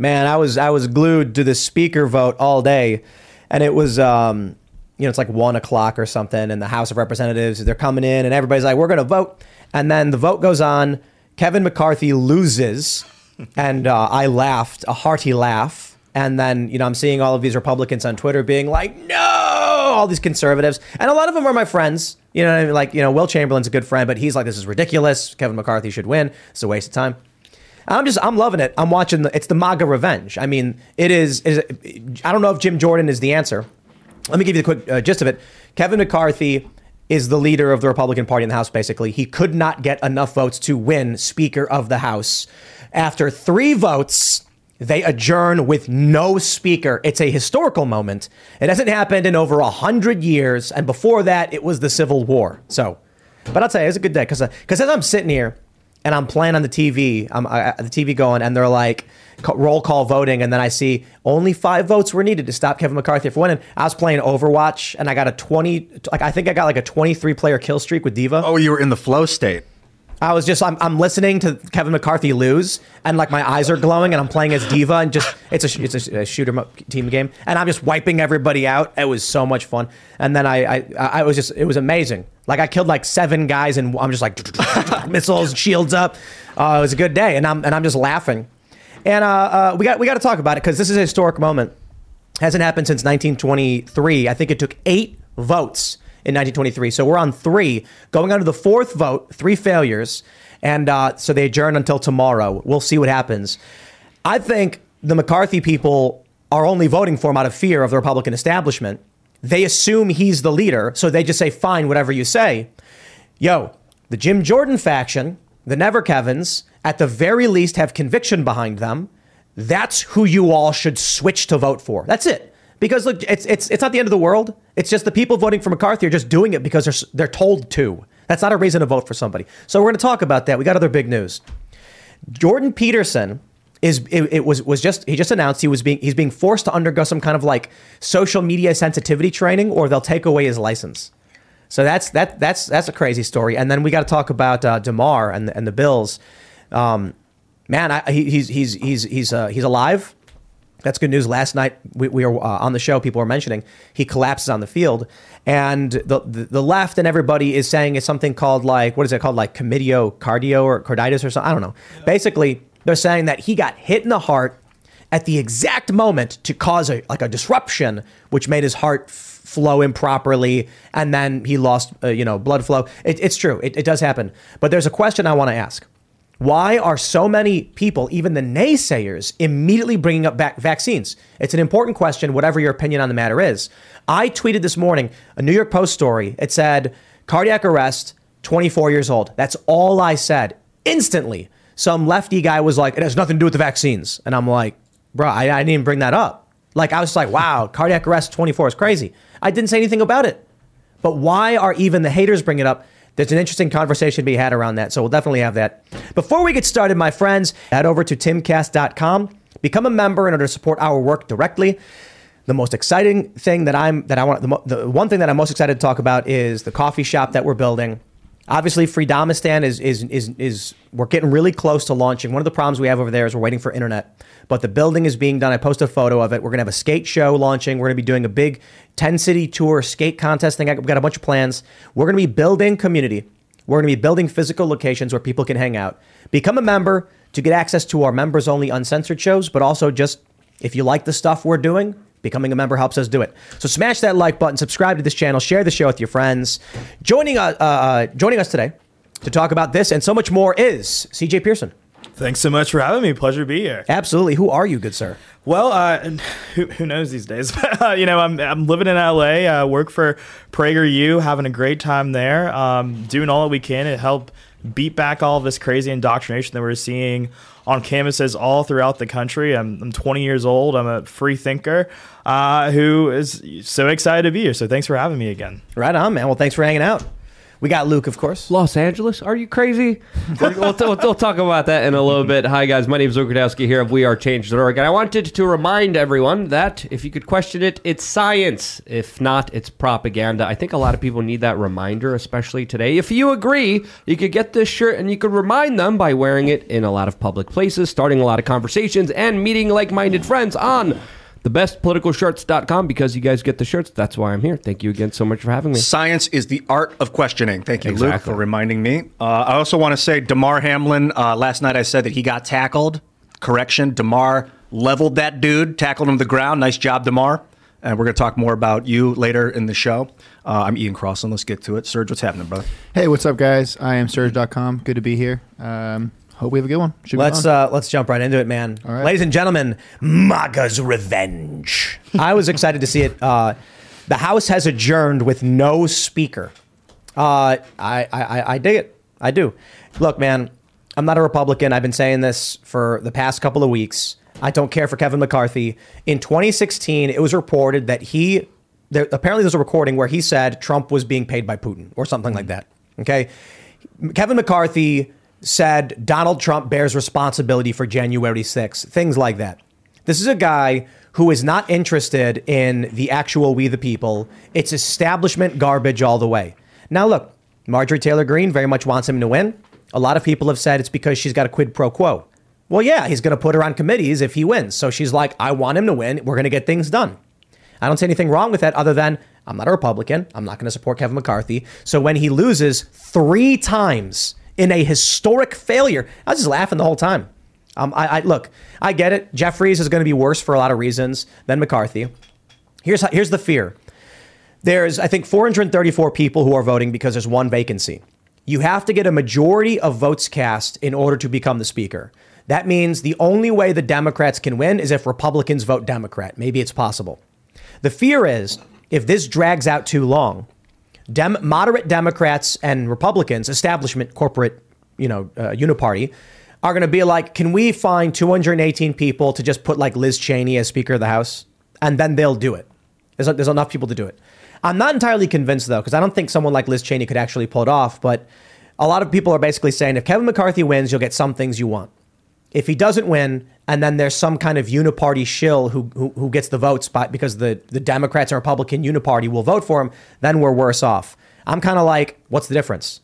Man, I was I was glued to the speaker vote all day, and it was um, you know it's like one o'clock or something, and the House of Representatives they're coming in, and everybody's like, we're gonna vote, and then the vote goes on. Kevin McCarthy loses, and uh, I laughed a hearty laugh. And then, you know, I'm seeing all of these Republicans on Twitter being like, no, all these conservatives. And a lot of them are my friends. You know, I mean? like, you know, Will Chamberlain's a good friend, but he's like, this is ridiculous. Kevin McCarthy should win. It's a waste of time. I'm just, I'm loving it. I'm watching the, it's the MAGA revenge. I mean, it is, is I don't know if Jim Jordan is the answer. Let me give you the quick uh, gist of it. Kevin McCarthy is the leader of the Republican Party in the House, basically. He could not get enough votes to win Speaker of the House. After three votes, they adjourn with no speaker. It's a historical moment. It hasn't happened in over a hundred years, and before that, it was the Civil War. So, but I'll tell you, it's a good day because because as I'm sitting here and I'm playing on the TV, I'm the TV going, and they're like roll call voting, and then I see only five votes were needed to stop Kevin McCarthy from winning. I was playing Overwatch, and I got a 20, like I think I got like a 23 player kill streak with D.Va. Oh, you were in the flow state. I was just I'm, I'm listening to Kevin McCarthy lose and like my eyes are glowing and I'm playing as D.Va, and just it's a it's a, a shooter team game and I'm just wiping everybody out. It was so much fun. And then I I, I was just it was amazing. Like I killed like seven guys and I'm just like missiles, shields up. Uh, it was a good day and I'm and I'm just laughing. And uh, uh, we got we got to talk about it because this is a historic moment. Hasn't happened since 1923. I think it took eight votes in 1923. So we're on three, going on to the fourth vote, three failures. And uh, so they adjourn until tomorrow. We'll see what happens. I think the McCarthy people are only voting for him out of fear of the Republican establishment. They assume he's the leader, so they just say, fine, whatever you say. Yo, the Jim Jordan faction, the Never Kevins, at the very least have conviction behind them. That's who you all should switch to vote for. That's it. Because look, it's it's it's not the end of the world. It's just the people voting for McCarthy are just doing it because they're they're told to. That's not a reason to vote for somebody. So we're going to talk about that. We got other big news. Jordan Peterson is it, it, was was just he just announced he was being he's being forced to undergo some kind of like social media sensitivity training or they'll take away his license. So that's that that's that's a crazy story. And then we got to talk about uh, Damar and and the Bills. Um, man, I, he, he's he's he's he's uh, he's alive. That's good news. Last night we, we were uh, on the show. People were mentioning he collapses on the field, and the, the, the left and everybody is saying it's something called like what is it called like comedio cardio or carditis or something. I don't know. Yeah. Basically, they're saying that he got hit in the heart at the exact moment to cause a like a disruption, which made his heart f- flow improperly, and then he lost uh, you know blood flow. It, it's true. It, it does happen. But there's a question I want to ask. Why are so many people, even the naysayers, immediately bringing up back vaccines? It's an important question, whatever your opinion on the matter is. I tweeted this morning a New York Post story. It said, cardiac arrest, 24 years old. That's all I said. Instantly, some lefty guy was like, it has nothing to do with the vaccines. And I'm like, bro, I, I didn't even bring that up. Like, I was like, wow, cardiac arrest, 24 is crazy. I didn't say anything about it. But why are even the haters bringing it up? There's an interesting conversation to be had around that. So we'll definitely have that. Before we get started, my friends, head over to timcast.com, become a member in order to support our work directly. The most exciting thing that I'm that I want the, the one thing that I'm most excited to talk about is the coffee shop that we're building. Obviously, Freedomistan is is is is we're getting really close to launching. One of the problems we have over there is we're waiting for internet, but the building is being done. I posted a photo of it. We're gonna have a skate show launching. We're gonna be doing a big ten city tour skate contest thing. We've got a bunch of plans. We're gonna be building community. We're gonna be building physical locations where people can hang out. Become a member to get access to our members only uncensored shows, but also just if you like the stuff we're doing, Becoming a member helps us do it. So smash that like button, subscribe to this channel, share the show with your friends. Joining us, uh, uh, joining us today to talk about this and so much more is CJ Pearson. Thanks so much for having me. Pleasure to be here. Absolutely. Who are you, good sir? Well, uh, who, who knows these days? uh, you know, I'm, I'm living in LA, uh, work for PragerU, having a great time there, um, doing all that we can to help beat back all this crazy indoctrination that we're seeing on campuses all throughout the country. I'm, I'm 20 years old. I'm a free thinker uh, who is so excited to be here. So thanks for having me again. Right on, man. Well, thanks for hanging out. We got Luke, of course. Los Angeles? Are you crazy? we'll, we'll, we'll, we'll talk about that in a little bit. Hi, guys. My name is Luke Rudowski here of We Are Change.org. And I wanted to remind everyone that if you could question it, it's science. If not, it's propaganda. I think a lot of people need that reminder, especially today. If you agree, you could get this shirt and you could remind them by wearing it in a lot of public places, starting a lot of conversations, and meeting like minded friends on thebestpoliticalshirts.com because you guys get the shirts. That's why I'm here. Thank you again so much for having me. Science is the art of questioning. Thank you, Luke, for reminding me. Uh, I also want to say Damar Hamlin. Uh, last night I said that he got tackled. Correction: Damar leveled that dude, tackled him to the ground. Nice job, Damar. And we're going to talk more about you later in the show. Uh, I'm Ian Crossland. Let's get to it. Serge, what's happening, brother? Hey, what's up, guys? I am Serge.com. Good to be here. Um, hope we have a good one. Should Let's uh, let's jump right into it, man. All right. Ladies and gentlemen, MAGA's revenge. I was excited to see it. Uh, the House has adjourned with no speaker. Uh, I, I I- I dig it. I do. Look, man, I'm not a Republican. I've been saying this for the past couple of weeks. I don't care for Kevin McCarthy. In 2016, it was reported that he there, apparently there's a recording where he said Trump was being paid by Putin or something like that. Okay. Kevin McCarthy said Donald Trump bears responsibility for January 6th, things like that. This is a guy who is not interested in the actual we the people. It's establishment garbage all the way. Now, look, Marjorie Taylor Greene very much wants him to win. A lot of people have said it's because she's got a quid pro quo. Well, yeah, he's going to put her on committees if he wins. So she's like, I want him to win. We're going to get things done. I don't see anything wrong with that other than I'm not a Republican. I'm not going to support Kevin McCarthy. So when he loses three times in a historic failure, I was just laughing the whole time. Um, I, I look, I get it. Jeffries is going to be worse for a lot of reasons than McCarthy. Here's how, here's the fear. There's I think 434 people who are voting because there's one vacancy. You have to get a majority of votes cast in order to become the speaker. That means the only way the Democrats can win is if Republicans vote Democrat. Maybe it's possible. The fear is if this drags out too long, Dem- moderate Democrats and Republicans, establishment, corporate, you know, uh, uniparty, are going to be like, can we find 218 people to just put like Liz Cheney as Speaker of the House, and then they'll do it. There's, there's enough people to do it. I'm not entirely convinced though, because I don't think someone like Liz Cheney could actually pull it off. But a lot of people are basically saying if Kevin McCarthy wins, you'll get some things you want. If he doesn't win, and then there's some kind of uniparty shill who who, who gets the votes by, because the, the Democrats and Republican uniparty will vote for him, then we're worse off. I'm kind of like, what's the difference?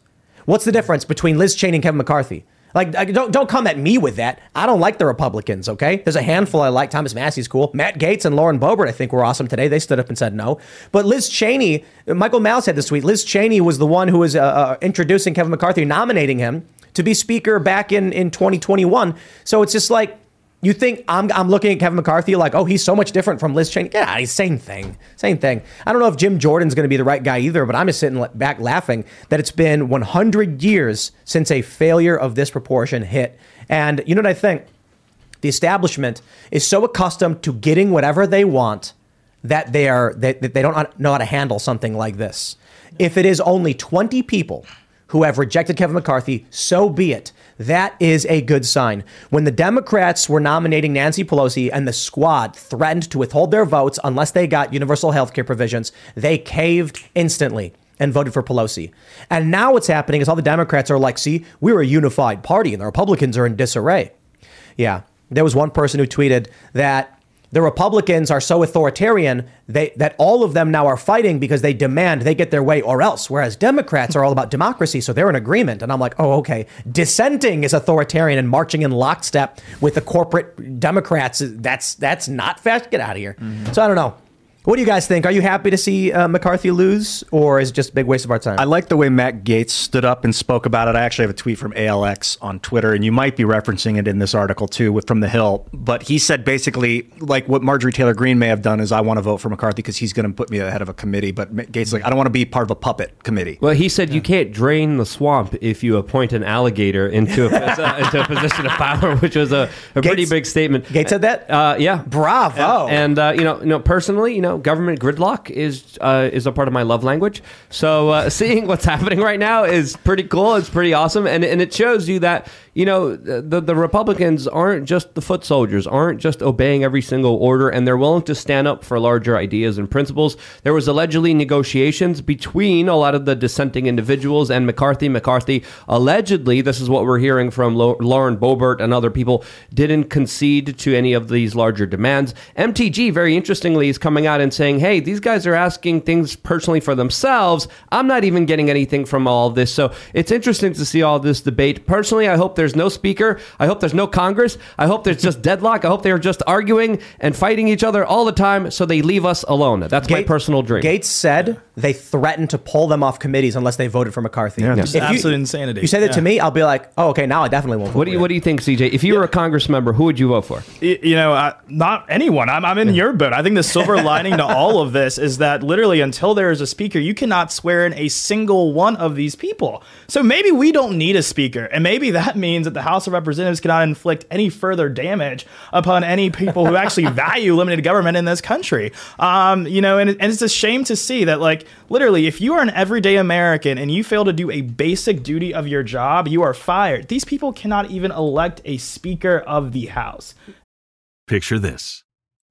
What's the difference between Liz Cheney and Kevin McCarthy? Like, don't don't come at me with that. I don't like the Republicans. Okay, there's a handful I like. Thomas Massie's cool. Matt Gaetz and Lauren Boebert, I think, were awesome today. They stood up and said no. But Liz Cheney, Michael Malice had this tweet. Liz Cheney was the one who was uh, uh, introducing Kevin McCarthy, nominating him to be Speaker back in in 2021. So it's just like. You think I'm, I'm looking at Kevin McCarthy like, oh, he's so much different from Liz Cheney? Yeah, he's same thing, same thing. I don't know if Jim Jordan's going to be the right guy either, but I'm just sitting back laughing that it's been 100 years since a failure of this proportion hit. And you know what I think? The establishment is so accustomed to getting whatever they want that they are that that they don't know how to handle something like this. If it is only 20 people who have rejected Kevin McCarthy, so be it. That is a good sign. When the Democrats were nominating Nancy Pelosi and the squad threatened to withhold their votes unless they got universal health care provisions, they caved instantly and voted for Pelosi. And now what's happening is all the Democrats are like, see, we're a unified party and the Republicans are in disarray. Yeah. There was one person who tweeted that the Republicans are so authoritarian they, that all of them now are fighting because they demand they get their way or else. Whereas Democrats are all about democracy, so they're in agreement. And I'm like, oh, okay. Dissenting is authoritarian and marching in lockstep with the corporate Democrats. That's that's not fast. Get out of here. So I don't know. What do you guys think? Are you happy to see uh, McCarthy lose, or is it just a big waste of our time? I like the way Matt Gaetz stood up and spoke about it. I actually have a tweet from ALX on Twitter, and you might be referencing it in this article too, with from the Hill. But he said basically, like what Marjorie Taylor Greene may have done is, I want to vote for McCarthy because he's going to put me ahead of a committee. But Ma- Gaetz is like, I don't want to be part of a puppet committee. Well, he said you can't drain the swamp if you appoint an alligator into a, into a position of power, which was a, a pretty big statement. Gaetz said that? Uh, yeah. Bravo. And uh, you know, you know, personally, you know, know, government gridlock is uh, is a part of my love language. So uh, seeing what's happening right now is pretty cool. It's pretty awesome, and and it shows you that you know the the Republicans aren't just the foot soldiers, aren't just obeying every single order, and they're willing to stand up for larger ideas and principles. There was allegedly negotiations between a lot of the dissenting individuals and McCarthy. McCarthy allegedly, this is what we're hearing from Lauren Boebert and other people, didn't concede to any of these larger demands. MTG, very interestingly, is coming out and saying, "Hey, these guys are asking things personally for themselves. I'm not even getting anything from all of this." So it's interesting to see all this debate. Personally, I hope there's no speaker. I hope there's no Congress. I hope there's just deadlock. I hope they're just arguing and fighting each other all the time, so they leave us alone. That's my personal dream. Gaetz said they threatened to pull them off committees unless they voted for McCarthy. Yeah, If just you- absolute insanity. You say that to me, I'll be like, oh, okay, now I definitely won't. Vote What do you What do you think, CJ? If you were a Congress member, who would you vote for? You know, uh, not anyone. I'm, I'm in your boat. I think the silver lining to all of this is that literally until there is a speaker, you cannot swear in a single one of these people. So maybe we don't need a speaker. And maybe that means that the House of Representatives cannot inflict any further damage upon any people who actually value limited government in this country. Um, you know, and, and it's a shame to see that, like, literally, if you are an everyday American and you fail to do a basic duty of your job, you are fired. These people cannot even elect a Speaker of the House. Picture this.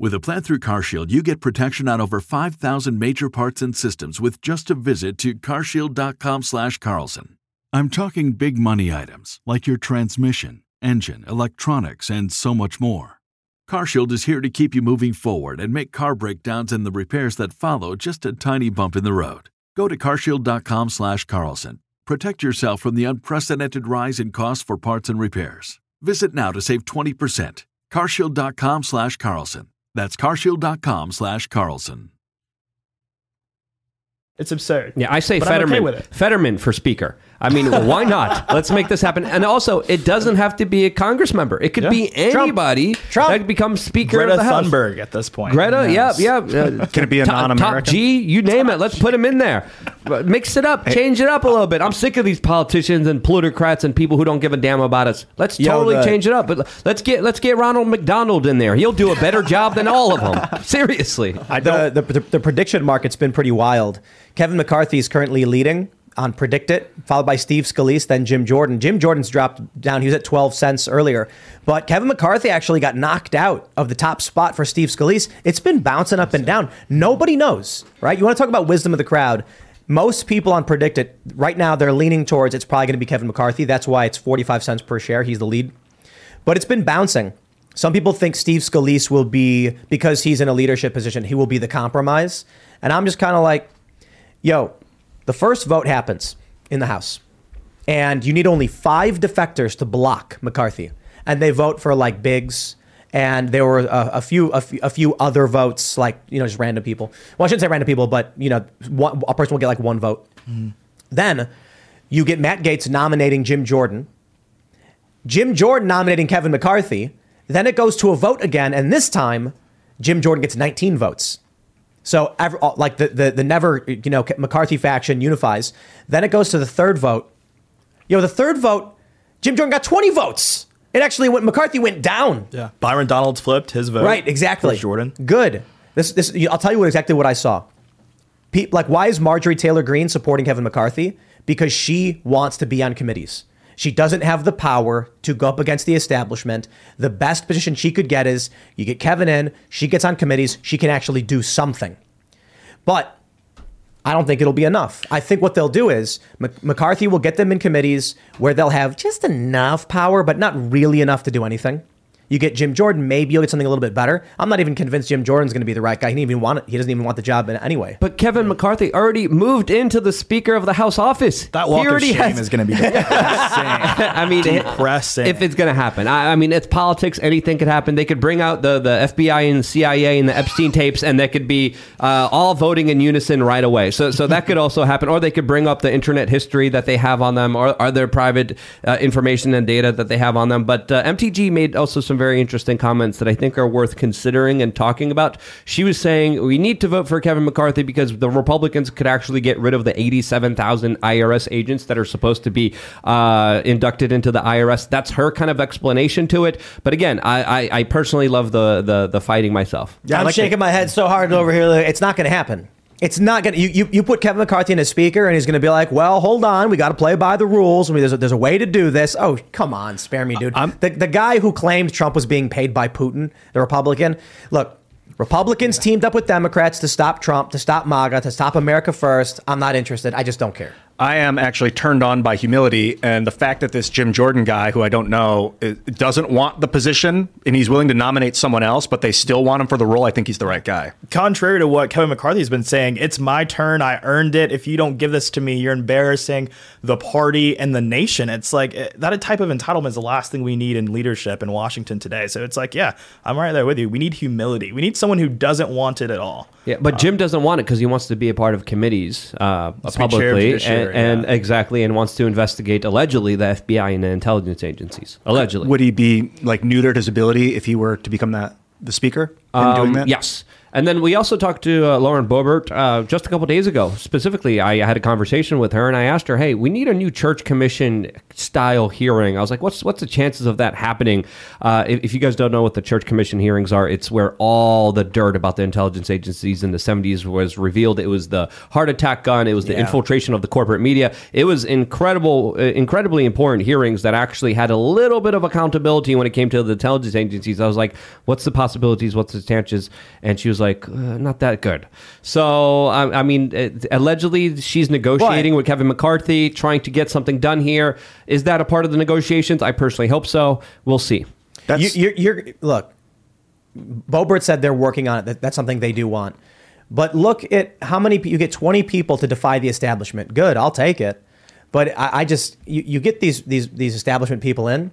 With a plan through CarShield, you get protection on over 5,000 major parts and systems with just a visit to carshield.com/carlson. I'm talking big money items like your transmission, engine, electronics, and so much more. CarShield is here to keep you moving forward and make car breakdowns and the repairs that follow just a tiny bump in the road. Go to carshield.com/carlson. Protect yourself from the unprecedented rise in costs for parts and repairs. Visit now to save 20%. carshield.com/carlson. That's carshield.com slash Carlson. It's absurd. Yeah, I say But I'm Fetterman. okay with it. Fetterman for speaker. I mean, why not? Let's make this happen. And also, it doesn't have to be a Congress member. It could Yeah. be anybody that becomes Speaker Greta of the House. Thunberg at this point. Greta, Yes. yeah, yeah. Uh, Can it be a top- non-American? Top G, you name it. Let's put him in there. Mix it up, change it up a little bit. I'm sick of these politicians and plutocrats and people who don't give a damn about us. Let's Yo, totally the- change it up. But let's get let's get Ronald McDonald in there. He'll do a better job than all of them. Seriously. the, the, the, the prediction market's been pretty wild. Kevin McCarthy is currently leading on PredictIt, followed by Steve Scalise, then Jim Jordan. Jim Jordan's dropped down. He was at 12 cents earlier. But Kevin McCarthy actually got knocked out of the top spot for Steve Scalise. It's been bouncing up and down. Nobody knows, right? You want to talk about wisdom of the crowd. Most people on PredictIt, right now, they're leaning towards it's probably going to be Kevin McCarthy. That's why it's 45 cents per share. He's the lead. But it's been bouncing. Some people think Steve Scalise will be, because he's in a leadership position, he will be the compromise. And I'm just kind of like, yo, the first vote happens in the House. And you need only five defectors to block McCarthy. And they vote for like Biggs. And there were a, a few a, few a few other votes, like, you know, just random people. Well, I shouldn't say random people, but, you know, one, a person will get like one vote. Mm-hmm. Then you get Matt Gaetz nominating Jim Jordan. Jim Jordan nominating Kevin McCarthy. Then it goes to a vote again, and this time Jim Jordan gets 19 votes. So ever, all- uh, like the, the the never you know McCarthy faction unifies. Then it goes to the third vote. Yo, the third vote, Jim Jordan got 20 votes. It actually went McCarthy went down. Yeah. Byron Donalds flipped his vote. Right, exactly. for Jordan. Good. This, this, I'll tell you what, exactly what I saw. Pe- like, why is Marjorie Taylor Greene supporting Kevin McCarthy? Because she wants to be on committees. She doesn't have the power to go up against the establishment. The best position she could get is you get Kevin in, she gets on committees, she can actually do something. But I don't think it'll be enough. I think what they'll do is Mc- McCarthy will get them in committees where they'll have just enough power, but not really enough to do anything. You get Jim Jordan, maybe you'll get something a little bit better. I'm not even convinced Jim Jordan's going to be the right guy. He didn't even want it. He doesn't even want the job anyway. But Kevin McCarthy already moved into the Speaker of the House office. That He walk of already shame has- is going to be depressing. I mean, it- depressing. if it's going to happen. I, I mean, it's politics. Anything could happen. They could bring out the, the FBI and the CIA and the Epstein tapes, and they could be uh, all voting in unison right away. So, so that could also happen. Or they could bring up the internet history that they have on them, or, or their private uh, information and data that they have on them. But uh, MTG made also some very interesting comments that I think are worth considering and talking about. She was saying we need to vote for Kevin McCarthy because the Republicans could actually get rid of the 87,000 IRS agents that are supposed to be uh, inducted into the IRS. That's her kind of explanation to it. But again, I, I, I personally love the, the the fighting myself. Yeah, I'm shaking my head so hard over here. that It's not going to happen. It's not going to. You, you, you put Kevin McCarthy in a speaker, and he's going to be like, well, hold on. We got to play by the rules. I mean, there's a, there's a way to do this. Oh, come on. Spare me, dude. the, the guy who claimed Trump was being paid by Putin, the Republican, look, Republicans teamed up with Democrats to stop Trump, to stop MAGA, to stop America first. I'm not interested. I just don't care. I am actually turned on by humility and the fact that this Jim Jordan guy, who I don't know, doesn't want the position and he's willing to nominate someone else, but they still want him for the role. I think he's the right guy. Contrary to what Kevin McCarthy's been saying, it's my turn. I earned it. If you don't give this to me, you're embarrassing the party and the nation. It's like eh, that type of entitlement is the last thing we need in leadership in Washington today. So it's like, yeah, I'm right there with you. We need humility. We need someone who doesn't want it at all. Yeah, but Jim doesn't want it because he wants to be a part of committees uh, Wants chair of publicly, judiciary, and, and exactly, and wants to investigate allegedly the FBI and the intelligence agencies. Allegedly, Would he be like neutered his ability if he were to become that the speaker in doing Um, that? Yes. And then we also talked to uh, Lauren Boebert uh, just a couple days ago. Specifically, I had a conversation with her and I asked her, "Hey, we need a new church commission style hearing." I was like, "What's what's the chances of that happening?" Uh, if, if you guys don't know what the church commission hearings are, it's where all the dirt about the intelligence agencies in the '70s was revealed. It was the heart attack gun. It was the Yeah. infiltration of the corporate media. It was incredible, uh, incredibly important hearings that actually had a little bit of accountability when it came to the intelligence agencies. I was like, "What's the possibilities? What's the chances?" And she was like, uh, "Not that good." So, I, I mean, uh, allegedly, she's negotiating with Kevin McCarthy, trying to get something done here. Is that a part of the negotiations? I personally hope so. We'll see. you, you're, you're look. Boebert said they're working on it. That, that's something they do want. But look at how many pe- you get. Twenty people to defy the establishment. Good, I'll take it. But I, I just you, you get these these these establishment people in.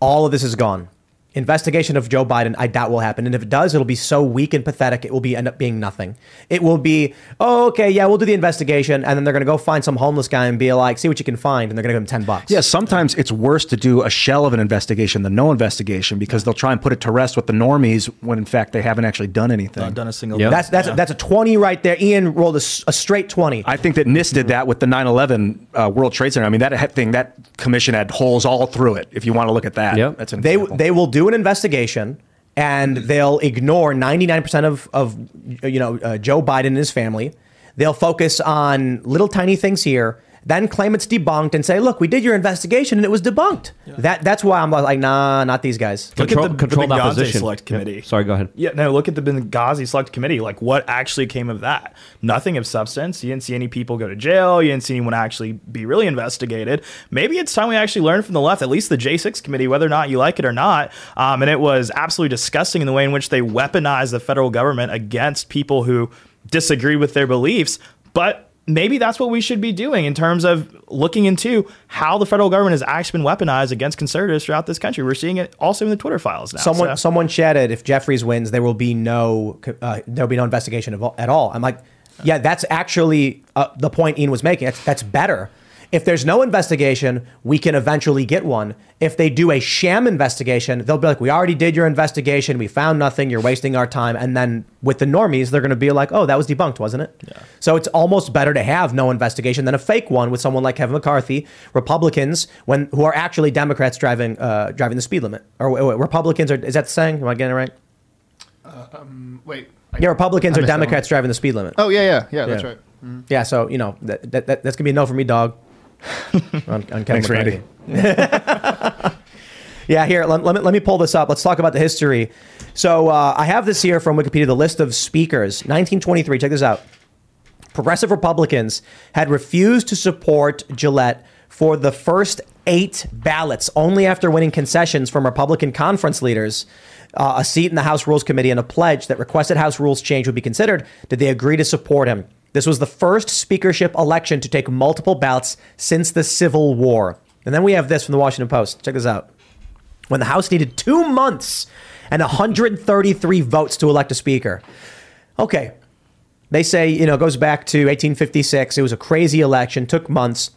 All of this is gone. Investigation of Joe Biden, I doubt will happen. And if it does, it'll be so weak and pathetic, it will be end up being nothing. It will be, oh, okay, yeah, we'll do the investigation, and then they're gonna go find some homeless guy and be like, see what you can find, and they're gonna give him ten bucks. Yeah, sometimes it's worse to do a shell of an investigation than no investigation because they'll try and put it to rest with the normies when in fact they haven't actually done anything. Not done a single. That's that's that's a twenty right there. Ian rolled a straight twenty. I think that NIST did that with the 9/11 uh, World Trade Center. I mean, that thing, that commission had holes all through it. If you want to look at that, Yep. that's an they example. they will do an investigation and they'll ignore 99% of of you know uh, Joe Biden and his family. They'll focus on little tiny things here, then claim it's debunked and say, "Look, we did your investigation and it was debunked." That that's why I'm like, "Nah, not these guys." Look Control- at the, controlled the Benghazi opposition. Select Yep. Committee. Sorry, go ahead. Yeah, no, look at the Benghazi Select Committee. Like, what actually came of that? Nothing of substance. You didn't see any people go to jail. You didn't see anyone actually be really investigated. Maybe it's time we actually learn from the left, at least the J6 Committee, whether or not you like it or not. Um, and it was absolutely disgusting in the way in which they weaponized the federal government against people who disagree with their beliefs. But maybe that's what we should be doing in terms of looking into how the federal government has actually been weaponized against conservatives throughout this country. We're seeing it also in the Twitter files now. Someone so- someone chatted if Jeffries wins, there will be no uh, there'll be no investigation at all. I'm like, yeah, that's actually uh, the point Ian was making. That's, that's better. If there's no investigation, we can eventually get one. If they do a sham investigation, they'll be like, "We already did your investigation. We found nothing. You're wasting our time." And then with the normies, they're going to be like, "Oh, that was debunked, wasn't it?" Yeah. So it's almost better to have no investigation than a fake one with someone like Kevin McCarthy, Republicans, when who are actually Democrats driving uh, driving the speed limit, or wait, wait, Republicans are. Is that the saying? Am I getting it right? Um, Wait. Yeah, Republicans I or Democrats driving the speed limit. Oh yeah, yeah, yeah. That's Yeah. right. Mhm. Yeah, so you know that, that, that that's gonna be a no for me, dog. on, on Thanks, Randy. Yeah, here let, let me let me pull this up. Let's talk about the history. So uh, I have this here from Wikipedia, the list of speakers, 1923. Check this out. Progressive Republicans had refused to support Gillett for the first eight ballots, only after winning concessions from Republican conference leaders, uh, a seat in the House Rules Committee, and a pledge that requested House rules change would be considered, did they agree to support him. This was the first speakership election to take multiple ballots since the Civil War. And then we have this from the Washington Post. Check this out. When the House needed two months and 133 votes to elect a speaker. Okay. They say, you know, it goes back to 1856. It was a crazy election, took months.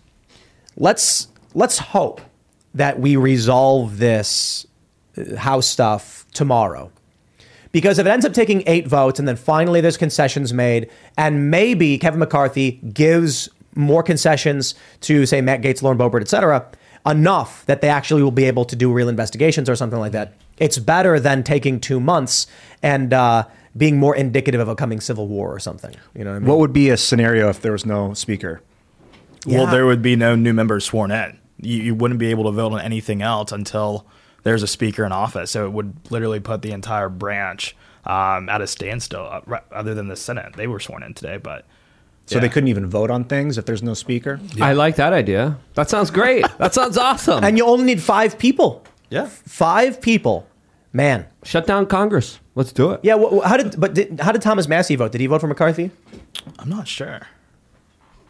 Let's let's hope that we resolve this uh, House stuff tomorrow. Because if it ends up taking eight votes and then finally there's concessions made, and maybe Kevin McCarthy gives more concessions to, say, Matt Gaetz, Lauren Boebert, et cetera, enough that they actually will be able to do real investigations or something like that, it's better than taking two months and uh, being more indicative of a coming civil war or something. You know what I mean? What would be a scenario if there was no speaker? Well, there would be no new members sworn in. You, you wouldn't be able to vote on anything else until there's a speaker in office. So it would literally put the entire branch um, at a standstill, uh, other than the Senate. They were sworn in today, but So they couldn't even vote on things if there's no speaker? I like that idea. That sounds great. that sounds awesome. and you only need five people. yeah. Five people. Man. Shut down Congress. Let's do it. Yeah, wh- wh- how did but did, how did Thomas Massie vote? Did he vote for McCarthy? I'm not sure.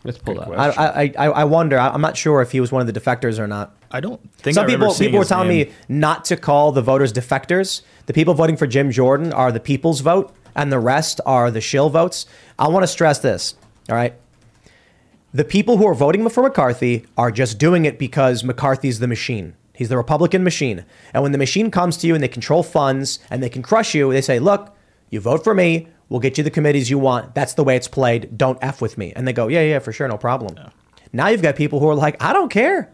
Let's pull that. I, I, I, wonder. I'm not sure if he was one of the defectors or not. I don't think Some I people people were telling name. me not to call the voters defectors. The people voting for Jim Jordan are the people's vote, and the rest are the shill votes. I want to stress this. All right. The people who are voting for McCarthy are just doing it because McCarthy's the machine. He's the Republican machine. And when the machine comes to you and they control funds and they can crush you, they say, look, you vote for me, we'll get you the committees you want. That's the way it's played. Don't F with me. And they go, yeah, yeah, for sure, no problem. Now you've got people who are like, I don't care.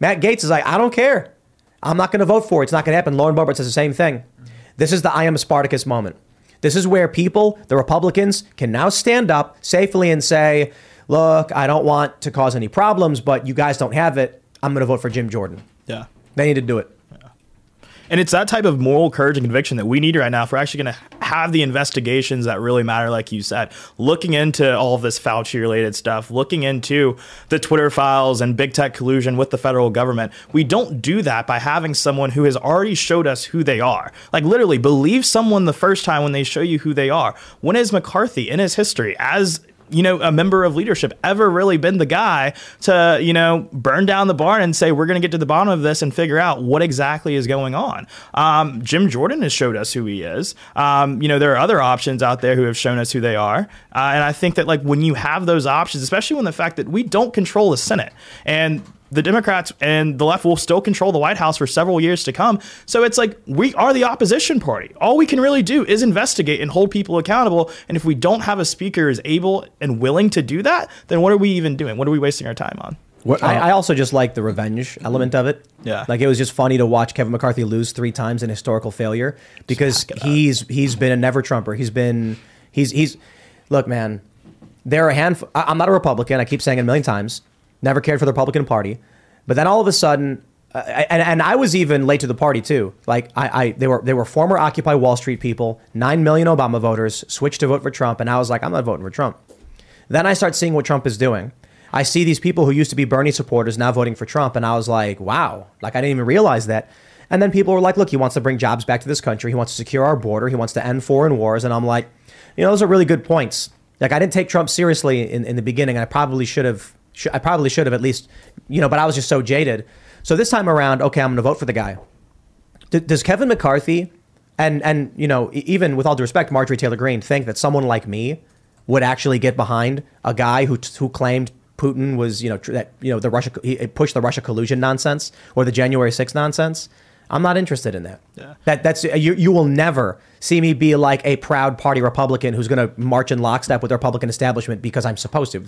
Matt Gaetz is like, I don't care. I'm not going to vote for it. It's not going to happen. Lauren Boebert says the same thing. This is the I am a Spartacus moment. This is where people, the Republicans, can now stand up safely and say, look, I don't want to cause any problems, but you guys don't have it. I'm going to vote for Jim Jordan. Yeah. They need to do it. And it's that type of moral courage and conviction that we need right now if we're actually going to have the investigations that really matter, like you said. Looking into all of this Fauci related stuff, looking into the Twitter files and big tech collusion with the federal government. We don't do that by having someone who has already showed us who they are. Like, literally, believe someone the first time when they show you who they are. When is McCarthy in his history as you know, a member of leadership ever really been the guy to, you know, burn down the barn and say, we're going to get to the bottom of this and figure out what exactly is going on. Um, Jim Jordan has showed us who he is. Um, you know, there are other options out there who have shown us who they are. Uh, and I think that, like, when you have those options, especially when the fact that we don't control the Senate and the Democrats and the left will still control the White House for several years to come. So it's like we are the opposition party. All we can really do is investigate and hold people accountable. And if we don't have a speaker who is able and willing to do that, then what are we even doing? What are we wasting our time on? What, uh, I, I also just like the revenge element of it. Yeah. Like it was just funny to watch Kevin McCarthy lose three times in historical failure because he's he's been a never Trumper. He's been he's he's look, man, there are a handful I, I'm not a Republican. I keep saying it a million times. Never cared for the Republican Party. But then all of a sudden uh, and, and I was even late to the party too. Like I, I, they were they were former Occupy Wall Street people. Nine million Obama voters switched to vote for Trump, and I was like, I'm not voting for Trump. Then I start seeing what Trump is doing. I see these people who used to be Bernie supporters now voting for Trump, and I was like, wow, like I didn't even realize that. And then people were like, look, he wants to bring jobs back to this country. He wants to secure our border. He wants to end foreign wars. And I'm like, you know, those are really good points. Like I didn't take Trump seriously in, in the beginning. I probably should have. Sh- I probably should have at least, you know, but I was just so jaded. So this time around, okay, I'm going to vote for the guy. D- does Kevin McCarthy and and you know even with all due respect, Marjorie Taylor Greene think that someone like me would actually get behind a guy who who claimed Putin was you know tr- that you know the Russia he he pushed the Russia collusion nonsense or the January 6th nonsense? I'm not interested in that. That that's uh, you. You will never see me be like a proud party Republican who's going to march in lockstep with the Republican establishment because I'm supposed to.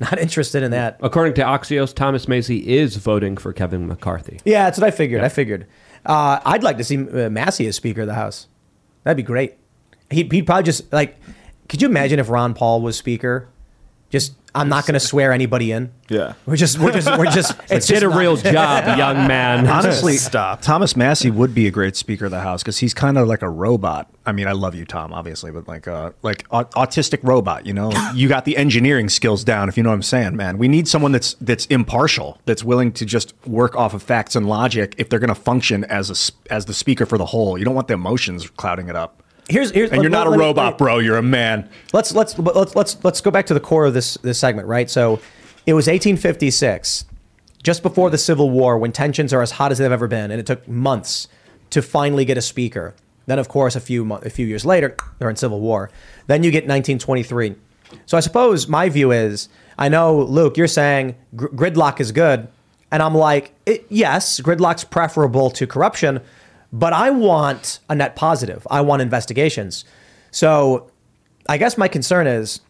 Not interested in that. According to Axios, Thomas Massie is voting for Kevin McCarthy. Yeah, that's what I figured. I figured. Uh, I'd like to see uh, Massie as Speaker of the House. That'd be great. He'd, he'd probably just like. Could you imagine if Ron Paul was Speaker? Just I'm not going to swear anybody in. Yeah. We're just we're just we're just it's Did just a not- real job, young man. Honestly, Stop. Thomas Massie would be a great Speaker of the House because he's kind of like a robot. I mean, I love you, Tom, obviously, but like a like au- autistic robot. You know, you got the engineering skills down. If you know what I'm saying, man. We need someone that's that's impartial, that's willing to just work off of facts and logic. If they're going to function as a s- as the speaker for the whole, you don't want the emotions clouding it up. Here's here's And you're let- not a let robot, me- bro. You're a man. Let's let's let's let's let's go back to the core of this this segment, right? So, it was 1856, just before the Civil War, when tensions are as hot as they've ever been, and it took months to finally get a speaker. Then, of course, a few mo- a few years later, they're in civil war. Then you get 1923. So I suppose my view is, I know Luke, you're saying gr- gridlock is good, and I'm like, it, yes, gridlock's preferable to corruption, but I want a net positive. I want investigations. So I guess my concern is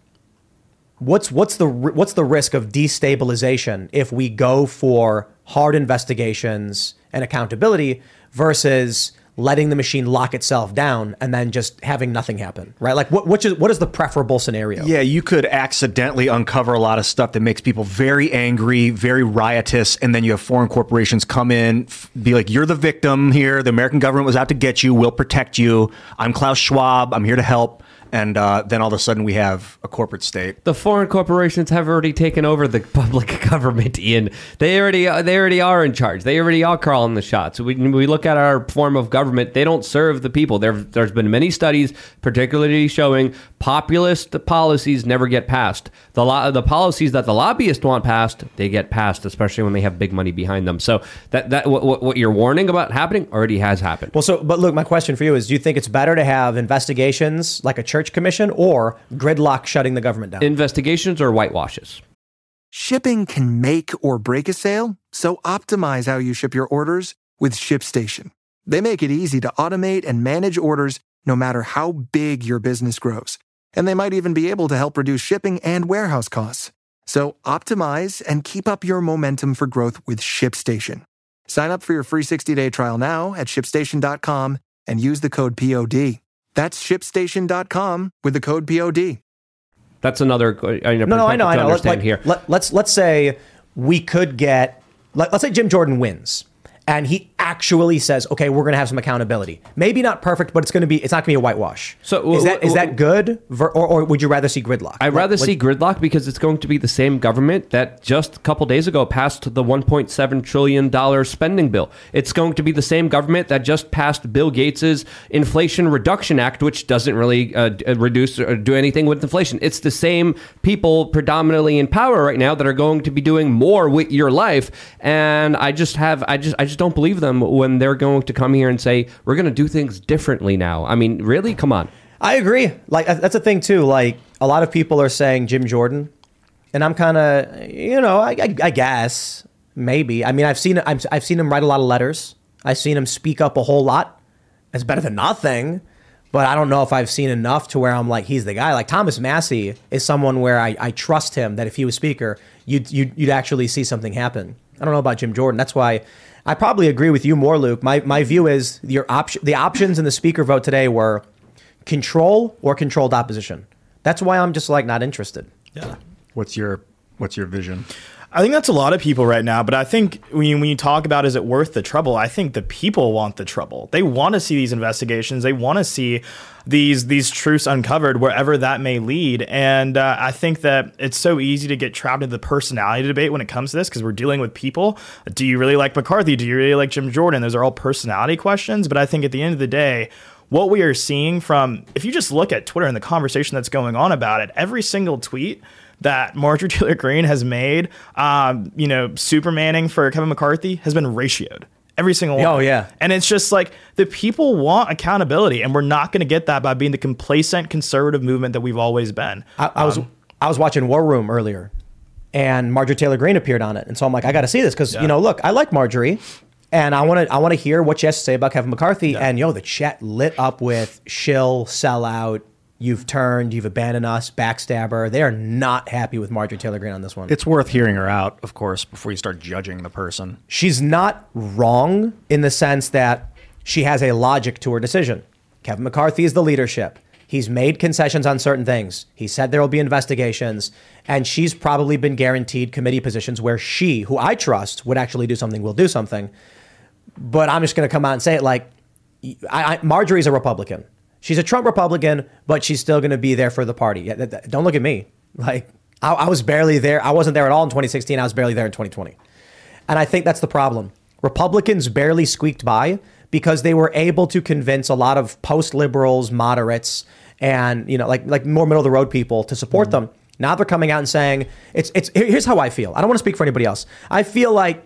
what's what's the what's the risk of destabilization if we go for hard investigations and accountability versus letting the machine lock itself down and then just having nothing happen right like what which is what is the preferable scenario Yeah, you could accidentally uncover a lot of stuff that makes people very angry, very riotous, and then you have foreign corporations come in, be like, "You're the victim here. The American government was out to get you. We'll protect you. I'm Klaus Schwab. I'm here to help." And uh, then all of a sudden, we have a corporate state. The foreign corporations have already taken over the public government, Ian. They already they already are in charge. They already are calling the shots. We we look at our form of government. They don't serve the people. There there's been many studies, particularly showing populist policies never get passed. The lo- the policies that the lobbyists want passed, they get passed, especially when they have big money behind them. So that that what, what- what you're warning about happening already has happened. well so but look my question for you is do you think it's better to have investigations like a church commission or gridlock shutting the government down Investigations or whitewashes. Shipping can make or break a sale, so optimize how you ship your orders with ShipStation. They make it easy to automate and manage orders no matter how big your business grows. And they might even be able to help reduce shipping and warehouse costs. So optimize and keep up your momentum for growth with ShipStation. Sign up for your free 60-day trial now at shipstation.com and use the code POD. That's shipstation.com with the code POD. That's another. Uh, I know, no, no, I know, I know. Let, Understand like, here. Let, let's let's say we could get. Let, let's say Jim Jordan wins, and he actually says, "Okay, we're going to have some accountability. Maybe not perfect, but it's going to be. It's not going to be a whitewash." So, is that is that good, Ver, or, or would you rather see gridlock? I'd rather Like- see gridlock because it's going to be the same government that just a couple days ago passed the 1.7 trillion dollar spending bill. It's going to be the same government that just passed Bill Gates's Inflation Reduction Act, which doesn't really uh, uh, reduce or do anything with inflation. It's the same people predominantly in power right now that are going to be doing more with your life. And I just have, I just, I just don't believe them when they're going to come here and say we're going to do things differently now. I mean, really, come on. I agree. Like that's a thing too. Like a lot of people are saying Jim Jordan, and I'm kind of, you know, I, I, I guess maybe. I mean, I've seen I've, I've seen him write a lot of letters. I've seen him speak up a whole lot. It's better than nothing. But I don't know if I've seen enough to where I'm like he's the guy. Like Thomas Massie is someone where I, I trust him that if he was speaker, you'd you'd actually see something happen. I don't know about Jim Jordan. That's why I probably agree with you more, Luke. My my view is your option the options in the speaker vote today were control or controlled opposition. That's why I'm just like not interested. Yeah. What's your What's your vision? I think that's a lot of people right now, but I think when you, when you talk about is it worth the trouble, I think the people want the trouble. They want to see these investigations. They want to see these these truths uncovered wherever that may lead. And uh, I think that it's so easy to get trapped in the personality debate when it comes to this because we're dealing with people. Do you really like McCarthy? Do you really like Jim Jordan? Those are all personality questions. But I think at the end of the day, what we are seeing from if you just look at Twitter and the conversation that's going on about it, every single tweet that Marjorie Taylor Greene has made, um, you know, Supermaning for Kevin McCarthy has been ratioed. Every single one. Oh, yeah. And it's just like the people want accountability, and we're not going to get that by being the complacent conservative movement that we've always been. I, I was Um, I was watching War Room earlier, and Marjorie Taylor Greene appeared on it, and so I'm like, I got to see this because Yeah. you know, look, I like Marjorie, and I want to I want to hear what she has to say about Kevin McCarthy. And yo, the chat lit up with shill, sellout. You've turned, you've abandoned us, backstabber. They are not happy with Marjorie Taylor Greene on this one. It's worth hearing her out, of course, before you start judging the person. she's not wrong in the sense that she has a logic to her decision. Kevin McCarthy is the leadership. He's made concessions on certain things. He said there will be investigations, and she's probably been guaranteed committee positions where she, who I trust, would actually do something, will do something. But I'm just going to come out and say it like I, I, Marjorie's a Republican. She's a Trump Republican, but she's still going to be there for the party. Yeah, th- th- Don't look at me. Like I, I was barely there. I wasn't there at all in 2016. I was barely there in 2020. And I think that's the problem. Republicans barely squeaked by because they were able to convince a lot of post liberals, moderates, and you know, like like more middle of the road people to support mm-hmm. them. Now they're coming out and saying it's it's here's how I feel. I don't want to speak for anybody else. I feel like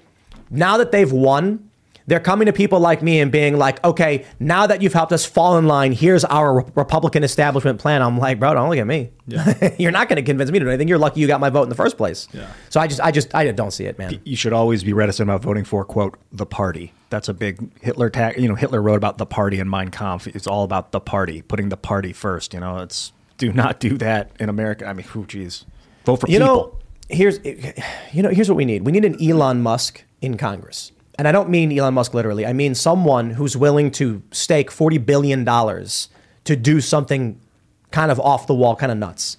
now that they've won, they're coming to people like me and being like, okay, now that you've helped us fall in line, here's our Republican establishment plan. I'm like, bro, don't look at me. You're not going to convince me to do anything. You're lucky you got my vote in the first place. Yeah. So I just, I just, I don't see it, man. You should always be reticent about voting for quote the party. That's a big Hitler tag. You know, Hitler wrote about the party in Mein Kampf. It's all about the party, putting the party first. You know, it's do not do that in America. I mean, who, geez, vote for you people. know, here's, you know, here's what we need. We need an Elon Musk in Congress. And I don't mean Elon Musk literally. I mean someone who's willing to stake $40 billion to do something kind of off the wall, kind of nuts.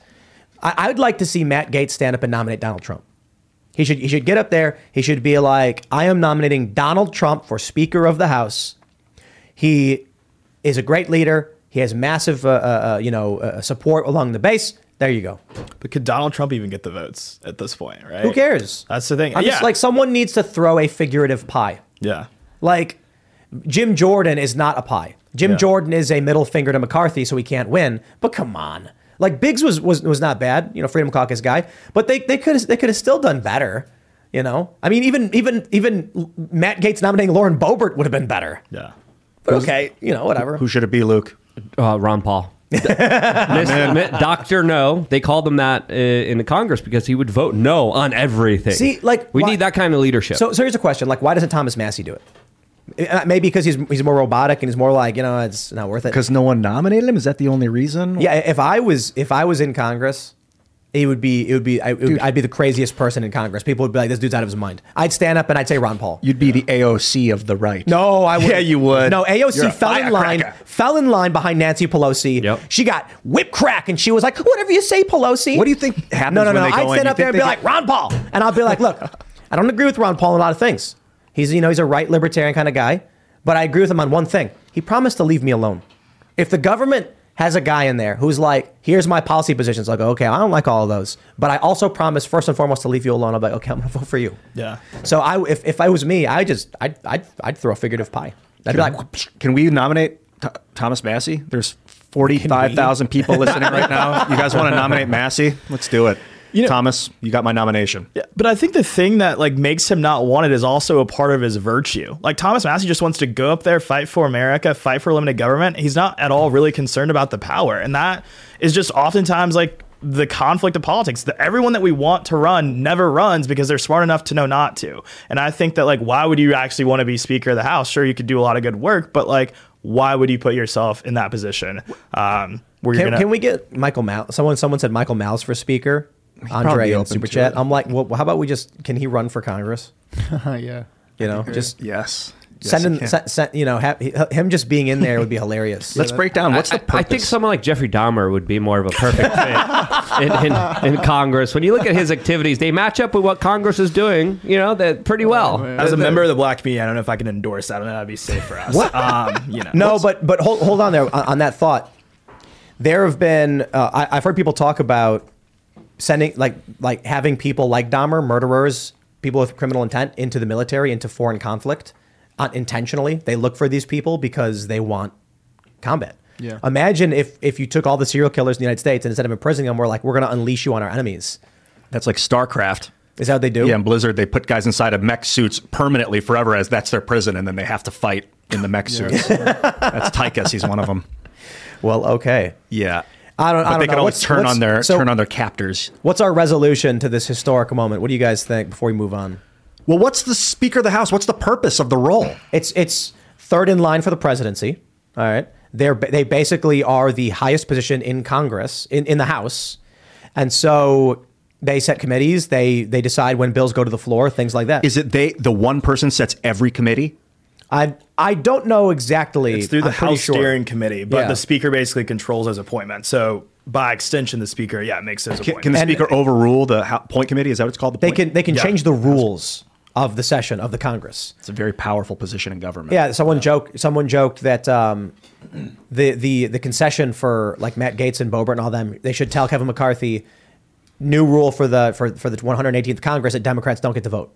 I, would like to see Matt Gaetz stand up and nominate Donald Trump. He should, he should get up there. He should be like, I am nominating Donald Trump for Speaker of the House. He is a great leader. He has massive, uh, uh, uh, you know, uh, support along the base. There you go. But could Donald Trump even get the votes at this point, right? Who cares? That's the thing. I'm yeah. just like, someone needs to throw a figurative pie. yeah. Like, Jim Jordan is not a pie. Jim Yeah. Jordan is a middle finger to McCarthy, so he can't win. But come on, like Biggs was was was not bad, you know, Freedom Caucus guy. But they they could they could have still done better. You know, I mean, even even even Matt Gaetz nominating Lauren Boebert would have been better. Yeah. But okay, you know, whatever. Who should it be, Luke? Uh, Ron Paul. Doctor No. They called him that uh, in the Congress because he would vote no on everything. See, like, we why- need that kind of leadership. So so here's a question: like, why doesn't Thomas Massie do it? Uh, Maybe because he's he's more robotic and he's more like you know it's not worth it. Because no one nominated him. Is that the only reason? Yeah, if I was if I was in Congress, it would be it would be I, it would, I'd be the craziest person in Congress. People would be like, "This dude's out of his mind." I'd stand up and I'd say Ron Paul. You'd be the AOC of the right. No, I would. Yeah, you would. No, AOC fell in line, firecracker. fell in line behind Nancy Pelosi. Yep. She got whip crack, and she was like, "Whatever you say, Pelosi." What do you think happens No, no, no. when they I'd go in? stand up there and be they like, "Ron Paul," and I'll be like, "Look, I don't agree with Ron Paul on a lot of things. He's you know he's a right libertarian kind of guy, but I agree with him on one thing. He promised to leave me alone. If the government has a guy in there who's like, here's my policy positions, I'll go, okay, I don't like all of those, but I also promise first and foremost to leave you alone. I'll be like, okay, I'm gonna vote for you. Yeah. So I, if, if I was me, I just, I'd, I'd, I'd throw a figurative pie. I'd be like, Can we nominate Th- Thomas Massie? There's 45,000 people listening right now. You guys want to nominate Massie? Let's do it. Thomas, you got my nomination. Yeah, but I think the thing that like makes him not wanted is also a part of his virtue. Like Thomas Massie just wants to go up there, fight for America, fight for limited government. He's not at all really concerned about the power, and that is just oftentimes like the conflict of politics. That everyone that we want to run never runs because they're smart enough to know not to. And I think that like why would you actually want to be Speaker of the House? Sure, you could do a lot of good work, but like why would you put yourself in that position? Um, where you're can, gonna can we get Michael Malice? Someone, someone said Michael Malice for speaker. Probably Andre in super chat. it. I'm like, well, how about we just? Can he run for Congress? yeah. You know, just Yes. Yes, send him. Send, send, you know, ha- him just being in there would be hilarious. Let's break down. What's I, the purpose? I think someone like Jeffrey Dahmer would be more of a perfect fit in, in, in Congress. When you look at his activities, they match up with what Congress is doing. You know that pretty well. as a member of the black community, I don't know if I can endorse that. I don't know that'd be safe for us. What? Um, you know. No, but but hold hold on there on, on that thought. There have been uh, I, I've heard people talk about sending like like having people like Dahmer, murderers, people with criminal intent, into the military, into foreign conflict, uh, intentionally. They look for these people because they want combat. Yeah. Imagine if if you took all the serial killers in the United States and instead of imprisoning them, we're like, we're going to unleash you on our enemies. That's like StarCraft. Is that what they do? Yeah, in Blizzard, they put guys inside of mech suits permanently forever as that's their prison, and then they have to fight in the mech suits. that's Tychus. He's one of them. Well, okay. Yeah. I don't. But I don't they know. can always What's- turn what's- on their so turn on their captors. What's our resolution to this historic moment? What do you guys think before we move on? Well, what's the Speaker of the House? What's the purpose of the role? It's it's third in line for the presidency. All right, they're they basically are the highest position in Congress in, in the House, and so they set committees. They they decide when bills go to the floor, things like that. Is it they? The one person sets every committee. I I don't know exactly. It's through the I'm House sure. steering committee, but Yeah. the speaker basically controls those appointments. So by extension, the speaker, yeah, makes those Can, can the speaker overrule the ho- point committee? Is that what it's called? The They point? can they can Yeah. change the rules of the session of the Congress. It's a very powerful position in government. Yeah, someone joked. Someone joked that um, the the the concession for like Matt Gaetz and Boebert and all them, they should tell Kevin McCarthy, new rule for the for for the 118th Congress that Democrats don't get to vote.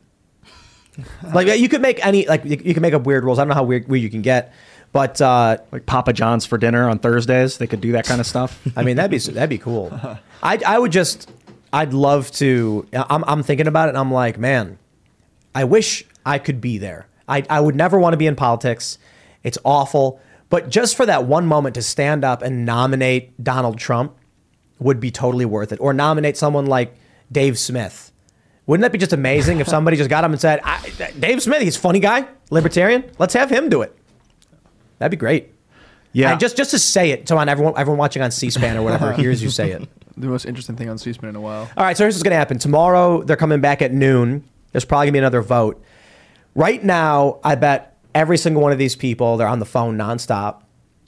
like you could make any like you, can make up weird rules. I don't know how weird, weird you can get, but uh, like Papa John's for dinner on Thursdays. They could do that kind of stuff. I mean, that'd be that'd be cool. I I would just I'd love to. I'm I'm thinking about it, and I'm like, man, I wish I could be there. I I would never want to be in politics. It's awful, but just for that one moment to stand up and nominate Donald Trump would be totally worth it, or nominate someone like Dave Smith. Wouldn't that be just amazing if somebody just got him and said, I, "Dave Smith, he's a funny guy, libertarian. Let's have him do it." That'd be great. Yeah. And just just to say it, so on everyone everyone watching on C-SPAN or whatever hears you say it. The most interesting thing on C-SPAN in a while. All right, so here's what's going to happen. Tomorrow, they're coming back at noon. There's probably going to be another vote. Right now, I bet every single one of these people, they're on the phone nonstop.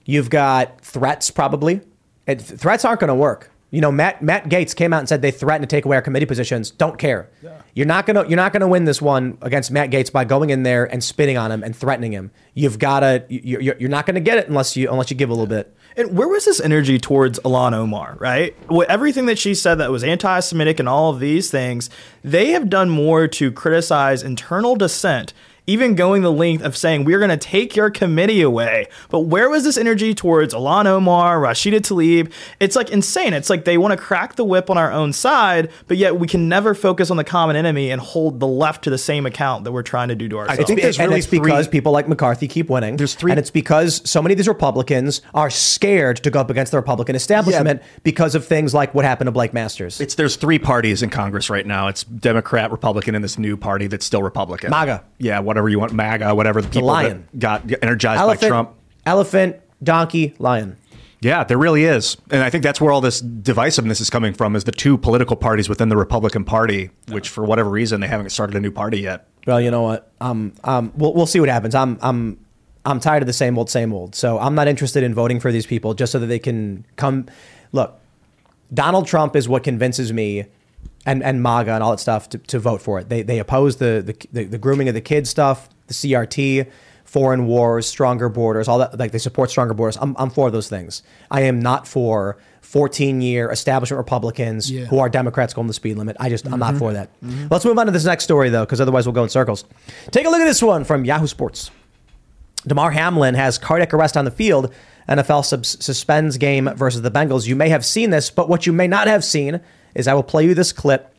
You've got threats, probably. And th- threats aren't going to work. You know, Matt Matt Gaetz came out and said they threatened to take away our committee positions. Don't care. You're not gonna you're not gonna win this one against Matt Gaetz by going in there and spitting on him and threatening him. You've got to you're, you're not going to get it unless you unless you give a little bit. And where was this energy towards Ilhan Omar, right? Well, everything that she said that was anti Semitic and all of these things, they have done more to criticize internal dissent, even going the length of saying, we're going to take your committee away. But where was this energy towards Ilhan Omar, Rashida Tlaib? It's like insane. It's like they want to crack the whip on our own side, but yet we can never focus on the common enemy and hold the left to the same account that we're trying to do to ourselves. I think there's and it's because people like McCarthy keep winning. There's three, and it's because so many of these Republicans are scared to go up against the Republican establishment because of things like what happened to Blake Masters. It's there's three parties in Congress right now. It's Democrat, Republican, and this new party that's still Republican. MAGA. Yeah, whatever you want, MAGA, whatever the people lion. that got energized elephant, by Trump. elephant, donkey, lion. Yeah, there really is, and I think that's where all this divisiveness is coming from. Is the two political parties within the Republican Party, which for whatever reason they haven't started a new party yet. Well, you know what? Um, um, we'll we'll see what happens. I'm I'm I'm tired of the same old, same old. So I'm not interested in voting for these people just so that they can come. Look, Donald Trump is what convinces me, and and MAGA and all that stuff to, to vote for it. They they oppose the, the the the grooming of the kids stuff, the CRT, foreign wars, stronger borders, all that. Like they support stronger borders. I'm I'm for those things. I am not for 14 year establishment Republicans Yeah. who are Democrats going the speed limit. I just I'm not Mhm. for that. Let's move on to this next story though, because otherwise we'll go in circles. Take a look at this one from Yahoo Sports. Damar Hamlin has cardiac arrest on the field. NFL sub- suspends game versus the Bengals. You may have seen this, but what you may not have seen is I will play you this clip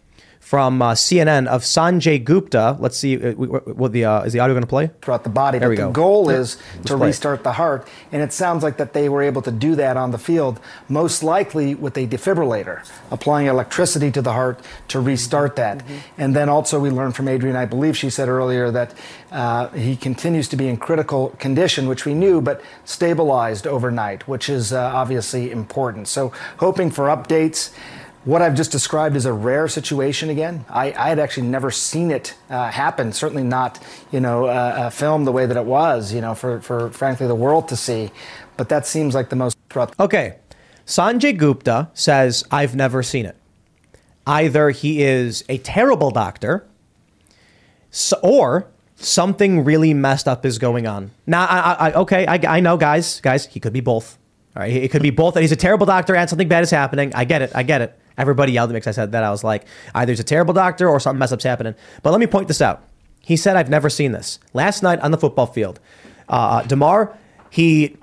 from uh, CNN of Sanjay Gupta. Let's see, uh, w- what the uh, is the audio going to play? throughout the body. There but we the go. goal Yeah. is Let's to play restart the heart, and it sounds like that they were able to do that on the field, most likely with a defibrillator, applying electricity to the heart to restart that. And then also we learned from Adrian, I believe she said earlier that uh, he continues to be in critical condition, which we knew, but stabilized overnight, which is uh, obviously important. So hoping for updates. What I've just described is a rare situation again. I, I had actually never seen it uh, happen, certainly not, you know, uh, filmed the way that it was, you know, for, for frankly the world to see. But that seems like the most. Okay. Sanjay Gupta says, I've never seen it. Either he is a terrible doctor so, or something really messed up is going on. Now, I, I- okay, I, I know, guys, guys, he could be both. All right, it could be both that he's a terrible doctor and something bad is happening. I get it, I get it. Everybody yelled at me because I said that. I was like, either he's a terrible doctor or something mess up's happening. But let me point this out. He said, I've never seen this. Last night on the football field, uh, Damar, he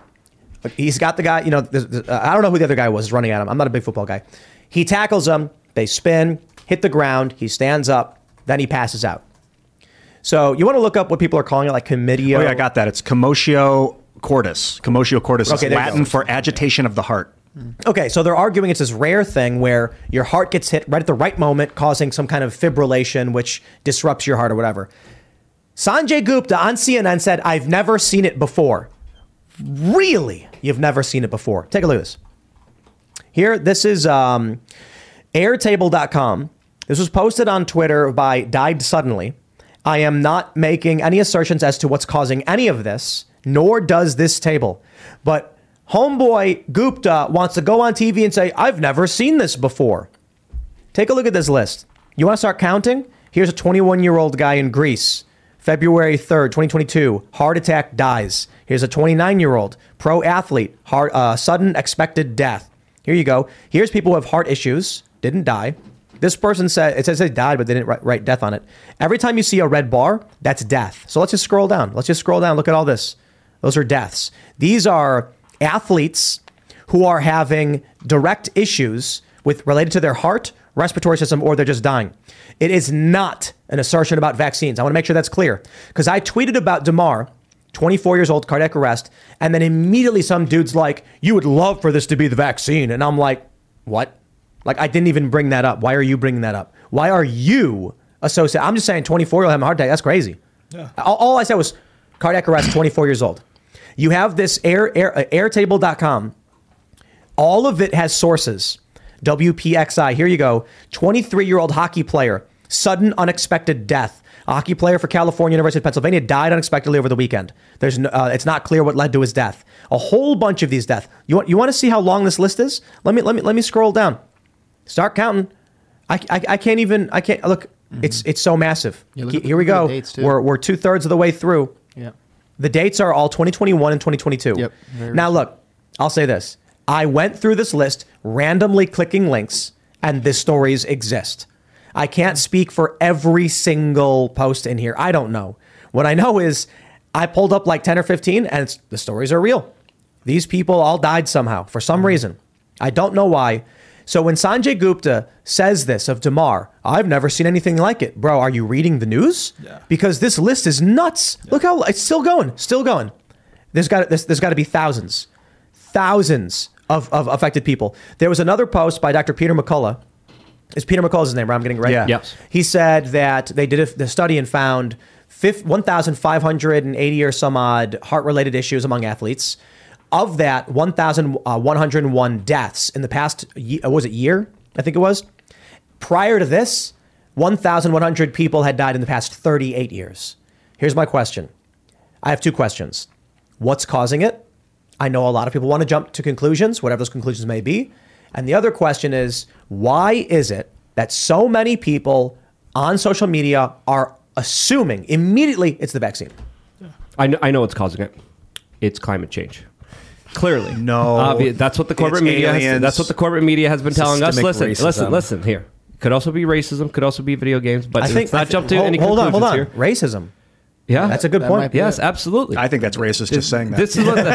He's got the guy, you know, uh, I don't know who the other guy was running at him. I'm not a big football guy. He tackles him, they spin, hit the ground, he stands up, then he passes out. So you want to look up what people are calling it, like committio. Oh yeah, I got that. It's commotio cordis. Commotio cordis Okay, is Latin for agitation of the heart. Okay, so they're arguing it's this rare thing where your heart gets hit right at the right moment, causing some kind of fibrillation, which disrupts your heart or whatever. Sanjay Gupta on CNN said, I've never seen it before. Really? You've never seen it before. Take a look at this. Here, this is um, airtable.com. This was posted on Twitter by Died Suddenly. I am not making any assertions as to what's causing any of this, nor does this table. But homeboy Gupta wants to go on TV and say, I've never seen this before. Take a look at this list. You want to start counting? Here's a 21 year old guy in Greece, February 3rd, 2022, heart attack dies. Here's a 29 year old pro athlete, heart, uh, sudden expected death. Here you go. Here's people who have heart issues, didn't die. This person said it says they died, but they didn't write, write death on it. Every time you see a red bar, that's death. So let's just scroll down. Let's just scroll down. Look at all this. Those are deaths. These are athletes who are having direct issues with related to their heart, respiratory system, or they're just dying. It is not an assertion about vaccines. I want to make sure that's clear because I tweeted about Damar. 24 years old, cardiac arrest. And then immediately some dude's like, You would love for this to be the vaccine. And I'm like, What? Like, I didn't even bring that up. Why are you bringing that up? Why are you associated? I'm just saying 24 year old having a heart attack. That's crazy. Yeah. All, all I said was cardiac arrest, 24 years old. You have this air, air, uh, airtable.com. All of it has sources. WPXI. Here you go. 23 year old hockey player, sudden unexpected death. A hockey player for California University of Pennsylvania died unexpectedly over the weekend. There's no, uh, it's not clear what led to his death. A whole bunch of these deaths. You want you want to see how long this list is? Let me let me let me scroll down. Start counting. I, I, I can't even I can't look. It's it's so massive. Yeah, Here we go. the dates, too. we're we're two thirds of the way through. Yeah. The dates are all 2021 and 2022. Yep, very Now, look, I'll say this. I went through this list randomly clicking links, and the stories exist. I can't speak for every single post in here. I don't know. What I know is I pulled up like 10 or 15, and it's, the stories are real. These people all died somehow for some mm-hmm. reason. I don't know why. So when Sanjay Gupta says this of Damar, I've never seen anything like it. Bro, are you reading the news? Because this list is nuts. Look how it's still going, still going. There's got there's, there's got to be thousands, thousands of, of affected people. There was another post by Dr. Peter McCullough. Is Peter McCullough's his name, right? I'm getting it right. Yeah. Yes. He said that they did a, the study and found fif- 1,580 or some odd heart related issues among athletes. Of that, 1,101 deaths in the past, uh, was it year? I think it was. Prior to this, 1,100 people had died in the past 38 years. Here's my question I have two questions. What's causing it? I know a lot of people want to jump to conclusions, whatever those conclusions may be. And the other question is why is it that so many people on social media are assuming immediately it's the vaccine? I know, I know what's causing it. It's climate change. Clearly, No. Obvi- that's what the corporate It's media. Has, aliens. that's what the corporate media has been telling us. Systemic Listen, listen, racism. listen. Here, could also be racism. Could also be video games. But I think let's not I thi- jump to hold, any hold on, conclusions hold on. here. Racism. Yeah, That's a good That point. Yes, it. absolutely. I think that's racist just saying that. This is what the,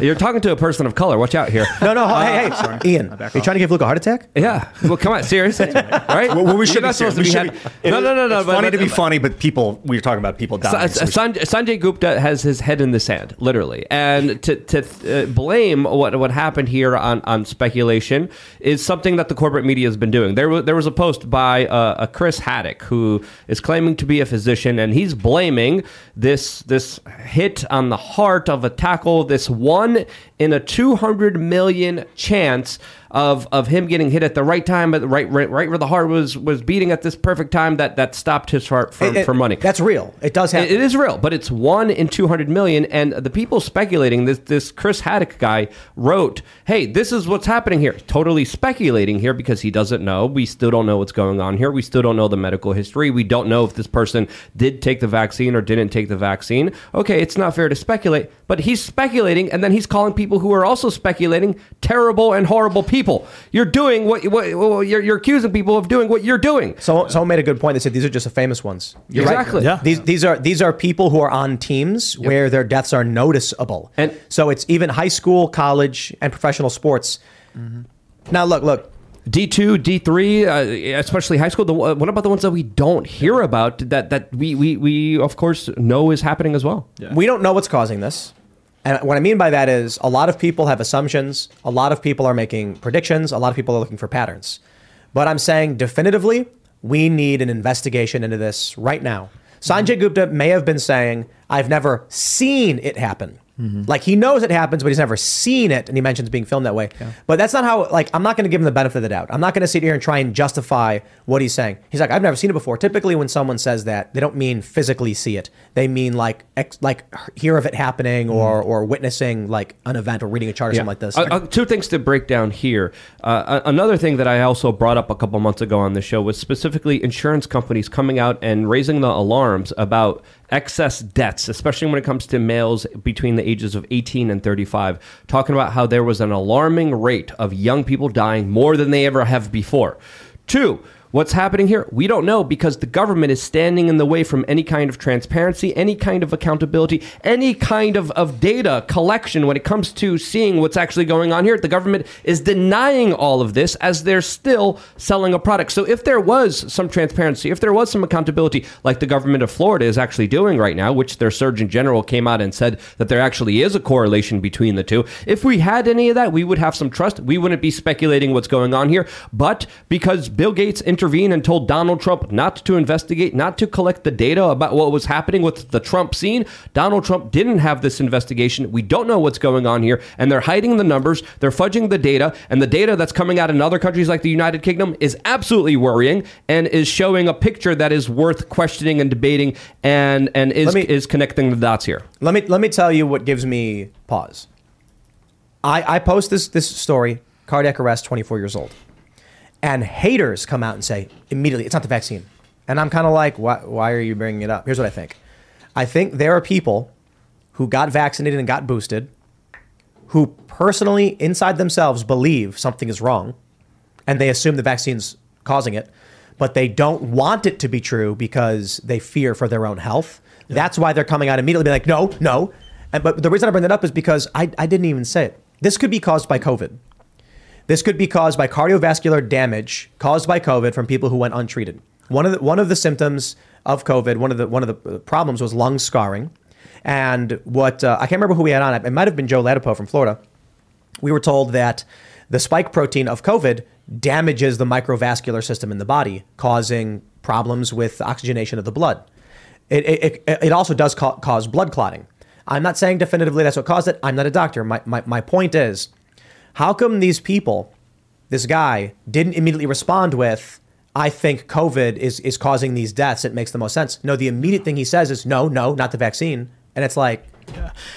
Hey, you're talking to a person of color. Watch out here. No, no, hey, hey, Ian, are you off. trying to give Luke a heart attack? Yeah. Well, come on, seriously, right? well, we You're should not be supposed serious. to We be had- be- No, no, no, no. It's but- funny to but- be funny, but people we were talking about people dying. Sa- so we should- Sanjay, Sanjay Gupta has his head in the sand, literally, and to to uh, blame what what happened here on on speculation is something that the corporate media has been doing. There was there was a post by uh, a Chris Haddock who is claiming to be a physician, and he's blaming this this hit on the heart of a tackle, this one in a two hundred million chance of of him getting hit at the right time, at the right right, right where the heart was was beating at this perfect time that that stopped his heart from, It- from running. That's real. It does happen. It- it is real, but it's one in 200 million. And the people speculating, this, this Chris Haddock guy wrote, hey, this is what's happening here. Totally speculating here because he doesn't know. We still don't know what's going on here. We still don't know the medical history. We don't know if this person did take the vaccine or didn't take the vaccine. Okay, it's not fair to speculate, but he's speculating and then he's calling people who are also speculating terrible and horrible people. You're doing what, what, what you're, you're accusing people of doing what you're doing. So, someone made a good point. They said these are just the famous ones. You're right. Exactly. Yeah. These these are these are people who are on teams where their deaths are noticeable. And- so it's even high school, college, and professional sports. Now look, look. D two, D three, uh, especially high school. The, uh, what about the ones that we don't hear about that that we we, we of course know is happening as well? Yeah. We don't know what's causing this. And what I mean by that is a lot of people have assumptions. A lot of people are making predictions. A lot of people are looking for patterns. But I'm saying definitively, we need an investigation into this right now. Sanjay Gupta may have been saying, I've never seen it happen. Like he knows it happens, but he's never seen it, and he mentions being filmed that way. But that's not how. Like I'm not going to give him the benefit of the doubt. I'm not going to sit here and try and justify what he's saying. He's like, I've never seen it before. Typically, when someone says that, they don't mean physically see it. They mean like ex- like hear of it happening or or witnessing like an event or reading a chart or something like this. Uh, uh, two things to break down here. Uh, another thing that I also brought up a couple months ago on the show was specifically insurance companies coming out and raising the alarms about excess deaths, especially when it comes to males between the ages of 18 and 35, talking about how there was an alarming rate of young people dying more than they ever have before. Two, What's happening here? We don't know because the government is standing in the way from any kind of transparency, any kind of accountability, any kind of, of data collection when it comes to seeing what's actually going on here. The government is denying all of this as they're still selling a product. So if there was some transparency, if there was some accountability, like the government of Florida is actually doing right now, which their Surgeon General came out and said that there actually is a correlation between the two, if we had any of that, we would have some trust. We wouldn't be speculating what's going on here. But because Bill Gates intervened and told Donald Trump not to investigate, not to collect the data about what was happening with the Trump scene. Donald Trump didn't have this investigation. We don't know what's going on here, and they're hiding the numbers, they're fudging the data, and the data that's coming out in other countries like the United Kingdom is absolutely worrying and is showing a picture that is worth questioning and debating and and is me- is connecting the dots here. Let me let me tell you what gives me pause. I, I post this this story, cardiac arrest, 24 years old. And haters come out and say immediately, it's not the vaccine. And I'm kind of like, why, why are you bringing it up? Here's what I think. I think there are people who got vaccinated and got boosted who personally, inside themselves, believe something is wrong and they assume the vaccine's causing it, but they don't want it to be true because they fear for their own health. That's why they're coming out immediately, be like, no, no. And, but the reason I bring that up is because I, I didn't even say it. This could be caused by COVID. This could be caused by cardiovascular damage caused by COVID from people who went untreated. One of the, one of the symptoms of COVID, one of the one of the problems was lung scarring. And what uh, I can't remember who we had on. It It might have been Joe Ladapo from Florida. We were told that the spike protein of COVID damages the microvascular system in the body, causing problems with oxygenation of the blood. It, it, it, also does ca- cause blood clotting. I'm not saying definitively that's what caused it. I'm not a doctor. My, my, my point is, how come these people, this guy, didn't immediately respond with, I think COVID is, is causing these deaths? It makes the most sense. No, the immediate thing he says is, no, no, not the vaccine. And it's like,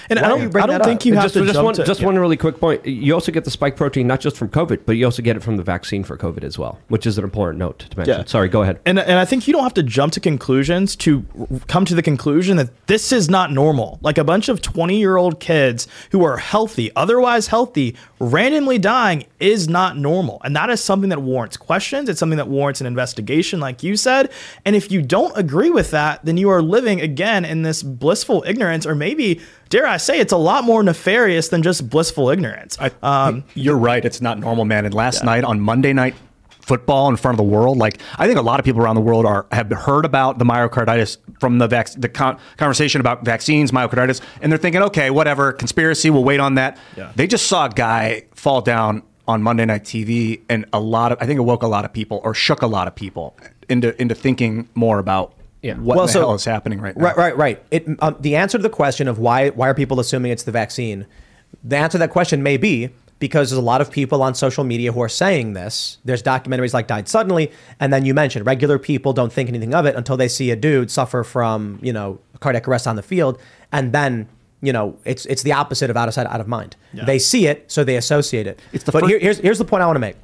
And why I do don't, I don't think up? you have just, to just jump one, to, just yeah. one really quick point. You also get the spike protein not just from COVID, but you also get it from the vaccine for COVID as well, which is an important note to mention. Yeah. Sorry, go ahead. And, and I think you don't have to jump to conclusions to come to the conclusion that this is not normal. Like a bunch of 20 year old kids who are healthy, otherwise healthy, randomly dying is not normal. And that is something that warrants questions. It's something that warrants an investigation, like you said. And if you don't agree with that, then you are living again in this blissful ignorance, or maybe, dare I say, it's a lot more nefarious than just blissful ignorance. um, You're right. It's not normal, man. And last night on Monday night football in front of the world, like I think a lot of people around the world are have heard about the myocarditis from the vac- the con- conversation about vaccines, myocarditis, and they're thinking, okay, whatever, conspiracy, we'll wait on that. Yeah. They just saw a guy fall down on Monday night TV, and a lot of I think it woke a lot of people or shook a lot of people into into thinking more about Yeah. what Well, the so- hell is happening right now. Right, right, right. It, um, the answer to the question of why why are people assuming it's the vaccine, the answer to that question may be because there's a lot of people on social media who are saying this. There's documentaries like Died Suddenly, and then you mentioned regular people don't think anything of it until they see a dude suffer from you know cardiac arrest on the field, and then you know it's it's the opposite of out of sight, out of mind. They see it, so they associate it. It's the but fir- here, here's here's the point I want to make.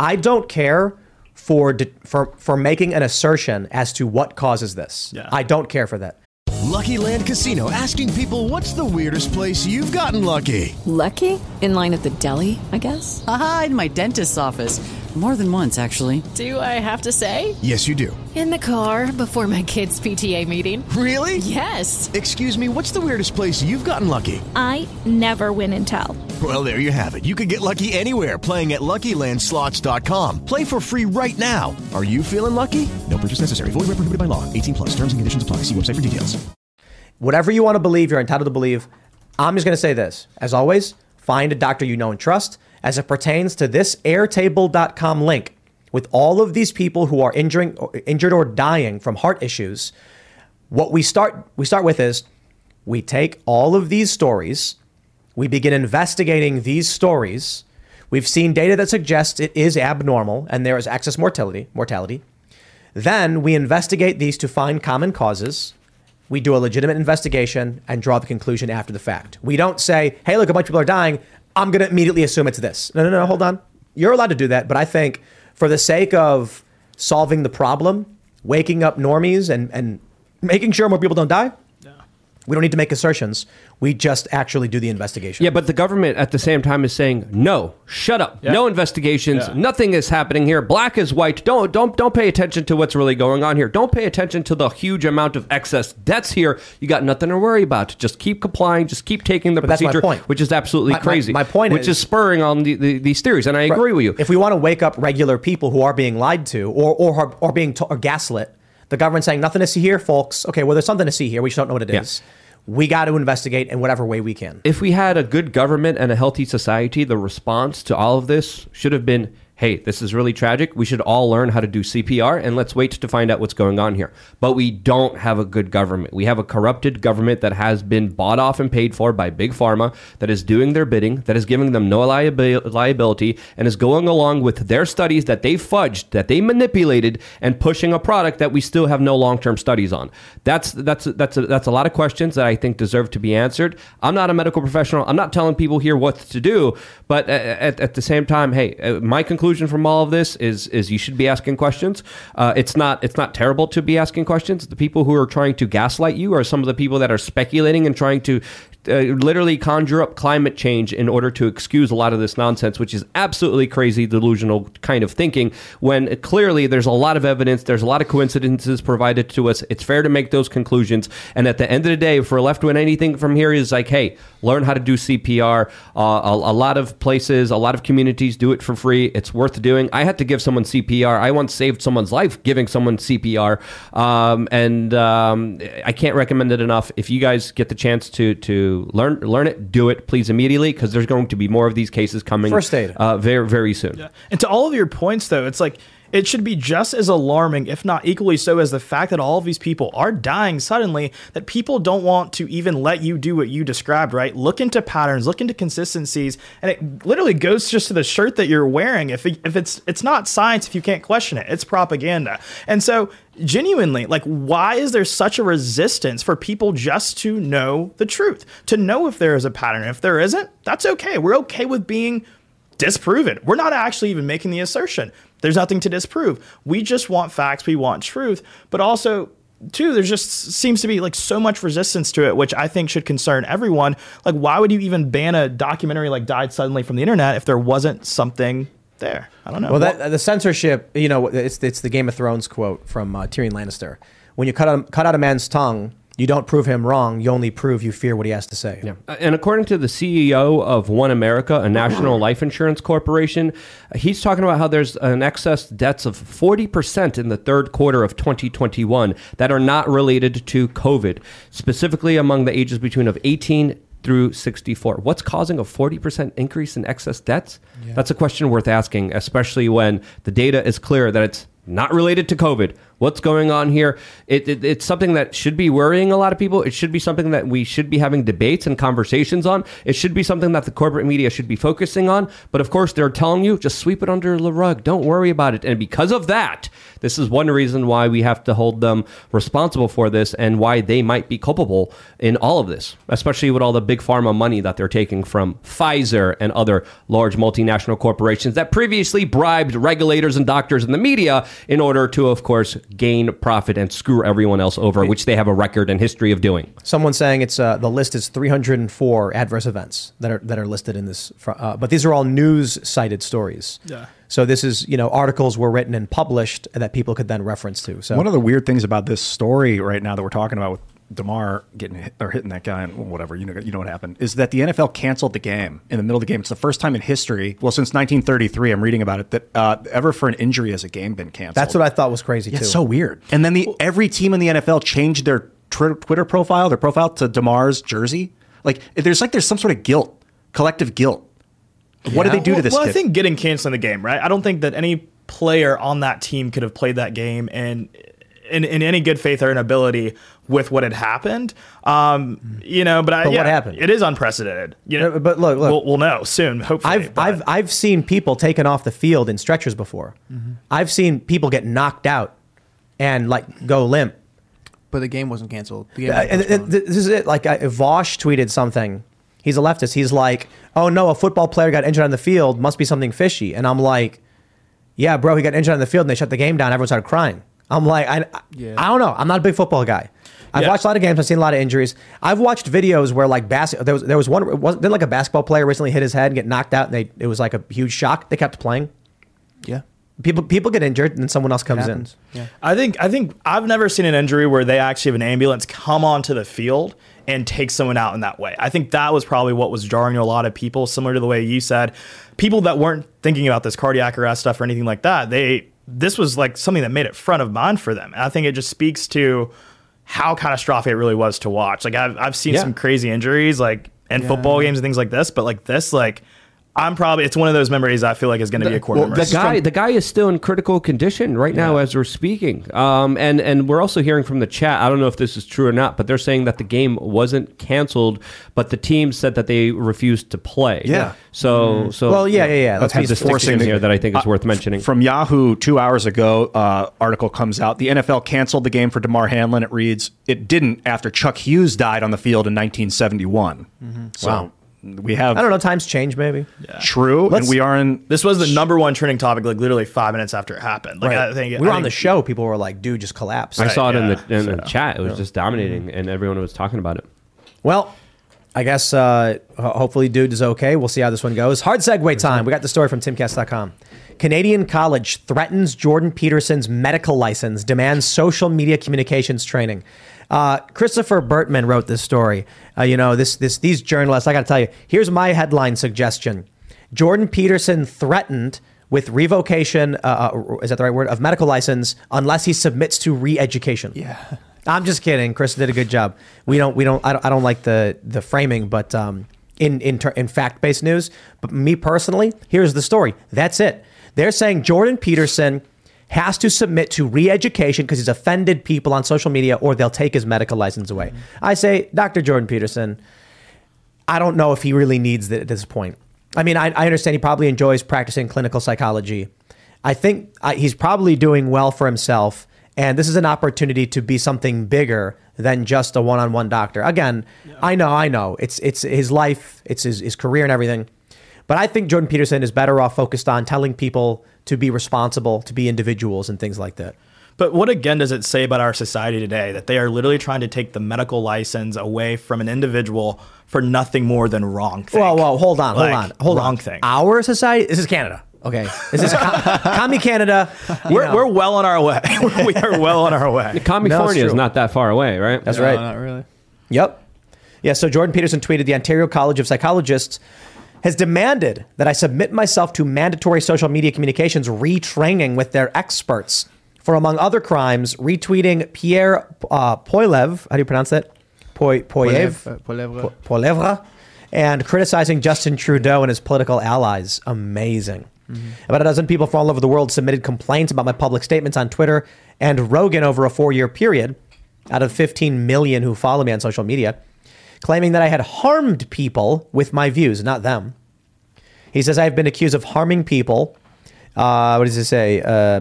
I don't care for for for making an assertion as to what causes this. Yeah. I don't care for that. Lucky Land Casino asking people what's the weirdest place you've gotten lucky? Lucky? In line at the deli, I guess? Aha, in my dentist's office. More than once, actually. Do I have to say? Yes, you do. In the car before my kids' PTA meeting. Really? Yes. Excuse me, what's the weirdest place you've gotten lucky? I never win and tell. Well, there you have it. You can get lucky anywhere playing at LuckyLandSlots.com. Play for free right now. Are you feeling lucky? No purchase necessary. Void where prohibited by law. 18 plus. Terms and conditions apply. See website for details. Whatever you want to believe, you're entitled to believe. I'm just going to say this. As always, find a doctor you know and trust as it pertains to this airtable.com link with all of these people who are injuring, injured or dying from heart issues. What we start we start with is We take all of these stories, we begin investigating these stories. We've seen data that suggests it is abnormal and there is excess mortality, mortality. Then we investigate these to find common causes. We do a legitimate investigation and draw the conclusion after the fact. We don't say, hey, look, a bunch of people are dying. I'm going to immediately assume it's this. No, no, no, hold on. You're allowed to do that. But I think for the sake of solving the problem, waking up normies and, and making sure more people don't die, we don't need to make assertions. We just actually do the investigation. Yeah, but the government at the same time is saying no, shut up, no investigations, Yeah. nothing is happening here. Black is white. Don't don't don't pay attention to what's really going on here. Don't pay attention to the huge amount of excess debts here. You got nothing to worry about. Just keep complying. Just keep taking the But that's my procedure, point. which is absolutely My- my- crazy. my point which is- is spurring on the, the, these theories, and I Right. agree with you. If we want to wake up regular people who are being lied to or or are- or being to- or gaslit, the government saying nothing to see here, folks. Okay, well, there's something to see here. We just don't know what it is. Yeah. We got to investigate in whatever way we can. if we had a good government and a healthy society, the response to all of this should have been hey, this is really tragic. We should all learn how to do CPR and let's wait to find out what's going on here. But we don't have a good government. We have a corrupted government that has been bought off and paid for by Big Pharma, that is doing their bidding, that is giving them no liabi- liability, and is going along with their studies that they fudged, that they manipulated, and pushing a product that we still have no long term studies on. That's, that's, that's, a, that's a lot of questions that I think deserve to be answered. I'm not a medical professional. I'm not telling people here what to do, but at, at the same time, hey, uh, my conclusion from all of this is is you should be asking questions. Uh, it's not it's not terrible to be asking questions. The people who are trying to gaslight you are some of the people that are speculating and trying to uh, literally conjure up climate change in order to excuse a lot of this nonsense, which is absolutely crazy, delusional kind of thinking. When clearly there's a lot of evidence, there's a lot of coincidences provided to us. It's fair to make those conclusions. And at the end of the day, we're left with anything from here, is like, hey, learn how to do CPR. Uh, a, a lot of places, a lot of communities do it for free. It's worth doing. I had to give someone CPR. I once saved someone's life giving someone CPR, um, and um, I can't recommend it enough. If you guys get the chance to to learn learn it, do it, please immediately, because there's going to be more of these cases coming. First aid. uh, very very soon. And to all of your points, though, it's like it should be just as alarming, if not equally so, as the fact that all of these people are dying suddenly, that people don't want to even let you do what you described, right? Look into patterns, look into consistencies, and it literally goes just to the shirt that you're wearing. If, it, if it's it's not science, if you can't question it, it's propaganda. And so, genuinely, like, why is there such a resistance for people just to know the truth, to know if there is a pattern? If there isn't, that's okay. We're okay with being disproven. We're not actually even making the assertion. There's nothing to disprove. We just want facts. We want truth. But also, too, there just seems to be like so much resistance to it, which I think should concern everyone. Like, why would you even ban a documentary like Died Suddenly from the internet if there wasn't something there? I don't know. Well, that, the censorship, you know, it's it's the Game of Thrones quote from uh, Tyrion Lannister. When you cut out, cut out a man's tongue, you don't prove him wrong. You only prove you fear what he has to say. Yeah. Uh, And according to the CEO of One America, a national life insurance corporation, uh, he's talking about how there's an excess debts of 40% in the third quarter of 2021 that are not related to COVID, specifically among the ages between of 18 through 64. What's causing a 40% increase in excess debts? That's a question worth asking, especially when the data is clear that it's not related to COVID. What's going on here? It, it, it's something that should be worrying a lot of people. It should be something that we should be having debates and conversations on. It should be something that the corporate media should be focusing on. But of course, they're telling you just sweep it under the rug. Don't worry about it. And because of that, this is one reason why we have to hold them responsible for this and why they might be culpable in all of this, especially with all the big pharma money that they're taking from Pfizer and other large multinational corporations that previously bribed regulators and doctors and the media in order to, of course, gain profit and screw everyone else over, which they have a record and history of doing. Someone saying it's uh, the list is 304 adverse events that are that are listed in this, uh, but these are all news cited stories. Yeah. So this is you know articles were written and published that people could then reference to. So One of the weird things about this story right now that we're talking about with Damar getting hit, or hitting that guy and whatever you know you know what happened is that the NFL canceled the game in the middle of the game. It's the first time in history, well since 1933, I'm reading about it that uh, ever for an injury has a game been canceled. that's what I thought was crazy Yeah, too. it's so weird. And then the every team in the NFL changed their Twitter profile, their profile to Damar's jersey. Like there's like there's some sort of guilt, collective guilt. What did they do well, to this Well, kid? I think getting canceled in the game, right? I don't think that any player on that team could have played that game and in, in any good faith or inability with what had happened. Um, you know, but, I, But what happened? It is unprecedented. You know, but look, look. we'll, we'll know soon. Hopefully, I've I've I've seen people taken off the field in stretchers before. Mm-hmm. I've seen people get knocked out and like go limp. But the game wasn't canceled. The game Uh, wasn't and, and this is it. Like uh, Vaush tweeted something. He's a leftist. He's like, "Oh no, a football player got injured on the field. Must be something fishy." And I'm like, "Yeah, bro, he got injured on the field, and they shut the game down. Everyone started crying." I'm like, I, I- Yeah. I don't know. I'm not a big football guy. I've Yeah. watched a lot of games. I've seen a lot of injuries. I've watched videos where like bas- there was there was one wasn't didn't like a basketball player recently hit his head and get knocked out, and they it was like a huge shock. They kept playing. yeah. People people get injured, and then someone else comes in. Yeah. I think I think I've never seen an injury where they actually have an ambulance come onto the field and take someone out in that way. I think that was probably what was jarring to a lot of people, similar to the way you said. People that weren't thinking about this cardiac arrest stuff or anything like that, they this was like something that made it front of mind for them. And I think it just speaks to how catastrophic it really was to watch. Like I've I've seen Yeah. some crazy injuries like in football games and things like this, but like this, like I'm probably it's one of those memories I feel like is going to be a core Well, memory. the guy, the guy is still in critical condition right now as we're speaking. Um, and and we're also hearing from the chat. I don't know if this is true or not, but they're saying that the game wasn't canceled, but the team said that they refused to play. Yeah. So so Well, yeah, yeah, yeah. Let's Let's have this forcing here that I think is Uh, worth mentioning. From Yahoo two hours ago, uh, article comes out. The NFL canceled the game for Damar Hamlin. It reads, it didn't after Chuck Hughes died on the field in 1971. So Wow. We have I don't know. Times change, maybe. Yeah. true, Let's- and we are in. this was the number one trending topic like literally 5 minutes after it happened. Like Right. I think we were I on the show. People were like, "Dude, just collapse." I saw it in the in the chat. It was just dominating, and everyone was talking about it. Well, I guess uh, hopefully dude is okay. We'll see how this one goes. Hard segue time. We got the story from timcast.com. Canadian college threatens Jordan Peterson's medical license, demands social media communications training. Uh, Christopher Bertman wrote this story. Uh, you know, this this these journalists. I got to tell you. Here's my headline suggestion: Jordan Peterson threatened with revocation. Uh, uh, is that the right word? Of medical license unless he submits to re-education. Yeah. I'm just kidding. Chris did a good job. We don't. We don't. I don't, I don't like the the framing, but um, in in ter- in fact based news. But me personally, here's the story. That's it. They're saying Jordan Peterson has to submit to re-education because he's offended people on social media, or they'll take his medical license away. Mm-hmm. I say, Dr. Jordan Peterson. I don't know if he really needs it at this point. I mean, I, I understand he probably enjoys practicing clinical psychology. I think I, he's probably doing well for himself, and this is an opportunity to be something bigger than just a one-on-one doctor. Again, I know, I know, it's it's his life, it's his, his career and everything, but I think Jordan Peterson is better off focused on telling people to be responsible, to be individuals, and things like that. But what again does it say about our society today that they are literally trying to take the medical license away from an individual for nothing more than wrong thing? Well, well, hold on, Like, hold on, hold wrong on. thing. Our society. This is Canada. Okay, this is com- commie Canada. We're, know. we're well on our way. we are well on our way. California is not that far away, right? That's No, right. Not really. Yep. Yeah, so Jordan Peterson tweeted the Ontario College of Psychologists has demanded that I submit myself to mandatory social media communications retraining with their experts for, among other crimes, retweeting Pierre uh, Poilievre, how do you pronounce that? Poy, Poilievre? Poilievre. And criticizing Justin Trudeau and his political allies. Amazing. About a dozen people from all over the world submitted complaints about my public statements on Twitter and Rogan over a four year period out of 15 million who follow me on social media, claiming that I had harmed people with my views, not them. He says I've been accused of harming people. Uh, what does it say? Uh,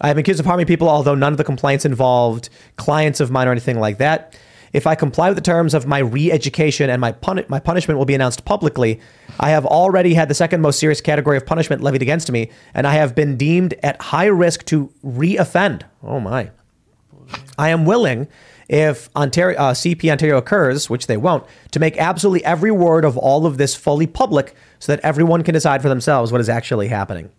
I have been accused of harming people, although none of the complaints involved clients of mine or anything like that. If I comply with the terms of my re-education and my puni- my punishment will be announced publicly, I have already had the second most serious category of punishment levied against me, and I have been deemed at high risk to re-offend. Oh my! I am willing, if Ontario uh, CP Ontario occurs, which they won't, to make absolutely every word of all of this fully public, so that everyone can decide for themselves what is actually happening.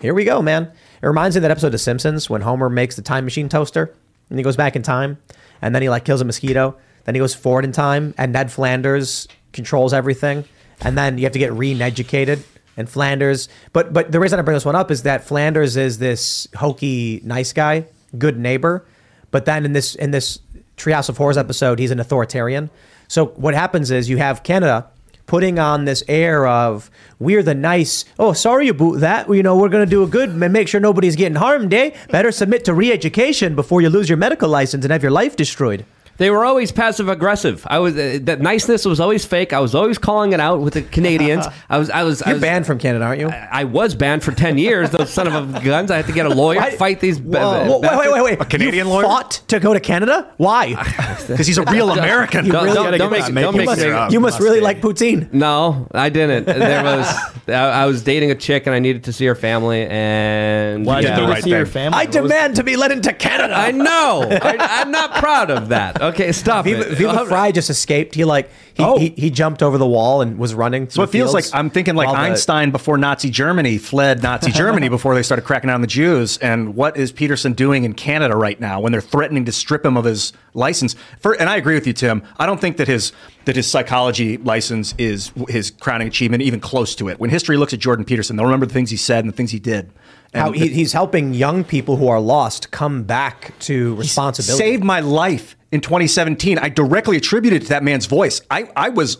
Here we go, man. It reminds me of that episode of Simpsons when Homer makes the time machine toaster and he goes back in time and then he like kills a mosquito. Then he goes forward in time and Ned Flanders controls everything. And then you have to get re-educated and Flanders. But but the reason I bring this one up is that Flanders is this hokey nice guy, good neighbor. But then in this in this Treehouse of Horrors episode, he's an authoritarian. So what happens is you have Canada putting on this air of we're the nice. Oh, sorry about that. You know, we're going to do a good and make sure nobody's getting harmed. Eh? Better submit to re-education before you lose your medical license and have your life destroyed. They were always passive aggressive. I was uh, that niceness was always fake. I was always calling it out with the Canadians. I was I was You're was, banned from Canada, aren't you? I, I was banned for ten years. Those son of a guns. I had to get a lawyer, Why- fight these. ba- Whoa, ba- wait, wait, wait, wait! A Canadian you lawyer? fought to go to Canada? Why? Because he's a real American. Don't, really don't, gotta don't make, that. don't you make must, me- you must really like poutine. No, I didn't. There was I, I was dating a chick and I needed to see her family and Why yeah. did you go to see your family? I demand to be let into Canada. I know. I, I'm not proud of that. Okay, stop Viva, it. Viva Frei just escaped. He like he, Oh. he, he jumped over the wall and was running. So it feels like I'm thinking like Einstein before Nazi Germany fled Nazi Germany before they started cracking down on the Jews. And what is Peterson doing in Canada right now when they're threatening to strip him of his license? For, and I agree with you, Tim. I don't think that his that his psychology license is his crowning achievement, even close to it. When history looks at Jordan Peterson, they'll remember the things he said and the things he did. And how he, he's helping young people who are lost come back to responsibility. saved my life in 2017. I directly attributed to that man's voice. I, I was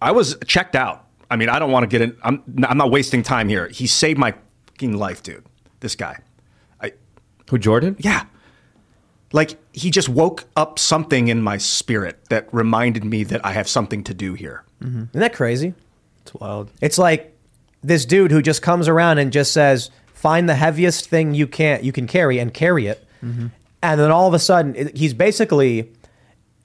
I was checked out. I mean, I don't want to get in. I'm I'm not wasting time here. He saved my fucking life, dude. This guy. I Who Jordan? yeah. Like he just woke up something in my spirit that reminded me that I have something to do here. Mm-hmm. Isn't that crazy? It's wild. It's like this dude who just comes around and just says, "Find the heaviest thing you can you can carry and carry it," mm-hmm. And then all of a sudden it- he's basically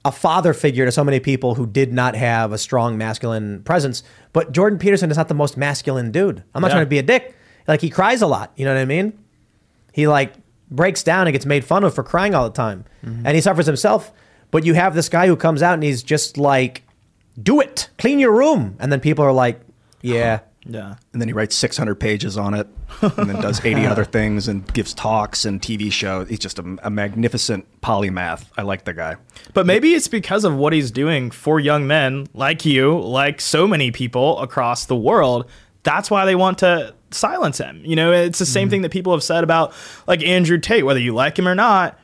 a father figure to so many people who did not have a strong masculine presence. But Jordan Peterson is not the most masculine dude. I'm not Yeah. trying to be a dick. Like he cries a lot. You know what I mean? He like breaks down and gets made fun of for crying all the time, mm-hmm. and he suffers himself. But you have this guy who comes out and he's just like, "Do it, clean your room," and then people are like, "Yeah." Yeah. And then he writes 600 pages on it, and then does 80 other things, and gives talks and TV shows. He's just a, a magnificent polymath. I like the guy. But maybe it's because of what he's doing for young men like you, like so many people across the world. That's why they want to silence him. You know, it's the same mm-hmm. thing that people have said about like Andrew Tate, whether you like him or not.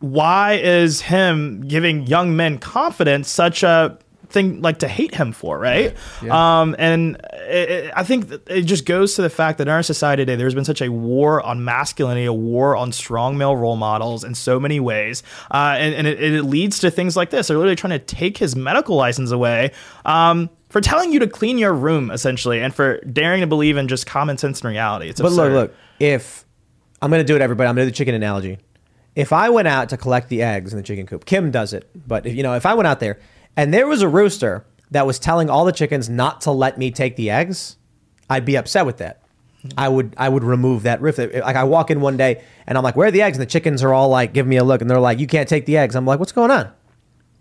Why is him giving young men confidence such a thing like to hate him for, right? Um, and it, it- I think it just goes to the fact that in our society today, there's been such a war on masculinity, a war on strong male role models in so many ways. Uh, and and it, it leads to things like this. They're literally trying to take his medical license away. Um, for telling you to clean your room, essentially, and for daring to believe in just common sense and reality. It's But absurd. look, look. If I'm going to do it, everybody, I'm going to do the chicken analogy. If I went out to collect the eggs in the chicken coop, Kim does it. But if you know, if I went out there and there was a rooster that was telling all the chickens not to let me take the eggs, I'd be upset with that. I would I would remove that roof. Like I walk in one day and I'm like, "Where are the eggs?" And the chickens are all like, give me a look, and they're like, "You can't take the eggs." I'm like, "What's going on?"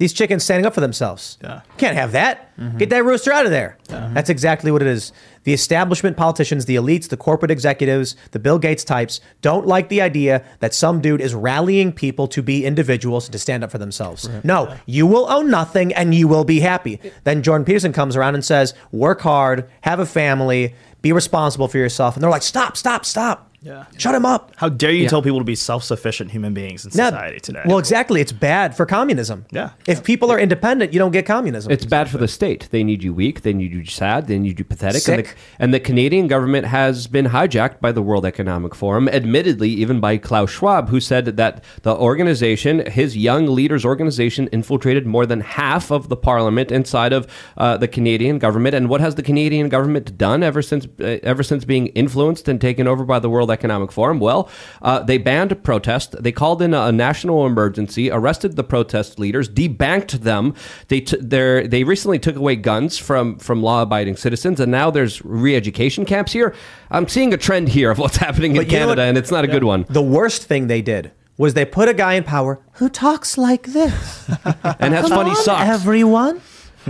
These chickens standing up for themselves. Yeah. Can't have that. Mm-hmm. Get that rooster out of there. That's exactly what it is. The establishment politicians, the elites, the corporate executives, the Bill Gates types don't like the idea that some dude is rallying people to be individuals and to stand up for themselves. No, you will own nothing and you will be happy. Then Jordan Peterson comes around and says, work hard, have a family, be responsible for yourself. And they're like, stop, stop, stop. Yeah. Shut him up. How dare you Yeah. tell people to be self-sufficient human beings in Now- society today? Well, exactly. It's bad for communism. Yeah. If people are independent, you don't get communism. It's bad for the state. They need you weak. They need you sad. They need you pathetic. And the, and the Canadian government has been hijacked by the World Economic Forum, admittedly, even by Klaus Schwab, who said that the organization, his Young Leaders organization, infiltrated more than half of the parliament inside of uh, the Canadian government. And what has the Canadian government done ever since, uh, ever since being influenced and taken over by the World Economic Forum? Well, uh, they banned protest. They called in a, national emergency, arrested the protest leaders, debanked them. They t- they recently took away guns from from law abiding citizens, and now there's re-education camps here. I'm seeing a trend here of what's happening in But know Canada, and it's not a good one. The worst thing they did was they put a guy in power who talks like this. And has Come funny on, socks. Everyone,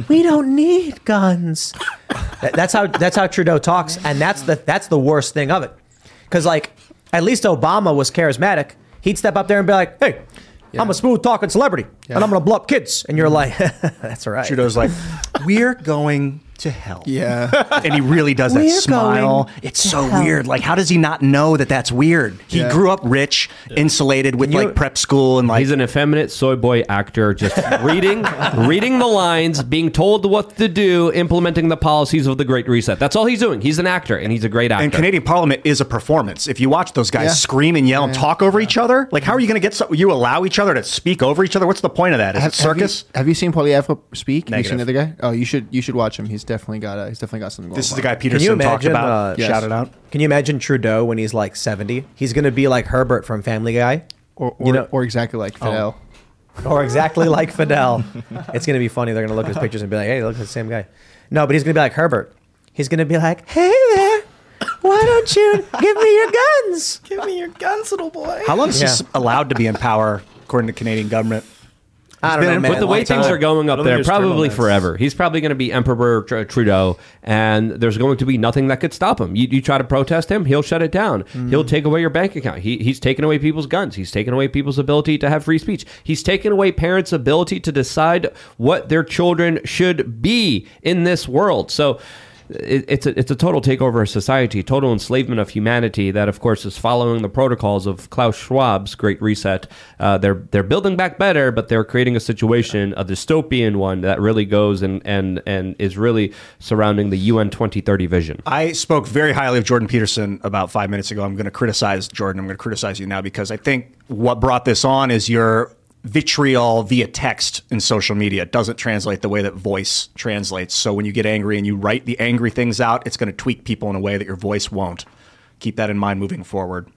we don't need guns. That's how that's how Trudeau talks, and that's the that's the worst thing of it. Because like, at least Obama was charismatic. He'd step up there and be like, "Hey, I'm a smooth talking celebrity, and I'm gonna blow up kids," and you're mm-hmm. like, "That's all right." Trudeau's like, we're going to hell. Yeah. and he really does that We're smile. going It's to so hell. weird. Like, how does he not know that that's weird? He Yeah. grew up rich, insulated with like prep school and like. He's an effeminate soy boy actor, just reading, reading the lines, being told what to do, implementing the policies of the Great Reset. That's all he's doing. He's an actor, and he's a great actor. And Canadian Parliament is a performance. If you watch those guys Yeah. scream and yell and talk over each other, like how are you going to get? So, you allow each other to speak over each other? What's the point of that? Is Have, it circus? Have you, have you seen Poilievre speak? Have you seen the Negative. other guy? Oh, you should you should watch him. He's definitely got a, he's definitely got something. Going This is for the guy him. Peterson talked about. Uh, yes. Shout it out. Can you imagine Trudeau when he's like 70? He's going to be like Herbert from Family Guy. Or, or, you know, or exactly like oh. Fidel. or exactly like Fidel. It's going to be funny. They're going to look at his pictures and be like, hey, look, it's the same guy. No, but he's going to be like Herbert. He's going to be like, hey there, why don't you give me your guns? Give me your guns, little boy. How long is Yeah. he allowed to be in power according to the Canadian government? I don't know, man. With the way things time. are going up there, probably forever. He's probably going to be Emperor Tr- Trudeau, and there's going to be nothing that could stop him. You, you try to protest him, he'll shut it down. Mm-hmm. He'll take away your bank account. He, he's taken away people's guns. He's taken away people's ability to have free speech. He's taken away parents' ability to decide what their children should be in this world. So. It, it's a it's a total takeover of society, total enslavement of humanity. That, of course, is following the protocols of Klaus Schwab's Great Reset. Uh, they're they're building back better, but they're creating a situation, a dystopian one that really goes and and and is really surrounding the UN 2030 vision. I spoke very highly of Jordan Peterson about five minutes ago. I'm going to criticize Jordan. I'm going to criticize you now because I think what brought this on is your vitriol via text in social media doesn't translate the way that voice translates. So when you get angry and you write the angry things out, it's going to tweak people in a way that your voice won't. Keep that in mind moving forward.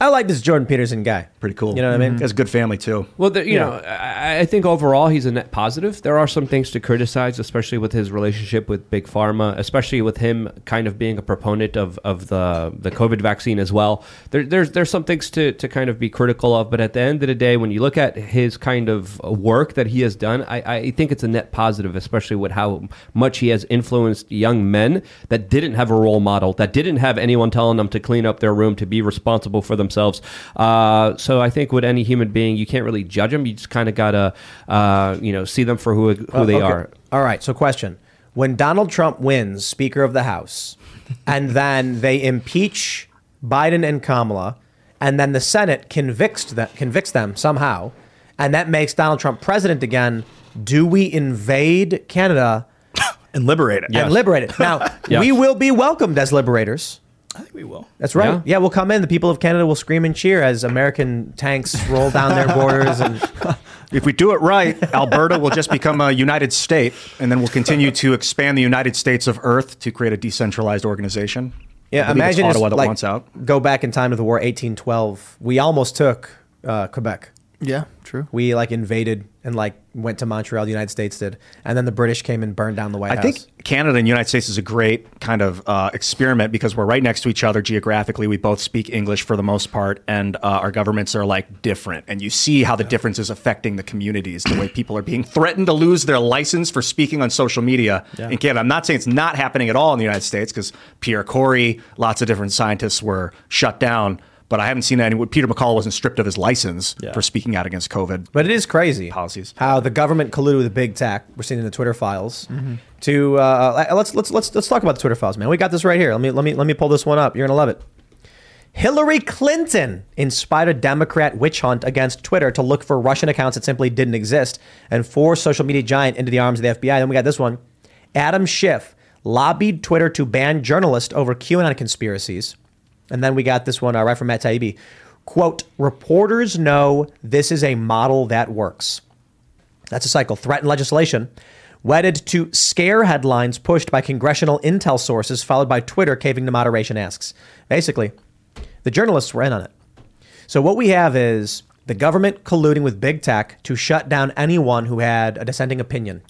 I like this Jordan Peterson guy. Pretty cool. You know what I mean? He has a good family too. Well, the, you Yeah. know, I, I think overall he's a net positive. There are some things to criticize, especially with his relationship with Big Pharma, especially with him kind of being a proponent of, of the the COVID vaccine as well. There, there's there's some things to, to kind of be critical of, but at the end of the day, when you look at his kind of work that he has done, I, I think it's a net positive, especially with how much he has influenced young men that didn't have a role model, that didn't have anyone telling them to clean up their room, to be responsible for themselves. Uh, so I think with any human being, you can't really judge them. You just kind of gotta, uh, you know, see them for who who Uh, they okay. are. All right. So, question: When Donald Trump wins Speaker of the House, and then they impeach Biden and Kamala, and then the Senate convicts them, convicts them somehow, and that makes Donald Trump president again, do we invade Canada and liberate it? and liberate it? Now, Yes. we will be welcomed as liberators. I think we will. That's right. Yeah. Yeah. we'll come in. The people of Canada will scream and cheer as American tanks roll down their borders and. If we do it right, Alberta will just become a united state, and then we'll continue to expand the United States of Earth to create a decentralized organization. I Yeah, believe it's imagine Ottawa just, that like, wants out. Go back in time to the war, 1812. We almost took uh, Quebec. Yeah, true. We like invaded and like went to Montreal. The United States did, and then the British came and burned down the White I House. I think Canada and the United States is a great kind of uh, experiment because we're right next to each other geographically. We both speak English for the most part, and uh, our governments are like different. And you see how the difference is affecting the communities, the way people are being threatened to lose their license for speaking on social media Yeah. in Canada. I'm not saying it's not happening at all in the United States because Pierre Kory, lots of different scientists were shut down. But I haven't seen any. Peter McCullough wasn't stripped of his license for speaking out against COVID. But it is crazy policies. how the government colluded with big tech. We're seeing in the Twitter files. Mhm. To uh, let's let's let's let's talk about the Twitter files, man. We got this right here. Let me let me let me pull this one up. You're gonna love it. Hillary Clinton inspired a Democrat witch hunt against Twitter to look for Russian accounts that simply didn't exist and force social media giant into the arms of the FBI. Then we got this one. Adam Schiff lobbied Twitter to ban journalists over QAnon conspiracies. And then we got this one uh, right from Matt Taibbi. Quote, reporters know this is a model that works. That's a cycle. Threatened legislation. Wedded to scare headlines pushed by congressional intel sources, followed by Twitter caving to moderation asks. Basically, the journalists were in on it. So what we have is the government colluding with big tech to shut down anyone who had a dissenting opinion.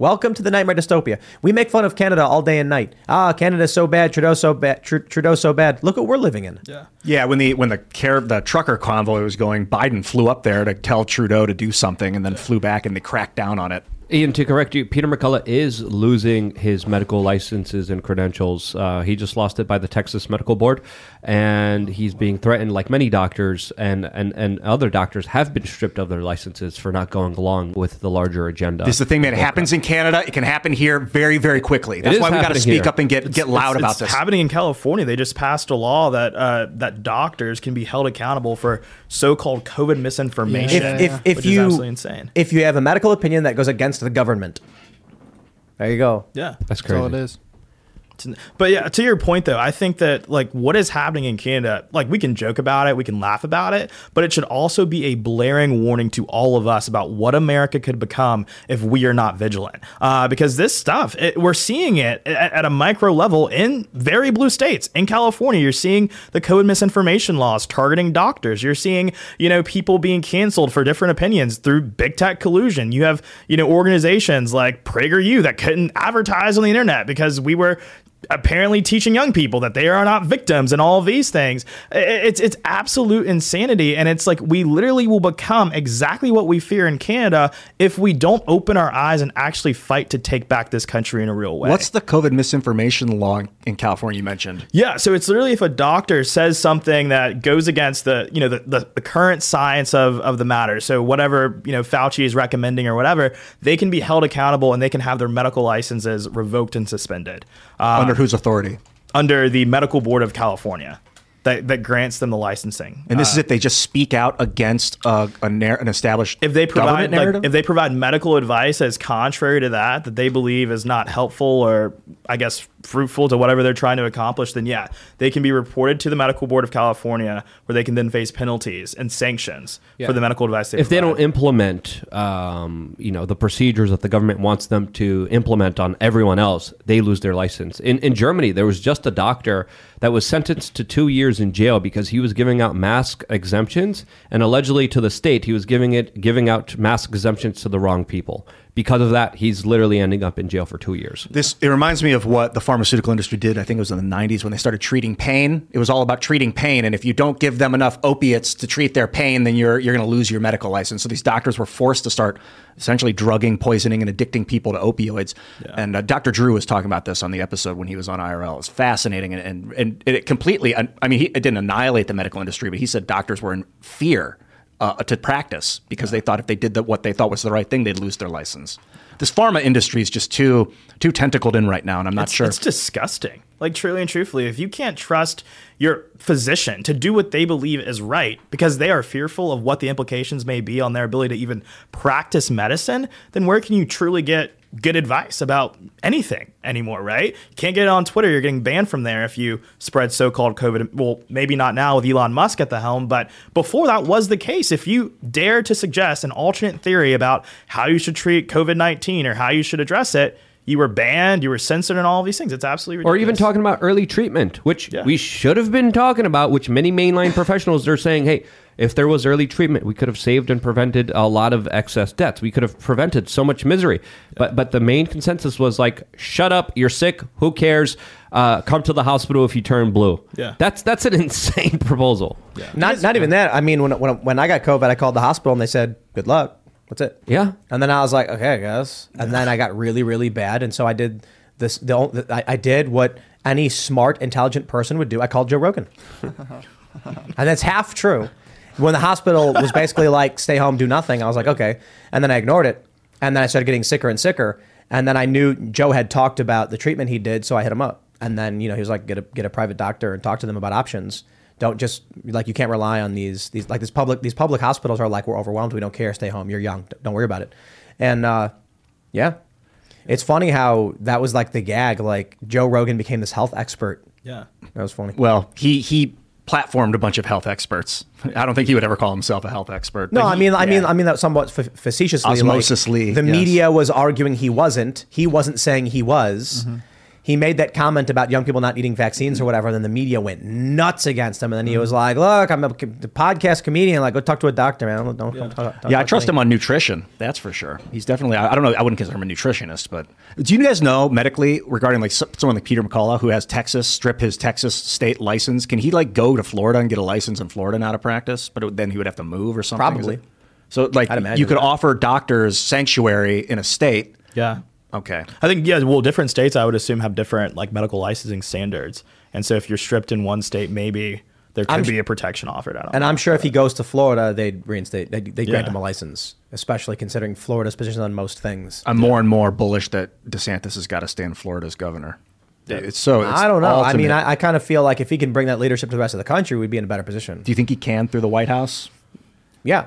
Welcome to the nightmare dystopia. We make fun of Canada all day and night. Ah, Canada's so bad, Trudeau so bad, Tru- Trudeau so bad. Look what we're living in. Yeah. Yeah, when the when the car- the trucker convoy was going, Biden flew up there to tell Trudeau to do something, and then flew back, and they cracked down on it. Ian, to correct you, Peter McCullough is losing his medical licenses and credentials. Uh, he just lost it by the Texas Medical Board, and he's being threatened, like many doctors and, and, and other doctors have been stripped of their licenses for not going along with the larger agenda. This is the thing, man. It happens in Canada. It can happen here very, very quickly. That's why we've got to speak here. up and get get loud it's, about it's this. happening in California. They just passed a law that uh, that doctors can be held accountable for so-called COVID misinformation. If, if, if which you is absolutely insane. if you have a medical opinion that goes against the government, there you go. Yeah, That's That's all it is. But yeah, to your point though, I think that like what is happening in Canada, like we can joke about it, we can laugh about it, but it should also be a blaring warning to all of us about what America could become if we are not vigilant. Uh, because this stuff, it, we're seeing it at, at a micro level in very blue states. In California, you're seeing the COVID misinformation laws targeting doctors. You're seeing, you know, people being canceled for different opinions through big tech collusion. You have, you know, organizations like PragerU that couldn't advertise on the internet because we were apparently teaching young people that they are not victims and all these things. It's it's absolute insanity, and it's like we literally will become exactly what we fear in Canada if we don't open our eyes and actually fight to take back this country in a real way. What's the COVID misinformation law in California you mentioned? Yeah, so it's literally if a doctor says something that goes against the you know the, the, the current science of, of the matter. So whatever you know Fauci is recommending or whatever, they can be held accountable and they can have their medical licenses revoked and suspended. Uh, Under whose authority? Under the Medical Board of California, that that grants them the licensing. And this Uh, is if they just speak out against uh, a nar- an established if they provide government like, if they provide medical advice as contrary to that that they believe is not helpful or I guess fruitful to whatever they're trying to accomplish, then yeah, they can be reported to the Medical Board of California, where they can then face penalties and sanctions Yeah. for the medical advice they if they don't implement, um, you know, the procedures that the government wants them to implement on everyone else, they lose their license. In in Germany, there was just a doctor that was sentenced to two years in jail because he was giving out mask exemptions, and allegedly to the state, he was giving it giving out mask exemptions to the wrong people. Because of that, he's literally ending up in jail for two years. This it reminds me of what the pharmaceutical industry did. I think it was in the 90s when they started treating pain. It was all about treating pain, and if you don't give them enough opiates to treat their pain, then you're you're going to lose your medical license. So these doctors were forced to start essentially drugging, poisoning, and addicting people to opioids. And uh, Dr. Drew was talking about this on the episode when he was on IRL. It's fascinating, and and, and it completely. I mean, he, it didn't annihilate the medical industry, but he said doctors were in fear. Uh, to practice because they thought if they did the, what they thought was the right thing, they'd lose their license. This pharma industry is just too too tentacled in right now, and I'm not it's, sure. It's disgusting. Like truly and truthfully, if you can't trust your physician to do what they believe is right because they are fearful of what the implications may be on their ability to even practice medicine, then where can you truly get good advice about anything anymore, right? You can't get it on Twitter. You're getting banned from there if you spread so-called COVID. Well, maybe not now with Elon Musk at the helm, but before that was the case. If you dare to suggest an alternate theory about how you should treat COVID-19 or how you should address it, you were banned, you were censored, and all of these things. It's absolutely Or even talking about early treatment, which we should have been talking about, which many mainline professionals are saying, hey, if there was early treatment, we could have saved and prevented a lot of excess deaths. We could have prevented so much misery. But but the main consensus was like, shut up, you're sick, who cares? Uh, come to the hospital if you turn blue. Yeah. That's that's an insane proposal. Yeah. Not not even that. I mean, when when when I got COVID, I called the hospital and they said, "Good luck." That's it. Yeah. And then I was like, "Okay, I guess." And then I got really really bad, and so I did this. The, ol- I, I did what any smart, intelligent person would do. I called Joe Rogan, and that's half true. When the hospital was basically like, "Stay home, do nothing," I was like, "Okay," and then I ignored it, and then I started getting sicker and sicker, and then I knew Joe had talked about the treatment he did, so I hit him up, and then you know he was like, "Get a get a private doctor and talk to them about options." Don't just like you can't rely on these these like this public these public hospitals are like we're overwhelmed. We don't care. Stay home. You're young. Don't worry about it. And uh, yeah. It's funny how that was like the gag. Like Joe Rogan became this health expert. Yeah. that was funny. Well, he he platformed a bunch of health experts. I don't think he would ever call himself a health expert. No, but I he- mean, I mean. I mean that somewhat fa- facetiously. Osmosisly, like, the yes. media was arguing he wasn't. He wasn't saying he was. Mm-hmm. He made that comment about young people not needing vaccines or whatever, and then the media went nuts against him. And then he was like, "Look, I'm a podcast comedian. Like, go talk to a doctor, man. Don't, don't, don't talk, don't yeah, I talk to trust me." him on nutrition. That's for sure. He's definitely. I, I don't know. I wouldn't consider him a nutritionist, but do you guys know medically regarding like someone like Peter McCullough who has Texas strip his Texas state license? Can he like go to Florida and get a license in Florida now to practice? But it, then he would have to move or something. Probably. So like I'd imagine you could that. offer doctors sanctuary in a state. Yeah. Okay. I think yeah. Well, different states I would assume have different like medical licensing standards, and so if you're stripped in one state, maybe there could I'm- be a protection offered. I don't. And I'm sure if he goes to Florida, they'd reinstate, they'd, they'd grant Yeah. him a license, especially considering Florida's position on most things. I'm more and more bullish that DeSantis has got to stay in Florida as governor. It's so. It's I don't know. I mean, ultimate. I, I kind of feel like if he can bring that leadership to the rest of the country, we'd be in a better position. Do you think he can through the White House? Yeah.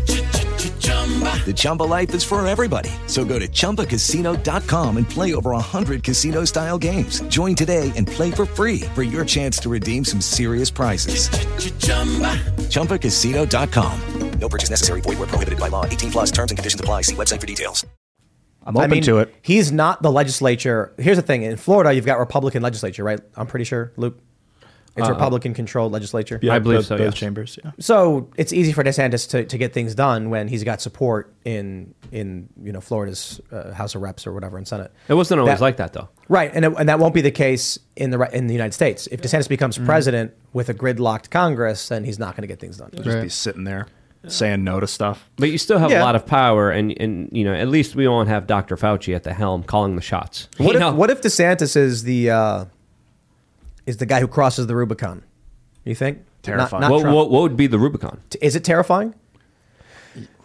The Chumba life is for everybody. So go to ChumbaCasino.com and play over 100 casino-style games. Join today and play for free for your chance to redeem some serious prizes. ChumbaCasino.com. No purchase necessary. Void where prohibited by law. 18 plus terms and conditions apply. See website for details. I'm I open mean, to it. He's not the legislature. Here's the thing: in Florida, you've got Republican legislature, right? I'm pretty sure, Luke. It's Uh, Republican-controlled legislature. Yeah, I believe both- so, both yeah. chambers, yeah. So it's easy for DeSantis to, to get things done when he's got support in in you know Florida's uh, House of Reps or whatever in Senate. It wasn't always like that, though. Right, and it, and that won't be the case in the in the United States. If DeSantis becomes Mm-hmm. president with a gridlocked Congress, then he's not going to get things done. He'll just be sitting there saying no to stuff. But you still have Yeah. a lot of power, and, and you know at least we won't have Dr. Fauci at the helm calling the shots. What You if, know? what if DeSantis is the uh, is the guy who crosses the Rubicon? You think Terrifying. Not, not What- what- what would be the Rubicon? Is it terrifying?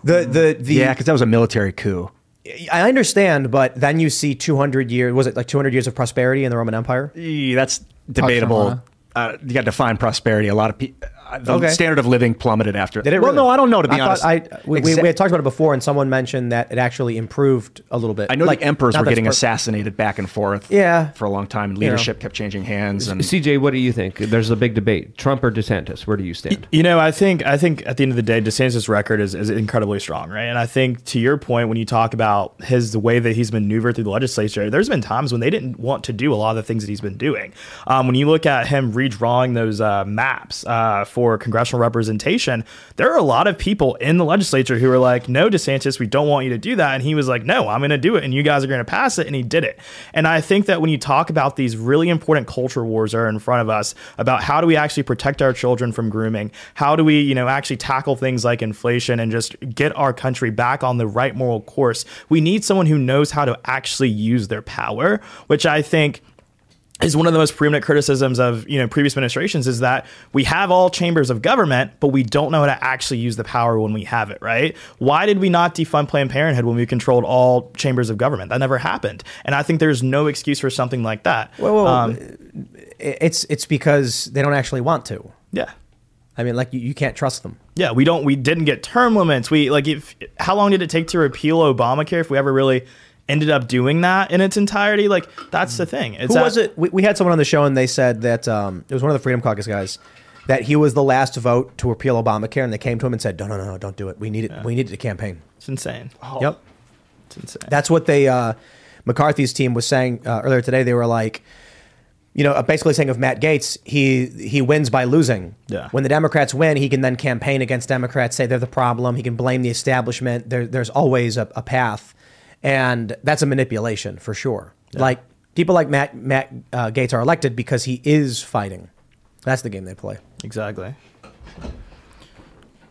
The the the yeah, because that was a military coup. I understand, but then you see 200 years. Was it like 200 years of prosperity in the Roman Empire? Yeah, that's debatable. Uh, you got to define prosperity. A lot of people, the Okay. standard of living plummeted after. Did it well, really? no, I don't know. To be I thought honest, I we, we, Exa- we had talked about it before, and someone mentioned that it actually improved a little bit. I know like, the emperors not were getting per- assassinated back and forth. Yeah. for a long time. and You know. Leadership kept changing hands. And CJ, what do you think? There's a big debate: Trump or DeSantis. Where do you stand? You know, I think I think at the end of the day, DeSantis' record is, is incredibly strong, right? And I think to your point, when you talk about his the way that he's maneuvered through the legislature, there's been times when they didn't want to do a lot of the things that he's been doing. Um, when you look at him redrawing those uh, maps uh, for congressional representation, there are a lot of people in the legislature who are like, "No, DeSantis, we don't want you to do that," and he was like, "No, I'm going to do it, and you guys are going to pass it," and he did it. And I think that when you talk about these really important culture wars that are in front of us about how do we actually protect our children from grooming, how do we, you know, actually tackle things like inflation and just get our country back on the right moral course, we need someone who knows how to actually use their power, which I think is one of the most preeminent criticisms of you know previous administrations is that we have all chambers of government but we don't know how to actually use the power when we have it right why did we not defund planned parenthood when we controlled all chambers of government that never happened and i think there's no excuse for something like that Well, well, Um, it's it's because they don't actually want to. Yeah. I mean, like you, you can't trust them. yeah we don't we didn't get term limits we like if how long did it take to repeal obamacare if we ever really ended up doing that in its entirety like that's the thing it's Who that- was it? We, we had someone on the show, and they said that um, it was one of the Freedom Caucus guys. That he was the last vote to repeal Obamacare, and they came to him and said, "No, no, no, no don't do it. We need it. We need it to campaign." it's insane Yep. it's insane That's what they uh, McCarthy's team was saying uh, earlier today. They were like, you know, basically saying of Matt Gaetz, he he wins by losing. Yeah. When the Democrats win, he can then campaign against Democrats, say they're the problem. He can blame the establishment. There, there's always a, a path, and that's a manipulation for sure. Like people like Matt Matt uh, Gaetz are elected because he is fighting. That's the game they play. exactly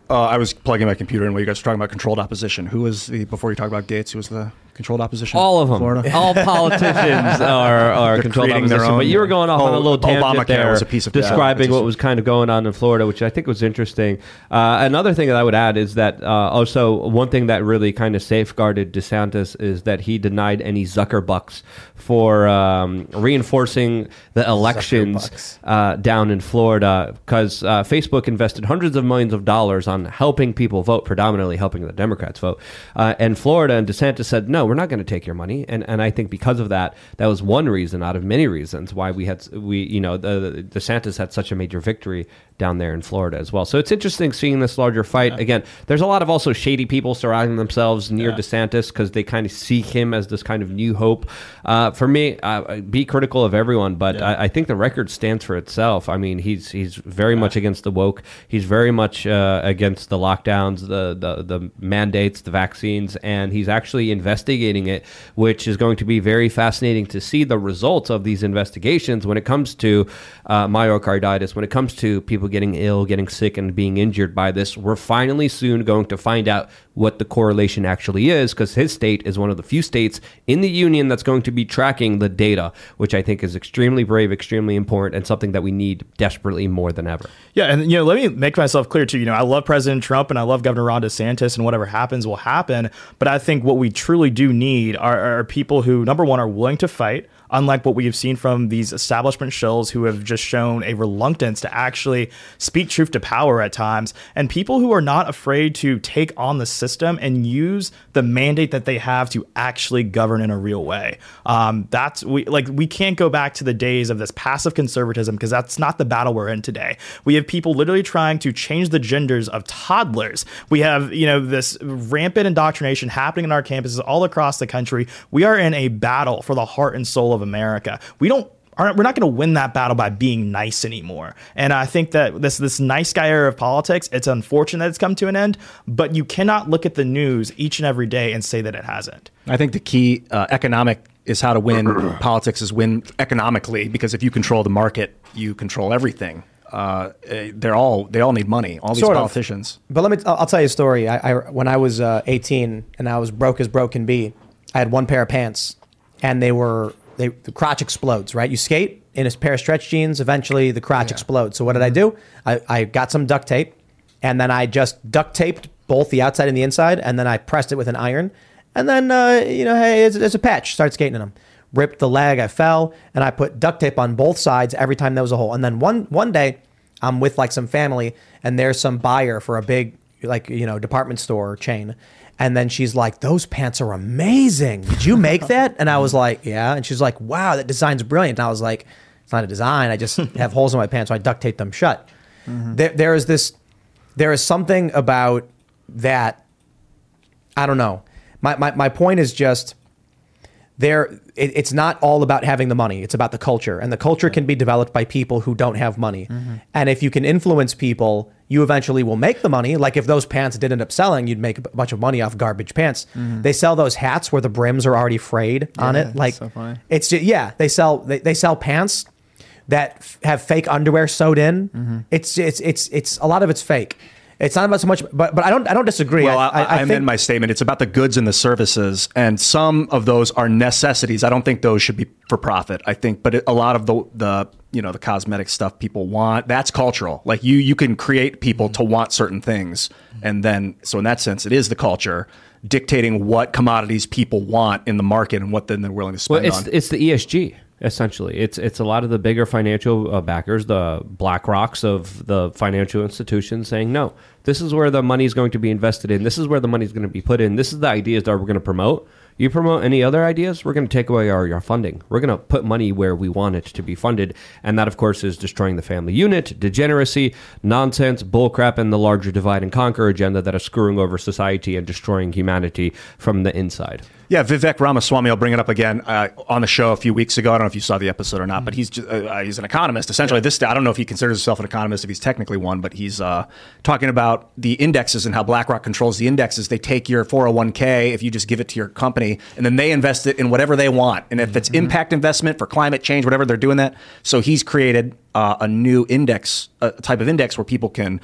uh, I was plugging my computer in while you guys were talking about controlled opposition. Who was the before you talk about Gaetz? Who was the controlled opposition? All of them. Florida? All politicians are, are controlled creating their opposition. own- But you were going off on a Oh, little tangent Obamacare there, was a piece of- describing it's what was kind of going on in Florida, which I think was interesting. Uh, another thing that I would add is that uh, also one thing that really kind of safeguarded DeSantis is that he denied any Zuckerbucks for um, reinforcing the elections uh, down in Florida because uh, Facebook invested hundreds of millions of dollars on helping people vote, predominantly helping the Democrats vote. Uh, and Florida and DeSantis said, no, no, we're not going to take your money. And and I think because of that, that was one reason out of many reasons why we had we you know the, the DeSantis had such a major victory down there in Florida as well. So it's interesting seeing this larger fight. Again, there's a lot of also shady people surrounding themselves near DeSantis because they kind of see him as this kind of new hope. Uh, for me, uh, be critical of everyone, but I, I think the record stands for itself. I mean, he's he's very much against the woke. He's very much uh, against the lockdowns, the, the the mandates, the vaccines, and he's actually it, which is going to be very fascinating to see the results of these investigations when it comes to uh, myocarditis, when it comes to people getting ill, getting sick, and being injured by this. We're finally soon going to find out what the correlation actually is because his state is one of the few states in the union that's going to be tracking the data, which I think is extremely brave, extremely important, and something that we need desperately more than ever. Yeah, and you know, let me make myself clear too. You know, I love President Trump and I love Governor Ron DeSantis, and whatever happens will happen. But I think what we truly do need are, are people who, number one, are willing to fight. Unlike what we have seen from these establishment shills who have just shown a reluctance to actually speak truth to power at times, and people who are not afraid to take on the system and use the mandate that they have to actually govern in a real way. Um, that's we like we can't go back to the days of this passive conservatism because that's not the battle we're in today. We have people literally trying to change the genders of toddlers. We have you know this rampant indoctrination happening in our campuses all across the country. We are in a battle for the heart and soul of America. We don't aren't we're not going to win that battle by being nice anymore. And I think that this this nice guy era of politics, it's unfortunate that it's come to an end, but you cannot look at the news each and every day and say that it hasn't. I think the key uh, economic is how to win politics is win economically because if you control the market, you control everything. Uh, eh, they're all they all need money. All these Sort of. politicians. But let me. I'll, I'll tell you a story. I, I when I was uh, 18 and I was broke as broke can be, I had one pair of pants, and they were they the crotch explodes. Right, you skate in a pair of stretch jeans. Eventually, the crotch explodes. So what did I do? I, I got some duct tape, and then I just duct taped both the outside and the inside, and then I pressed it with an iron, and then uh, you know, hey, it's, it's a patch. Start skating in them. Ripped the leg. I fell, and I put duct tape on both sides every time there was a hole. And then one one day, I'm with like some family, and there's some buyer for a big like you know department store chain. And then she's like, "Those pants are amazing. Did you make that?" And I was like, "Yeah." And she's like, "Wow, that design's brilliant." And I was like, "It's not a design. I just have holes in my pants, so I duct tape them shut." Mm-hmm. There, there is this, there is something about that. I don't know. My my my point is just there it, it's not all about having the money it's about the culture and the culture can be developed by people who don't have money mm-hmm. and if you can influence people you eventually will make the money like if those pants did end up selling you'd make a bunch of money off garbage pants Mhm. they sell those hats where the brims are already frayed on Yeah, it like so funny. it's just, yeah they sell they, they sell pants that f- have fake underwear sewed in Mm-hmm. it's it's it's it's a lot of it's fake it's not about so much but but i don't i don't disagree Well, I, I, I, amend think my statement. It's about the goods and the services, and some of those are necessities. I don't think those should be for profit. I think, but it, a lot of the the you know the cosmetic stuff people want that's cultural. Like you you can create people to want certain things, and then so in that sense, it is the culture dictating what commodities people want in the market and what then they're willing to spend Well, spend it's on. it's the ESG essentially. It's it's a lot of the bigger financial uh, backers, the BlackRocks of the financial institutions, saying no. This is where the money is going to be invested in. This is where the money is going to be put in. This is the ideas that we're going to promote. You promote any other ideas, we're going to take away our, our funding. We're going to put money where we want it to be funded. And that, of course, is destroying the family unit, degeneracy, nonsense, bullcrap, and the larger divide and conquer agenda that is screwing over society and destroying humanity from the inside. Yeah, Vivek Ramaswamy, I'll bring it up again uh, on the show a few weeks ago. I don't know if you saw the episode or not, but he's just, uh, he's an economist. Essentially, this I don't know if he considers himself an economist, if he's technically one, but he's uh, talking about the indexes and how BlackRock controls the indexes. They take your 401k if you just give it to your company, and then they invest it in whatever they want. And if it's impact investment for climate change, whatever they're doing that. So he's created uh, a new index, a type of index where people can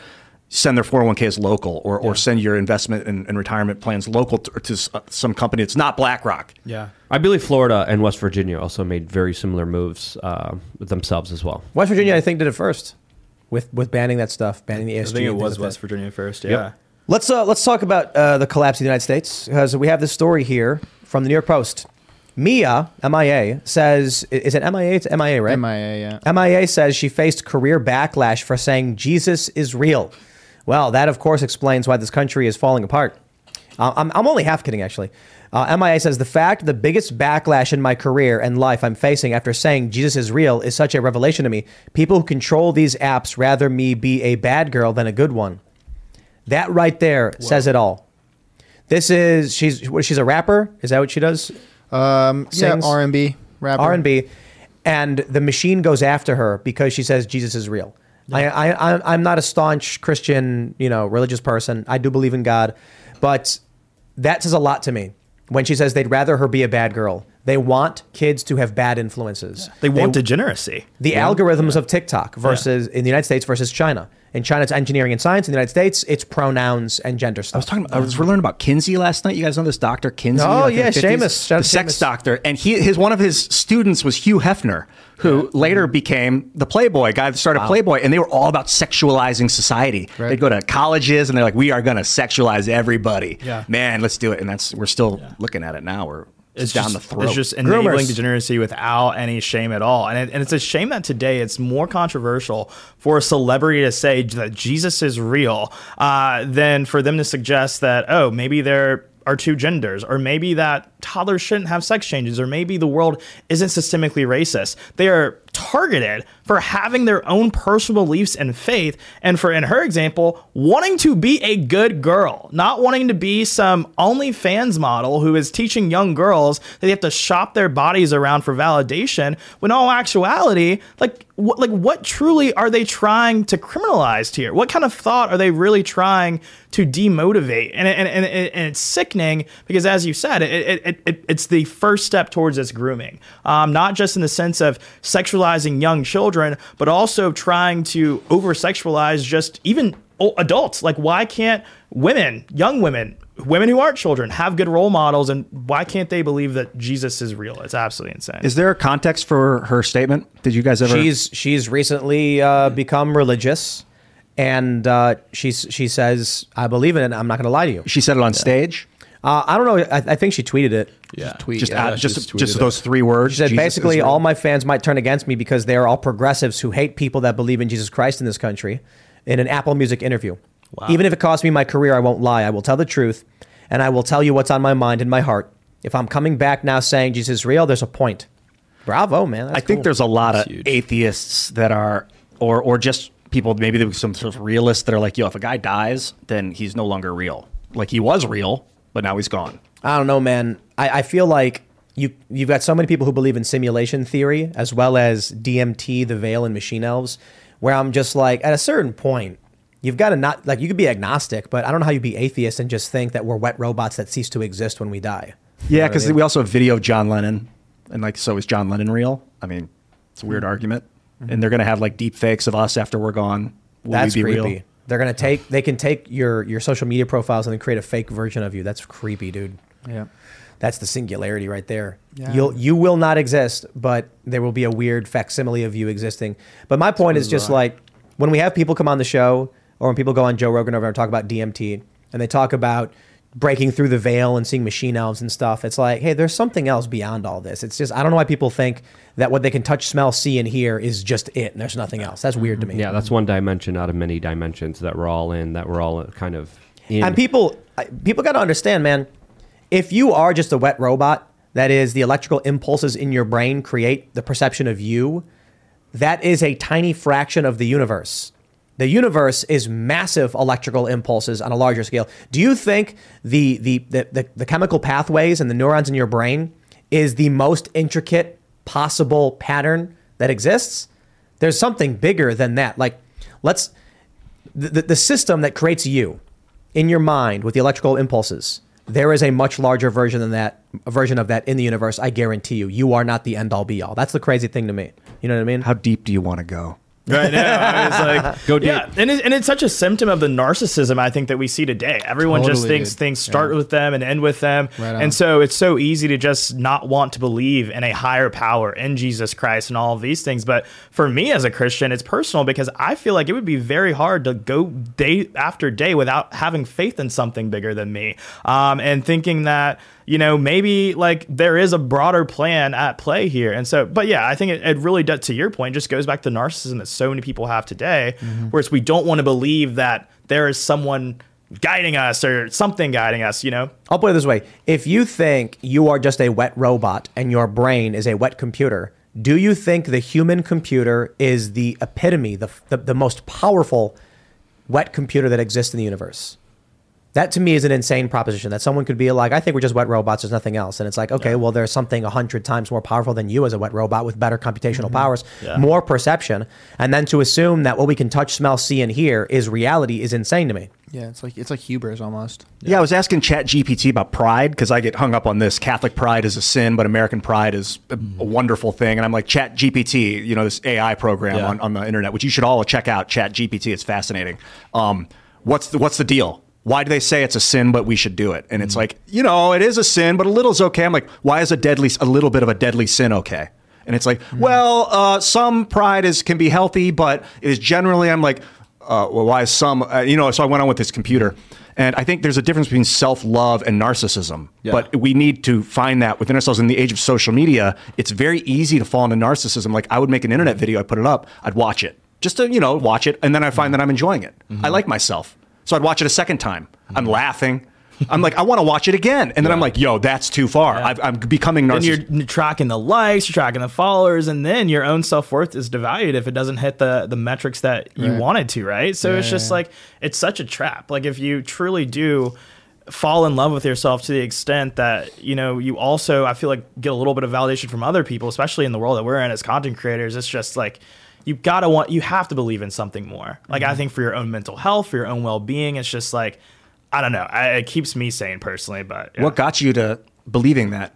send their 401ks local or, or send your investment and, and retirement plans local to, to uh, some company that's not BlackRock. Yeah. I believe Florida and West Virginia also made very similar moves uh, themselves as well. West Virginia, I think, did it first with with banning that stuff, banning the ESG. I think it was West. Virginia first. Yep. Yeah. Let's uh, let's talk about uh, the collapse of the United States because we have this story here from the New York Post. Mia MIA says, is it MIA? It's MIA, right? MIA, yeah. MIA says she faced career backlash for saying Jesus is real. Well, that of course explains why this country is falling apart. Uh, I'm, I'm only half kidding, actually. Uh, MIA says the fact the biggest backlash in my career and life I'm facing after saying Jesus is real is such a revelation to me. People who control these apps rather me be a bad girl than a good one. That right there says it all. This is she's what, she's a rapper. Is that what she does? Um, yeah, Sings? R&B rapper. R and B, and the machine goes after her because she says Jesus is real. I, I, I, I'm not a staunch Christian, you know, religious person. I do believe in God, but that says a lot to me when she says they'd rather her be a bad girl. They want kids to have bad influences. They want degeneracy. The Yeah. algorithms of TikTok versus in the United States versus China. In China, it's engineering and science. In the United States, it's pronouns and gender stuff. I was talking. About, I was learning about Kinsey last night. You guys know this doctor Kinsey? Oh, like yeah, the 50s? Seamus. The sex Seamus. doctor, and he his one of his students was Hugh Hefner, who later became the Playboy guy that started Wow. Playboy, and they were all about sexualizing society. Right. They'd go to colleges, and they're like, "We are going to sexualize everybody." Yeah. man, let's do it. And that's we're still looking at it now. We're it's down just, the throat. It's just enabling Groomers. degeneracy without any shame at all. And, it, and it's a shame that today it's more controversial for a celebrity to say that Jesus is real uh, than for them to suggest that, oh, maybe there are two genders, or maybe that toddlers shouldn't have sex changes, or maybe the world isn't systemically racist. They are targeted for having their own personal beliefs and faith, and for, in her example, wanting to be a good girl, not wanting to be some OnlyFans model who is teaching young girls that they have to shop their bodies around for validation. When all actuality, like what, like what truly are they trying to criminalize here? What kind of thought are they really trying to demotivate? And and, and, and it's sickening because, as you said, it, it, it, it it's the first step towards this grooming, um, not just in the sense of sexualizing young children, but also trying to over sexualize just even adults. Like, why can't women, young women, women who aren't children, have good role models, and why can't they believe that Jesus is real? It's absolutely insane. Is there a context for her statement? Did you guys ever? She's she's recently uh, become religious, and uh, she's she says, "I believe in it. I'm not going to lie to you." She said it on stage. Uh, I don't know. I, I think she tweeted it. Yeah. Tweet. Just yeah, add- she just tweeted just it. those three words. She said Jesus basically all my fans might turn against me because they are all progressives who hate people that believe in Jesus Christ in this country. In an Apple Music interview, even if it costs me my career, I won't lie. I will tell the truth, and I will tell you what's on my mind and my heart. If I'm coming back now saying Jesus is real, there's a point. Bravo, man. That's I think cool. there's a lot of atheists that are, or or just people maybe there was some sort of realists that are like, yo, if a guy dies, then he's no longer real. Like he was real, but now he's gone. I don't know, man. I, I feel like you you've got so many people who believe in simulation theory as well as DMT, the veil, and machine elves, where I'm just like, at a certain point, you've got to not like you could be agnostic, but I don't know how you'd be atheist and just think that we're wet robots that cease to exist when we die. You know Yeah, I because mean? we also have video of John Lennon, and like, so is John Lennon real? I mean, it's a weird mm-hmm. argument, mm-hmm. and they're gonna have like deep fakes of us after we're gone. Will that's we be creepy. real? They're gonna take they can take your your social media profiles and then create a fake version of you. That's creepy, dude. Yeah. That's the singularity right there. Yeah. You'll you will not exist, but there will be a weird facsimile of you existing. But my point is just like when we have people come on the show or when people go on Joe Rogan over and talk about DMT and they talk about breaking through the veil and seeing machine elves and stuff, it's like, hey, there's something else beyond all this. It's just I don't know why people think that what they can touch, smell, see, and hear is just it, and there's nothing else. That's weird to me. Yeah, that's one dimension out of many dimensions that we're all in. That we're all kind of in. And people, people got to understand, man. If you are just a wet robot, that is, the electrical impulses in your brain create the perception of you. That is a tiny fraction of the universe. The universe is massive electrical impulses on a larger scale. Do you think the the the, the, the chemical pathways and the neurons in your brain is the most intricate possible pattern that exists? There's something bigger than that. Like, let's the, the, system that creates you in your mind with the electrical impulses there is a much larger version than that version of that in the universe i guarantee you you are not the end all be all that's the crazy thing to me you know what i mean how deep do you want to go Right now, it's like Go deep. Yeah, and, it, and it's such a symptom of the narcissism I think that we see today. Everyone just thinks dude. things start with them and end with them, Right and so it's so easy to just not want to believe in a higher power in Jesus Christ and all of these things. But for me as a Christian, it's personal because I feel like it would be very hard to go day after day without having faith in something bigger than me, um, and thinking that you know, maybe like there is a broader plan at play here. And so, but yeah, I think it, it really does, to your point, just goes back to narcissism that so many people have today, mm-hmm. where it's we don't want to believe that there is someone guiding us or something guiding us, you know? I'll put it this way: if you think you are just a wet robot and your brain is a wet computer, do you think the human computer is the epitome, the the, the most powerful wet computer that exists in the universe? That to me is an insane proposition that someone could be like, I think we're just wet robots, there's nothing else. And it's like, okay, well, there's something a hundred times more powerful than you as a wet robot with better computational powers, Yeah. more perception. And then to assume that what we can touch, smell, see, and hear is reality is insane to me. Yeah, it's like it's like hubris almost. Yeah, I was asking Chat GPT about pride because I get hung up on this. Catholic pride is a sin, but American pride is a, a wonderful thing. And I'm like, Chat GPT, you know, this AI program Yeah. on, on the internet, which you should all check out. Chat GPT, it's fascinating. Um, what's the what's the deal? Why do they say it's a sin, but we should do it? And it's like, you know, it is a sin, but a little is okay. I'm like, why is a deadly, a little bit of a deadly sin okay? And it's like, well, uh, some pride is can be healthy, but it is generally. I'm like, uh, well, why is some? Uh, you know, so I went on with this computer, and I think there's a difference between self love and narcissism. Yeah. But we need to find that within ourselves. In the age of social media, it's very easy to fall into narcissism. Like I would make an internet video, I put it up, I'd watch it just to you know watch it, and then I find that I'm enjoying it. I like myself, so I'd watch it a second time. I'm mm-hmm. laughing. I'm like, I want to watch it again, and then I'm like, yo, that's too far. I've, I'm becoming Then narcissistic. you're tracking the likes, you're tracking the followers, and then your own self worth is devalued if it doesn't hit the the metrics that you Right. wanted to, right? So Yeah, it's just yeah. like it's such a trap. Like if you truly do fall in love with yourself to the extent that you know you also I feel like get a little bit of validation from other people, especially in the world that we're in as content creators. It's just like you gotta want you have to believe in something more. Like I mm-hmm. think for your own mental health, for your own well being, it's just like I don't know. I, it keeps me sane personally, but yeah. What got you to believing that?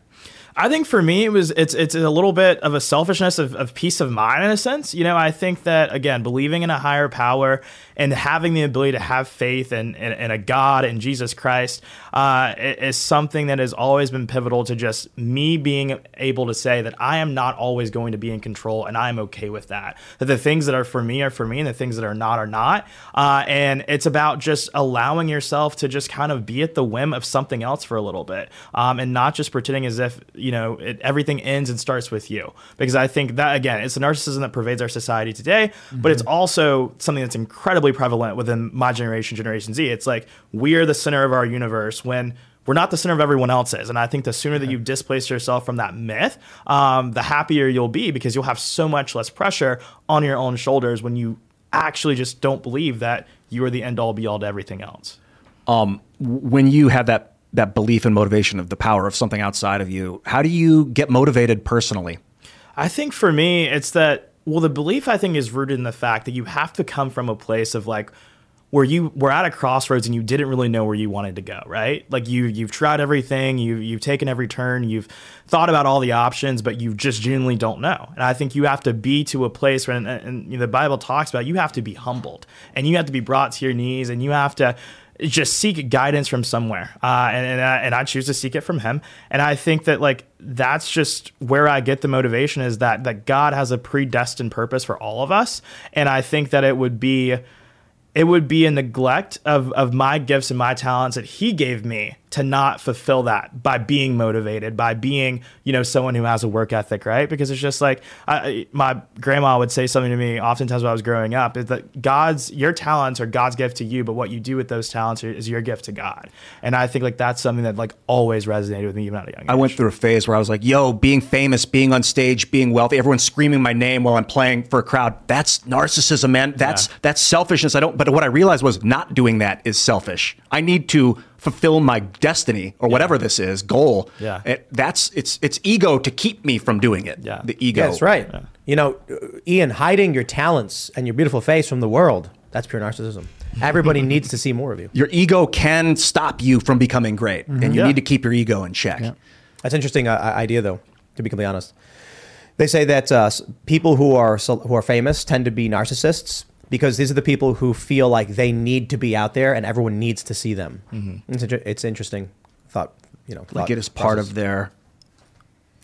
I think for me it was it's it's a little bit of a selfishness of, of peace of mind in a sense. You know, I think that again, believing in a higher power and having the ability to have faith in, in, in a God and Jesus Christ uh, is something that has always been pivotal to just me being able to say that I am not always going to be in control and I am okay with that. That the things that are for me are for me and the things that are not are not. Uh, and it's about just allowing yourself to just kind of be at the whim of something else for a little bit um, and not just pretending as if, you know, it, everything ends and starts with you. Because I think that, again, it's the narcissism that pervades our society today, but it's also something that's incredibly prevalent within my generation, Generation Z. It's like we're the center of our universe when we're not the center of everyone else's. And I think the sooner that you displace yourself from that myth, um, the happier you'll be because you'll have so much less pressure on your own shoulders when you actually just don't believe that you are the end all be all to everything else. um, when you have that that belief and motivation of the power of something outside of you, how do you get motivated personally? I think for me, it's that well, the belief I think is rooted in the fact that you have to come from a place of like where you were at a crossroads and you didn't really know where you wanted to go, right? Like you you've tried everything, you you've taken every turn, you've thought about all the options, but you just genuinely don't know. And I think you have to be to a place where and, and know, the Bible talks about you have to be humbled and you have to be brought to your knees and you have to just seek guidance from somewhere. Uh, and, and, I, and I choose to seek it from him. And i think that like that's just where i get the motivation is that that god has a predestined purpose for all of us. And i think that it would be it would be a neglect of, of my gifts and my talents that he gave me to not fulfill that by being motivated, by being, you know, someone who has a work ethic, right? Because it's just like I, my grandma would say something to me oftentimes when I was growing up is that God's, your talents are God's gift to you, but what you do with those talents is your gift to God. And I think like that's something that like always resonated with me even at a young age. I went through a phase where I was like, yo, being famous, being on stage, being wealthy, everyone's screaming my name while I'm playing for a crowd. That's narcissism, man. That's that's selfishness. I don't but what I realized was not doing that is selfish. I need to fulfill my destiny or whatever this is, goal. Yeah. It, that's it's it's ego to keep me from doing it. Yeah. The ego. Yeah, that's right. You know, uh, Ian, hiding your talents and your beautiful face from the world, that's pure narcissism. Everybody needs to see more of you. Your ego can stop you from becoming great, Mhm. and you Yeah. need to keep your ego in check. That's an interesting uh, idea, though. To be completely honest, they say that uh, people who are who are famous tend to be narcissists because these are the people who feel like they need to be out there and everyone needs to see them. Mhm. It's, it's interesting thought. You know, Like it is part process. of their,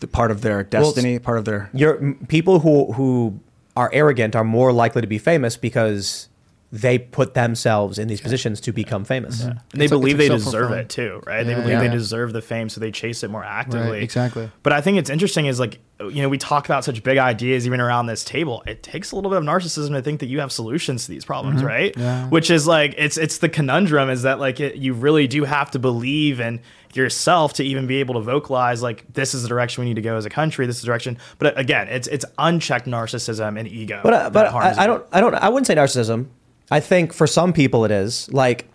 the part of their destiny, part of their. Your people who who are arrogant are more likely to be famous because they put themselves in these positions to become famous. And they believe they deserve it too, right? They believe they deserve the fame, so they chase it more actively. Right, exactly. But I think it's interesting is like you know we talk about such big ideas even around this table. It takes a little bit of narcissism to think that you have solutions to these problems, Mhm. right? Yeah. Which is like it's it's the conundrum is that like it, you really do have to believe in yourself to even be able to vocalize like this is the direction we need to go as a country. This is the direction. But again, it's it's unchecked narcissism and ego. But uh, that but I, I don't I don't I wouldn't say narcissism. I think for some people it is like.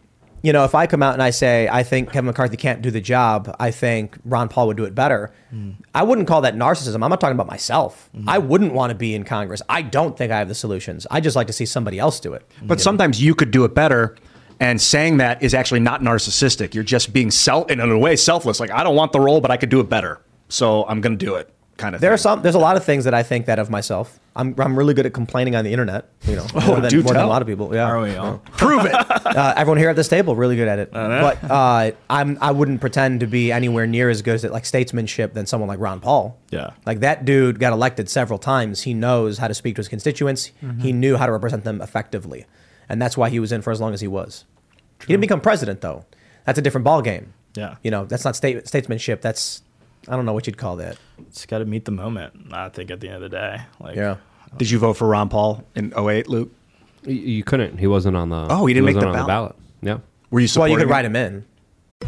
You know, if I come out and I say I think Kevin McCarthy can't do the job, I think Ron Paul would do it better. I wouldn't call that narcissism. I'm not talking about myself. Mm-hmm. I wouldn't want to be in Congress. I don't think I have the solutions. I just like to see somebody else do it. But sometimes you could do it better. And saying that is actually not narcissistic. You're just being self, in a way, selfless. Like I don't want the role, but I could do it better, so I'm going to do it. Kind of. There are some. There's a lot of things that I think that of myself. I'm, I'm really good at complaining on the internet. You know, more, than, more than a lot of people. Yeah, Are we all? Prove it. uh, everyone here at this table really good at it. know. But uh, I'm I wouldn't pretend to be anywhere near as good at like statesmanship than someone like Ron Paul. Yeah. Like that dude got elected several times. He knows how to speak to his constituents. He knew how to represent them effectively, and that's why he was in for as long as he was. He didn't become president though. That's a different ball game. Yeah. You know, that's not state, statesmanship. That's I don't know what you'd call that. It's got to meet the moment. I think at the end of the day, like Yeah. Did you vote for Ron Paul in 08, Luke? You, you couldn't. He wasn't on the. Oh, he didn't make wasn't the on ballot. Yeah. Were you Well, you supporting? could him? write him in.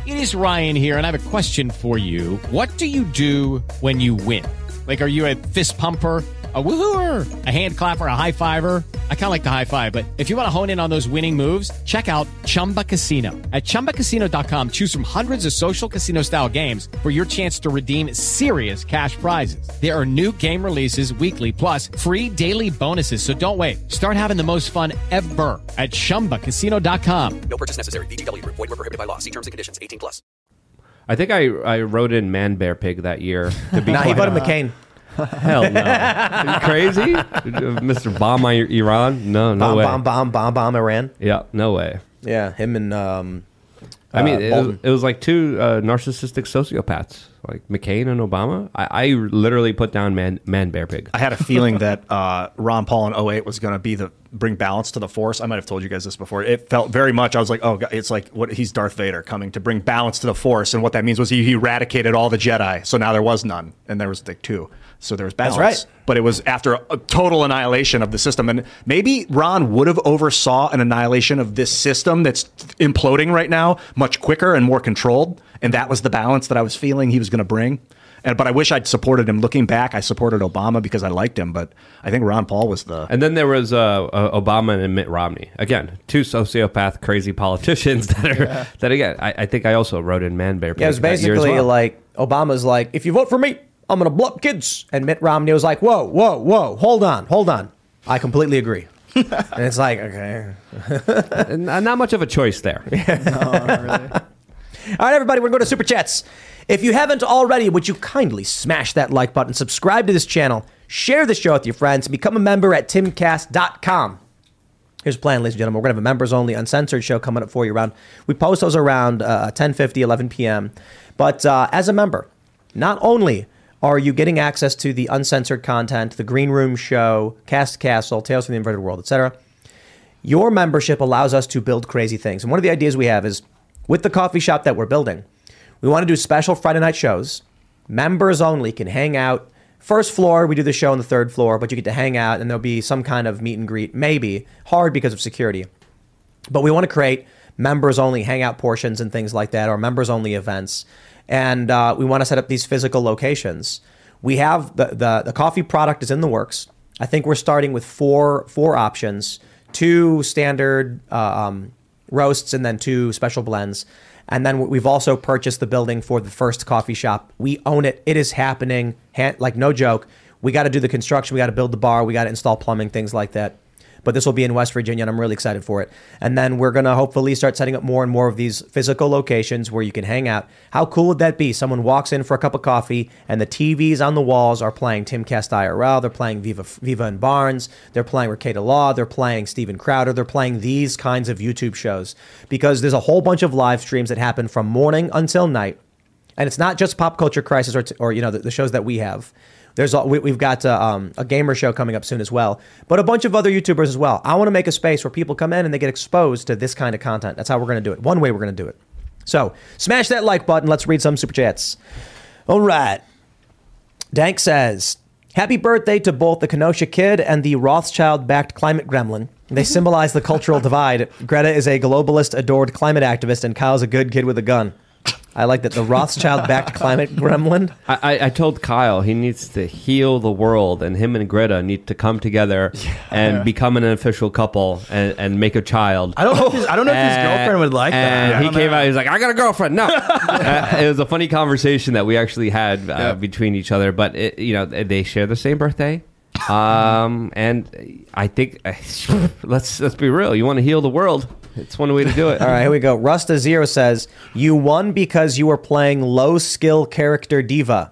It is Ryan here, and I have a question for you. What do you do when you win? Like, are you a fist pumper? A woohooer, a hand clapper, a high fiver. I kind of like the high five, but if you want to hone in on those winning moves, check out Chumba Casino. At chumbacasino.com, choose from hundreds of social casino style games for your chance to redeem serious cash prizes. There are new game releases weekly, plus free daily bonuses. So don't wait. Start having the most fun ever at chumbacasino.com. No purchase necessary. VGW Group. Void were prohibited by law. See terms and conditions. 18 plus. I think I I wrote in Man Bear Pig that year. To be Nah, he quite voted McCain. Hell no. Are you crazy? Mr. Bomb Iran? No, no bomb, way. bomb, bomb, bomb, bomb, Iran. Yeah, no way. Yeah, him and um. I mean, uh, it, was, it was like two uh, narcissistic sociopaths, like McCain and Obama. I, I literally put down Man Man Bear Pig. I had a feeling that uh, Ron Paul in 08 was going to be the bring balance to the force. I might have told you guys this before. It felt very much. I was like, oh, God, it's like what he's Darth Vader coming to bring balance to the force, and what that means was he, he eradicated all the Jedi, so now there was none, and there was like two, so there was balance. That's right. But it was after a, a total annihilation of the system, and maybe Ron would have oversaw an annihilation of this system that's imploding right now much quicker and more controlled, and that was the balance that I was feeling he was going to bring. And, but I wish I'd supported him. Looking back, I supported Obama because I liked him, but I think Ron Paul was the. And then there was uh, uh, Obama and Mitt Romney. Again, two sociopath, crazy politicians that are that again. I, I think I also wrote in Man Bear. Pig Yeah, it was that year as basically well. like Obama's like, if you vote for me, I'm gonna blow up kids, and Mitt Romney was like, whoa, whoa, whoa, hold on, hold on, I completely agree. and it's like, okay, not much of a choice there. All right, everybody, we're going to super chats. If you haven't already, would you kindly smash that like button, subscribe to this channel, share the show with your friends, become a member at timcast.com. Here's the plan, ladies and gentlemen. We're going to have a members only uncensored show coming up for you around. We post those around uh, 10 11 p.m. But uh, as a member, not only are you getting access to the uncensored content, the Green Room show, Cast Castle, Tales from the Inverted World, etc., your membership allows us to build crazy things. And one of the ideas we have is with the coffee shop that we're building, we want to do special Friday night shows. Members only can hang out. First floor, we do the show on the third floor, but you get to hang out and there'll be some kind of meet and greet, maybe. Hard because of security. But we want to create members only hangout portions and things like that, or members only events. And uh, we want to set up these physical locations. We have the, the, the coffee product is in the works. I think we're starting with four four options two standard uh, um, roasts and then two special blends. And then we've also purchased the building for the first coffee shop. We own it. It is happening. Like no joke. We got to do the construction. We got to build the bar. We got to install plumbing, things like that. But this will be in West Virginia, and I'm really excited for it. And then we're gonna hopefully start setting up more and more of these physical locations where you can hang out. How cool would that be? Someone walks in for a cup of coffee, and the TVs on the walls are playing Timcast IRL. They're playing Viva, Viva and Barnes. They're playing Rekieta Law. They're playing Steven Crowder. They're playing these kinds of YouTube shows because there's a whole bunch of live streams that happen from morning until night and it's not just pop culture crisis or, or you know the, the shows that we have There's a, we, we've got uh, um, a gamer show coming up soon as well, but a bunch of other YouTubers as well. I want to make a space where people come in and they get exposed to this kind of content. That's how we're going to do it. One way we're going to do it. So smash that like button. Let's read some super chats. All right. Dank says, Happy birthday to both the Kenosha Kid and the Rothschild backed climate gremlin. They symbolize the cultural divide. Greta is a globalist, adored climate activist, and Kyle's a good kid with a gun. I like that. The Rothschild backed climate gremlin. I, I, I told Kyle he needs to heal the world, and him and Greta need to come together and become an official couple and, and make a child. I don't know if his- I don't know if his And- girlfriend would like that. and I he came know. out. He was like, "I got a girlfriend." No, Uh, it was a funny conversation that we actually had uh, between each other. But it, you know, they share the same birthday. Um, and I think let's let's be real. You want to heal the world? It's one way to do it. All right, here we go. Rusta Zero says, You won because you were playing low skill character D.Va.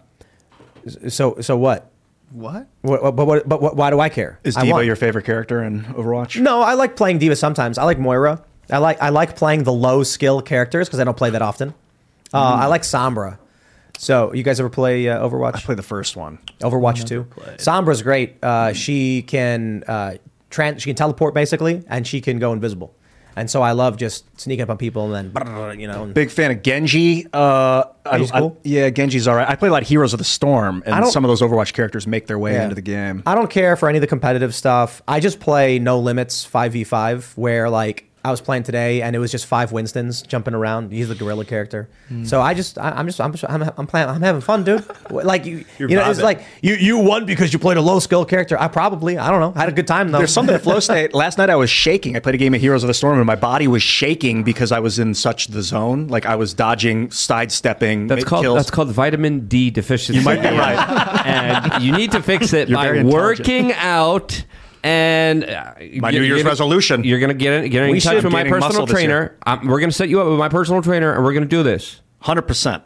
So, so what? What? What, what, but, what, but what, why do I care? Is I D.Va won. your favorite character in Overwatch? No, I like playing D.Va sometimes. I like Moira. I like I like playing the low skill characters because I don't play that often. Uh, Mm. I like Sombra. So you guys ever play uh, Overwatch? I play the first one. Overwatch two. Sombra's great. Uh, she can uh, tran- she can teleport basically, and she can go invisible. And so I love just sneaking up on people and then you know. Big fan of Genji. Uh, I, Genji's I- cool? yeah, Genji's all right. I play a lot of Heroes of the Storm, and some of those Overwatch characters make their way Yeah. into the game. I don't care for any of the competitive stuff. I just play no limits five v five, where like I was playing today and it was just five Winstons jumping around. He's the gorilla character. Mm. So I just I, I'm just I'm I'm, I'm playing I'm having fun, dude. Like you You're you know it's like you you won because you played a low skill character. I probably I don't know I had a good time though. There's something at flow state. Last night I was shaking. I played a game of Heroes of the Storm, and my body was shaking because I was in such the zone. Like I was dodging, sidestepping. That's called kills. that's called vitamin D deficiency. You might be right. and you need to fix it You're by working out. And uh, My New Year's gonna- resolution. You're gonna get in, get in We touch should- with my Gaining muscle personal this year. trainer. Um, we're gonna set you up with my personal trainer, and we're gonna do this. Hundred percent.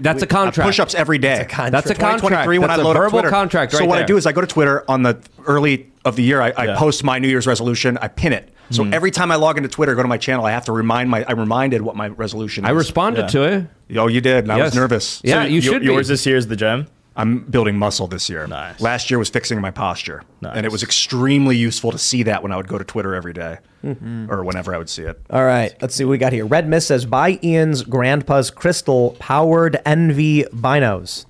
That's a contract. Push ups every day. That's a contract. 2023 when That's I a load up verbal Twitter. contract So right what I do is I go to Twitter on the early of the year. I, I Yeah. post my New Year's resolution. I pin it. So Mhm. every time I log into Twitter, go to my channel, I have to remind my. I reminded what my resolution. Is. I is. responded to it. Oh, you did. And I was nervous. Yeah, you should be. Yours this year is the gym. I'm building muscle this year. Nice. Last year was fixing my posture, and it was extremely useful to see that when I would go to Twitter every day, Mhm. or whenever I would see it. All right, let's see what we got here. Red Mist says, buy Ian's grandpa's crystal powered Envy binos.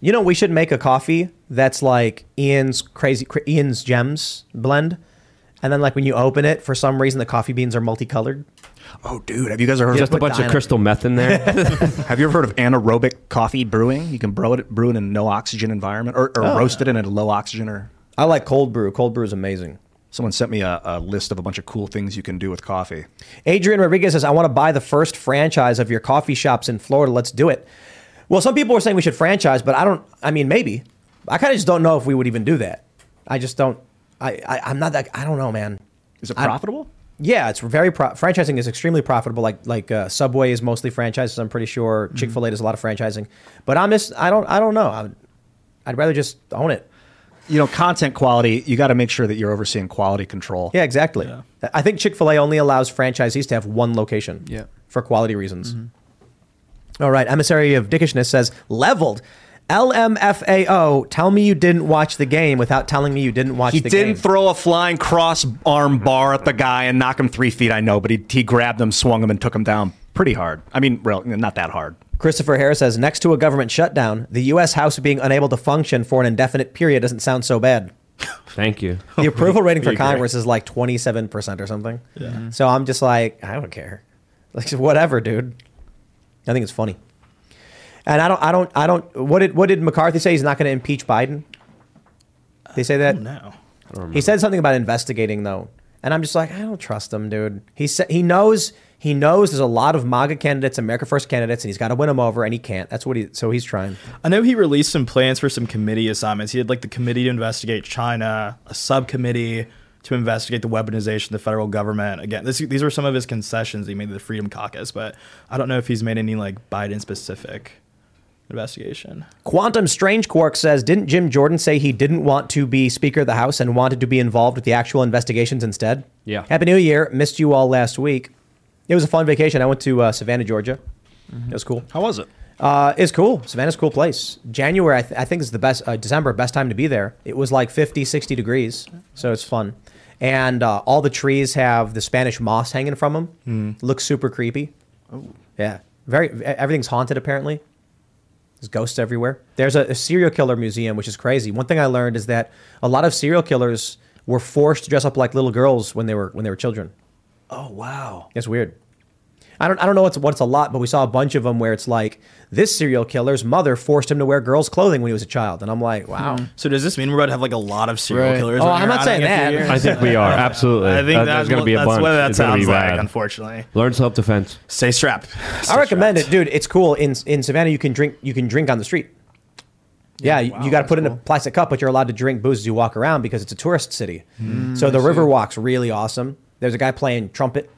You know, we should make a coffee that's like Ian's crazy, cra- Ian's gems blend. And then, like, when you open it, for some reason, the coffee beans are multicolored. Oh, dude, have you guys ever heard Just a of bunch of crystal meth in there. have you ever heard of anaerobic coffee brewing? You can brew it, brew it in a no oxygen environment, or, or Oh. roast it in a low oxygen. Or I like cold brew. Cold brew is amazing. someone sent me a, a list of a bunch of cool things you can do with coffee. Adrian Rodriguez says, I want to buy the first franchise of your coffee shops in Florida. Let's do it. Well, some people were saying we should franchise, but I don't, I mean, maybe. I kind of just don't know if we would even do that. I just don't, I, I I'm not that, I don't know, man. Is it profitable? Yeah, it's very, pro- franchising is extremely profitable. Like, like uh, Subway is mostly franchises. I'm pretty sure Mm-hmm. Chick-fil-A does a lot of franchising, but I'm just, I don't, I don't know. I would, I'd rather just own it. You know, content quality. You got to make sure that you're overseeing quality control. Yeah, exactly. I think Chick Fil A only allows franchisees to have one location. Yeah. For quality reasons. All right. Emissary of Dickishness says leveled. LMFAO. Tell me you didn't watch the game without telling me you didn't watch He the game. He didn't throw a flying cross arm bar at the guy and knock him three feet. I know, but he, he grabbed him, swung him, and took him down pretty hard. I mean, real, not that hard. Christopher Harris says next to a government shutdown, the U.S. House being unable to function for an indefinite period doesn't sound so bad. Thank you. The approval rating for You're great. Congress is like 27% or something. Yeah. So I'm just like, I don't care. Like whatever, dude. I think it's funny. And I don't I don't I don't what did what did McCarthy say he's not going to impeach Biden? They say that? No. He said something about investigating though. And I'm just like, I don't trust him, dude. He said he knows he knows there's a lot of MAGA candidates, America First candidates, and he's got to win them over, and he can't. That's what he. So he's trying. I know he released some plans for some committee assignments. He had like the committee to investigate China, a subcommittee to investigate the weaponization of the federal government. Again, this, these were some of his concessions he made to the Freedom Caucus, but I don't know if he's made any like Biden specific investigation. Quantum Strange Quark says, didn't Jim Jordan say he didn't want to be Speaker of the House and wanted to be involved with the actual investigations instead? Yeah. Happy New Year. Missed you all last week. It was a fun vacation. I went to uh, Savannah, Georgia. It was cool. How was it? Uh, it's cool. Savannah's a cool place. January, I, th- I think, is the best. Uh, December, best time to be there. It was like 50, 60 degrees, so it's fun. And uh, all the trees have the Spanish moss hanging from them. Mm. Looks super creepy. Oh, yeah. Very. Everything's haunted apparently. There's ghosts everywhere. There's a, a serial killer museum, which is crazy. One thing I learned is that a lot of serial killers were forced to dress up like little girls when they were when they were children. Oh wow. that's weird. I don't I don't know what's what's a lot, but we saw a bunch of them where it's like this serial killer's mother forced him to wear girls' clothing when he was a child, and I'm like, wow. So does this mean we're about to have like a lot of serial Right. killars? Oh, I'm not saying in a few that. I think we are absolutely. I think That- that's, there's going to be a that's bunch. what that It's sounds like. bad. Unfortunately, Learn self defense. Stay strapped. I recommend it, dude. It's cool. In in Savannah, you can drink you can drink on the street. Yeah, you- you got to put it in a plastic cup, but you're allowed to drink booze as you walk around because it's a tourist city. Mm, so the I see. river walk's really awesome. There's a guy playing trumpet,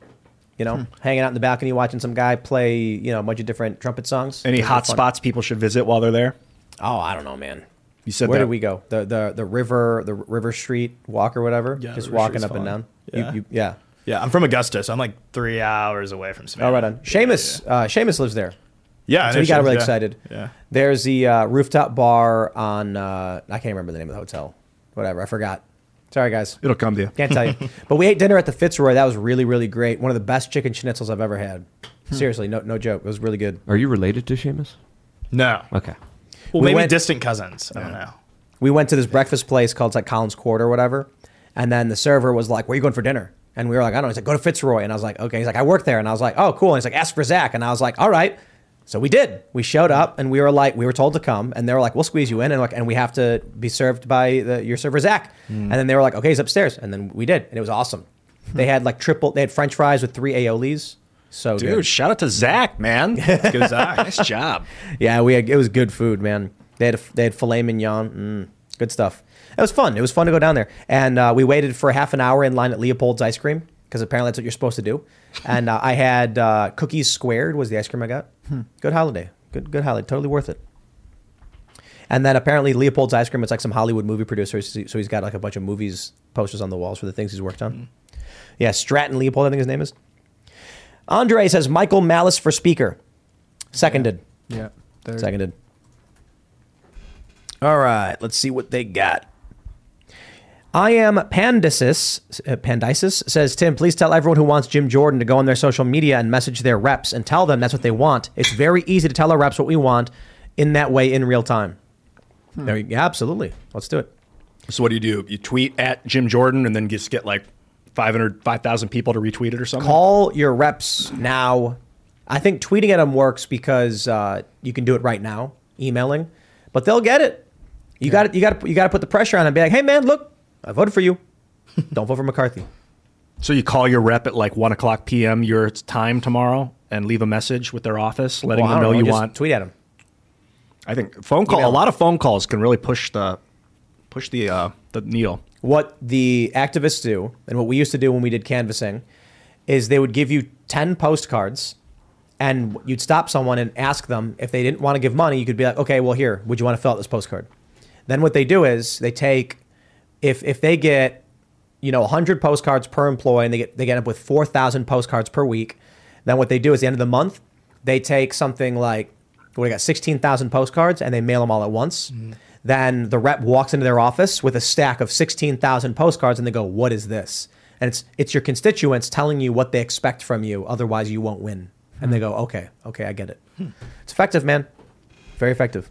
you know, Hmm. hanging out in the balcony watching some guy play, you know, a bunch of different trumpet songs. Any hot fun. spots people should visit while they're there? Oh, I don't know, man. You said Where that- did we go? The the the river the River Street walk or whatever. Yeah, just River walking Street's up and down. Yeah. You, yeah. Yeah, I'm from Augusta, so I'm like three hours away from Savannah. Oh, right on. Seamus, uh, Seamus lives there. Yeah, so he got really yeah. excited. Yeah. There's the uh, rooftop bar on. Uh, I can't remember the name of the hotel. Whatever, I forgot. Sorry, guys. It'll come to you. Can't tell you. but we ate dinner at the Fitzroy. That was really, really great. One of the best chicken schnitzels I've ever had. Hmm. Seriously, no, no joke. It was really good. Are you related to Seamus? No. Okay. Well, We maybe went- distant cousins. I don't know. We went to this breakfast place called it's like Collins Quarter or whatever. And then the server was like, Where are you going for dinner? And we were like, I don't know. He's like, Go to Fitzroy. And I was like, Okay. He's like, I work there. And I was like, Oh, cool. And he's like, Ask for Zach. And I was like, All right. So we did. We showed up and we were like, we were told to come. And they were like, We'll squeeze you in. And, like, and we have to be served by the, your server, Zach. Hmm. And then they were like, Okay, he's upstairs. And then we did. And it was awesome. They had like triple, they had French fries with three aiolis. So Dude, good. shout out to Zach, man. Good Zach. nice job. Yeah, we had, it was good food, man. They had a, they had filet mignon, mm, good stuff. It was fun. It was fun to go down there, and uh, we waited for half an hour in line at Leopold's ice cream because apparently that's what you're supposed to do. And uh, I had uh, cookies squared was the ice cream I got. Hmm. Good holiday, good good holiday, totally worth it. And then apparently Leopold's ice cream. It's like some Hollywood movie producer, so he's got like a bunch of movies posters on the walls for the things he's worked on. Yeah, Stratton Leopold, I think his name is. Andre says Michael Malice for speaker. Seconded. Yeah. third. Seconded. All right, let's see what they got. I am Pandisis. Uh, Pandisis says, Tim, please tell everyone who wants Jim Jordan to go on their social media and message their reps and tell them that's what they want. It's very easy to tell our reps what we want in that way in real time. There you, yeah, absolutely. Let's do it. So what do you do? You tweet at Jim Jordan and then just get like 500, 5,000 people to retweet it or something? Call your reps now. I think tweeting at them works because uh, you can do it right now, emailing, but they'll get it. You got You got You got to put the pressure on and be like, "Hey, man, look, I voted for you. Don't vote for McCarthy." So you call your rep at like 1 o'clock p.m. your time tomorrow and leave a message with their office letting Well, them don't know, you just want. tweet at them. I think phone call. Email A lot of phone calls can really push the push the uh, the needle. What the activists do, and what we used to do when we did canvassing, is they would give you ten postcards, and you'd stop someone and ask them if they didn't want to give money. You could be like, "Okay, well, here, would you want to fill out this postcard?" Then what they do is they take, if if they get, you know, hundred postcards per employee, and they get they get up with four thousand postcards per week. Then what they do is at the end of the month, they take something like, we got sixteen thousand postcards, and they mail them all at once. Mm-hmm. Then the rep walks into their office with a stack of sixteen thousand postcards, and they go, "What is this?" And it's it's your constituents telling you what they expect from you. Otherwise, you won't win. And they hmm. go, "Okay, okay, I get it." It's effective, man. Very effective.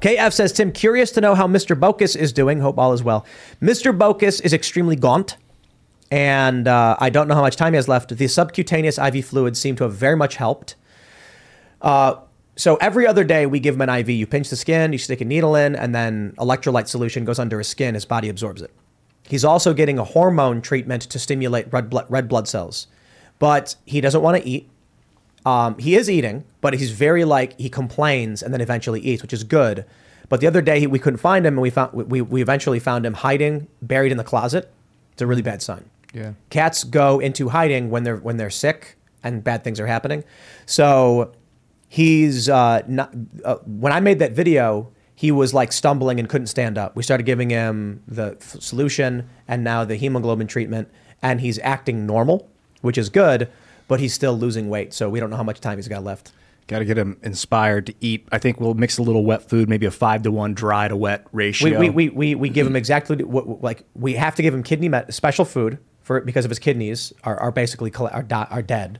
KF says, Tim, curious to know how Mr. Bocus is doing. Hope all is well. Mr. Bocus is extremely gaunt, and uh, I don't know how much time he has left. The subcutaneous IV fluids seem to have very much helped. Uh, so every other day we give him an IV. You pinch the skin, you stick a needle in, and then electrolyte solution goes under his skin. His body absorbs it. He's also getting a hormone treatment to stimulate red blood, red blood cells, but he doesn't want to eat. Um, he is eating, but he's very like he complains and then eventually eats, which is good. But the other day he, we couldn't find him, and we found we, we eventually found him hiding, buried in the closet. It's a really bad sign. Yeah. Cats go into hiding when they're when they're sick and bad things are happening. So he's uh, not. Uh, when I made that video, he was like stumbling and couldn't stand up. We started giving him the f- solution and now the hemoglobin treatment, and he's acting normal, which is good. But he's still losing weight, so we don't know how much time he's got left. Got to get him inspired to eat. I think we'll mix a little wet food, maybe a five to one dry to wet ratio. We, we, we, we, we give him exactly what, like we have to give him kidney special food for because of his kidneys are, are basically are, are dead.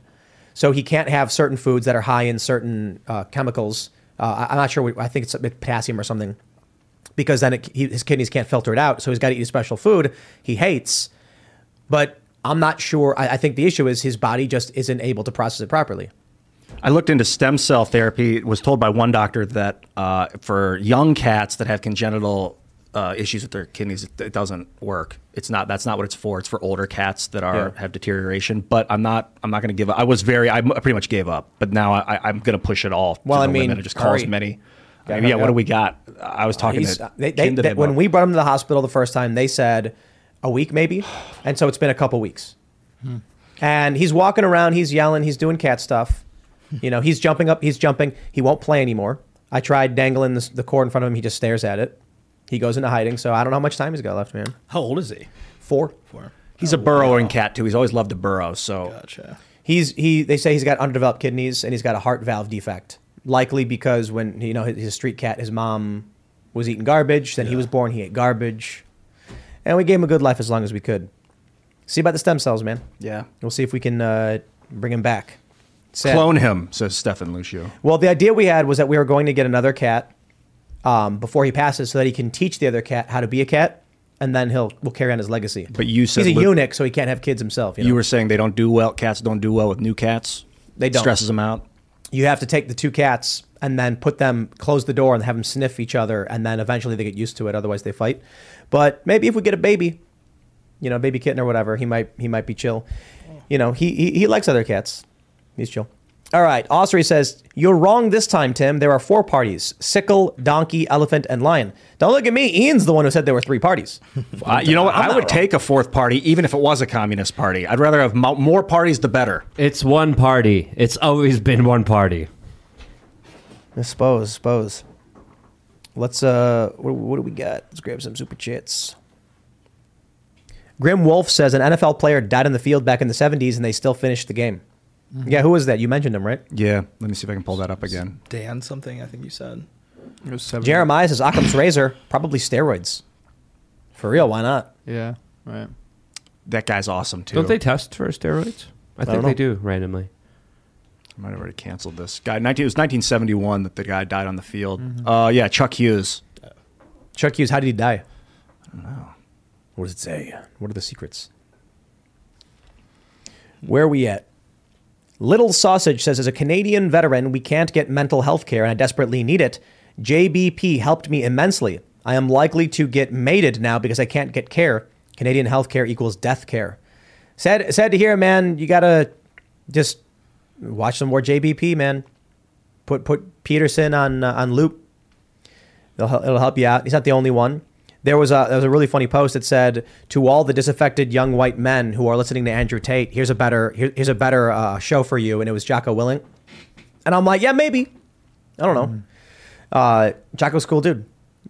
So he can't have certain foods that are high in certain uh, chemicals. Uh, I- I'm not sure. What, I think it's potassium or something, because then it, he, his kidneys can't filter it out. So he's got to eat a special food he hates. But I'm not sure. I, I think the issue is his body just isn't able to process it properly. I looked into stem cell therapy. Was told by one doctor that uh, for young cats that have congenital uh, issues with their kidneys, it, it doesn't work. It's not. That's not what it's for. It's for older cats that are Yeah. have deterioration. But I'm not. I'm not going to give up. I was very. I pretty much gave up. But now I, I'm going to push it all. Well, to I the mean, and just call as hurry. many. I mean, yeah. What do we got? I was talking He's- to they, they, they- when we brought him to the hospital the first time, they said a week maybe, and so it's been a couple weeks. Hmm. And he's walking around, he's yelling, he's doing cat stuff. You know, he's jumping up, he's jumping. He won't play anymore. I tried dangling this, the cord in front of him. He just stares at it. He goes into hiding. So I don't know how much time he's got left, man. How old is he? Four. Four. He's a burrowing cat too. He's always loved to burrow. So gotcha. He's he. They say he's got underdeveloped kidneys and he's got a heart valve defect. Likely because when you know he's a street cat, his mom was eating garbage. Then he was born, he ate garbage, and we gave him a good life as long as we could. See about the stem cells, man. Yeah. we'll see if we can uh, bring him back. Sad. clone him, says Stefan Lucio. Well, the idea we had was that we were going to get another cat um, before he passes, so that he can teach the other cat how to be a cat, and then he'll will carry on his legacy. But you said he's a eunuch, so he can't have kids himself. You, You, were saying they don't do well. Cats don't do well with new cats. They don't. Stresses them out. you have to take the two cats and then put them close the door and have them sniff each other and then eventually they get used to it otherwise they fight but maybe if we get a baby you know baby kitten or whatever he might he might be chill you know he he, he likes other cats he's chill all right osprey says you're wrong this time tim there are four parties sickle donkey elephant and lion don't look at me ian's the one who said there were three parties Uh, you know what? I'm I would wrong. take a fourth party, even if it was a communist party. I'd rather have mo- more parties, the better. It's one party. It's always been one party. I suppose, suppose. Let's uh, what, what do we got? Let's grab some super chats. Grim Wolf says an NFL player died in the field back in the '70s, and they still finished the game. Yeah, who was that? You mentioned him, right? Yeah. Let me see if I can pull that up again. Dan something, I think you said. It was seven. Jeremiah says Occam's razor, probably steroids. For real, why not? Yeah. Right. That guy's awesome too. Don't they test for steroids? I, don't think they do randomly. I might have already canceled this guy. 19, it was 1971 that the guy died on the field. Uh, yeah, Chuck Hughes. Chuck Hughes, how did he die? I don't know. What does it say? What are the secrets? Where are we at? Little Sausage says, as a Canadian veteran, we can't get mental health care and I desperately need it. JBP helped me immensely. I am likely to get mated now because I can't get care. Canadian health care equals death care. Sad, sad to hear, man. You gotta just watch some more JBP, man. Put put Peterson on uh, on loop. It'll, it'll help you out. He's not the only one. There was a there was a really funny post that said to all the disaffected young white men who are listening to Andrew Tate, here's a better here, here's a better uh, show for you, and it was Jocko Willink. and I'm like, yeah, maybe. I don't know. Uh, Jocko's a cool dude,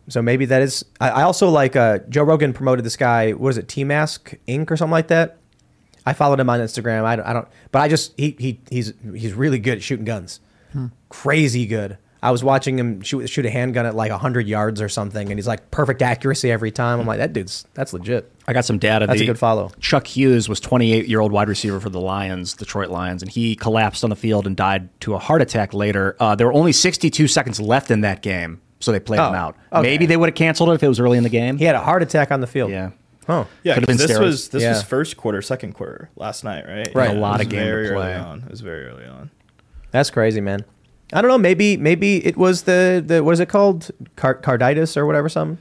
so maybe that is. I, I also like uh, Joe Rogan promoted this guy. What is it, T Mask Inc. or something like that. I followed him on Instagram. I don't, I don't but I just he he he's he's really good at shooting guns Hmm. crazy good. I was watching him shoot shoot a handgun at like hundred yards or something, and he's like perfect accuracy every time. I'm like, that dude's that's legit. I got some data. That's The- a good follow. Chuck Hughes was 28 year old wide receiver for the Lions, Detroit Lions, and he collapsed on the field and died to a heart attack later. Uh, there were only 62 seconds left in that game, so they played Oh, him out. okay. Maybe they would have canceled it if it was early in the game. He had a heart attack on the field. Yeah. Oh, Yeah, Could have been 'cause this steroids. was this Yeah. was first quarter, second quarter last night, right? Right. Yeah, A lot of was game to very play. early on. It was very early on. That's crazy, man. I don't know. Maybe maybe it was the the what is it called? Car- carditis or whatever. Something.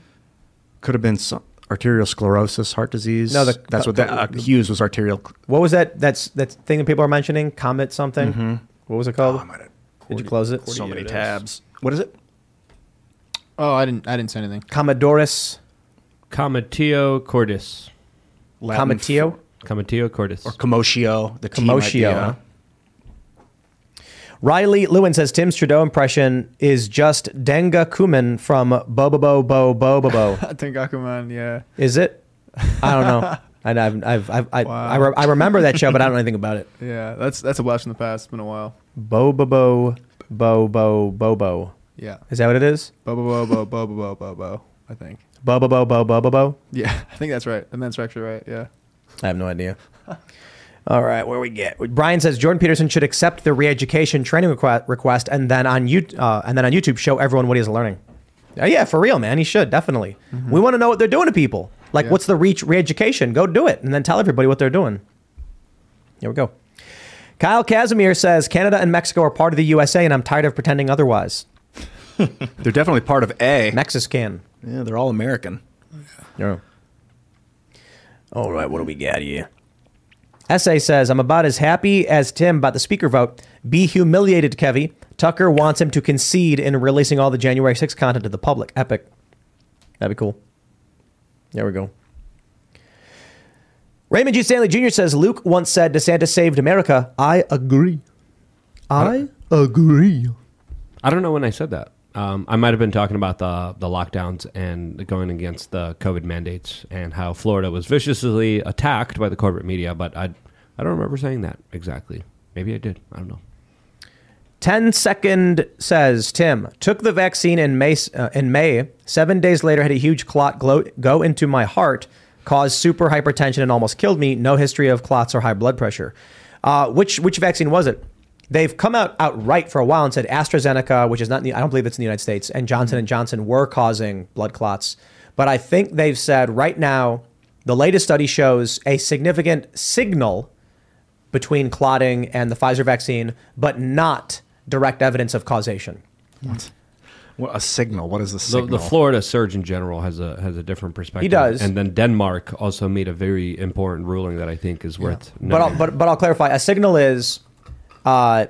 Could have been some arterial sclerosis, heart disease. No, the- that's what that, uh, Hughes was arterial. What was that? That's that thing that people are mentioning. Comet something. Mhm. What was it called? Did you close it? So many tabs. What is it? Oh, I didn't. I didn't say anything. Commodorus. Comatio cordis. Latin Comatio F- Cometio cordis. Or commotio. The commotio. Riley Lewin says Tim's Trudeau impression is just Denga Kuman from Bobobo Bo Bo Bo Bo. Denga Kuman, yeah. Is it? I don't know. I, I've, I've, I've, I, wow. I, re- I, remember that show, but I don't know anything about it. Yeah, that's that's a blast from the past. It's been a while. Bo Bo Bo Bo Bo. Bo Bo. Yeah. Is that what it is? Bo Bo Bo Bo Bo Bo Bo Bo. I think. Bo Bo Bo Bo Bo Bo Bo. Yeah, I think that's right. And that's actually right. Yeah. I have no idea. All right, where we get? Brian says Jordan Peterson should accept the re-education training requ- request, and then on you uh, and then on YouTube show everyone what he's learning. Uh, yeah, for real, man. He should definitely. We want to know what they're doing to people. Like, Yeah. what's the reach re-education? Go do it, and then tell everybody what they're doing. Here we go. Kyle Casimir says Canada and Mexico are part of the USA, and I'm tired of pretending otherwise. They're definitely part of A. Mexican. Yeah, they're all American. Yeah. All right, what do we got here? Essay says, I'm about as happy as Tim about the speaker vote. Be humiliated, Kevy. Tucker wants him to concede in releasing all the January 6th content to the public. Epic. That'd be cool. There we go. Raymond G. Stanley Jr. says, Luke once said DeSantis saved America. I agree. I agree. I don't know when I said that. Um, I might have been talking about the the lockdowns and going against the COVID mandates and how Florida was viciously attacked by the corporate media, but I I don't remember saying that exactly. Maybe I did. I don't know. 10 second says Tim took the vaccine in May. Uh, in May, seven days later, had a huge clot go into my heart, caused super hypertension, and almost killed me. No history of clots or high blood pressure. Uh, which which vaccine was it? They've come out outright for a while and said AstraZeneca, which is not. In the, I don't believe it's in the United States, and Johnson and Johnson were causing blood clots. But I think they've said right now, the latest study shows a significant signal between clotting and the Pfizer vaccine, but not direct evidence of causation. What? What a signal. What is the The, signal? the Florida Surgeon General has a has a different perspective. He does. and then Denmark also made a very important ruling that I think is worth. But I'll, but but I'll clarify. A signal is, uh,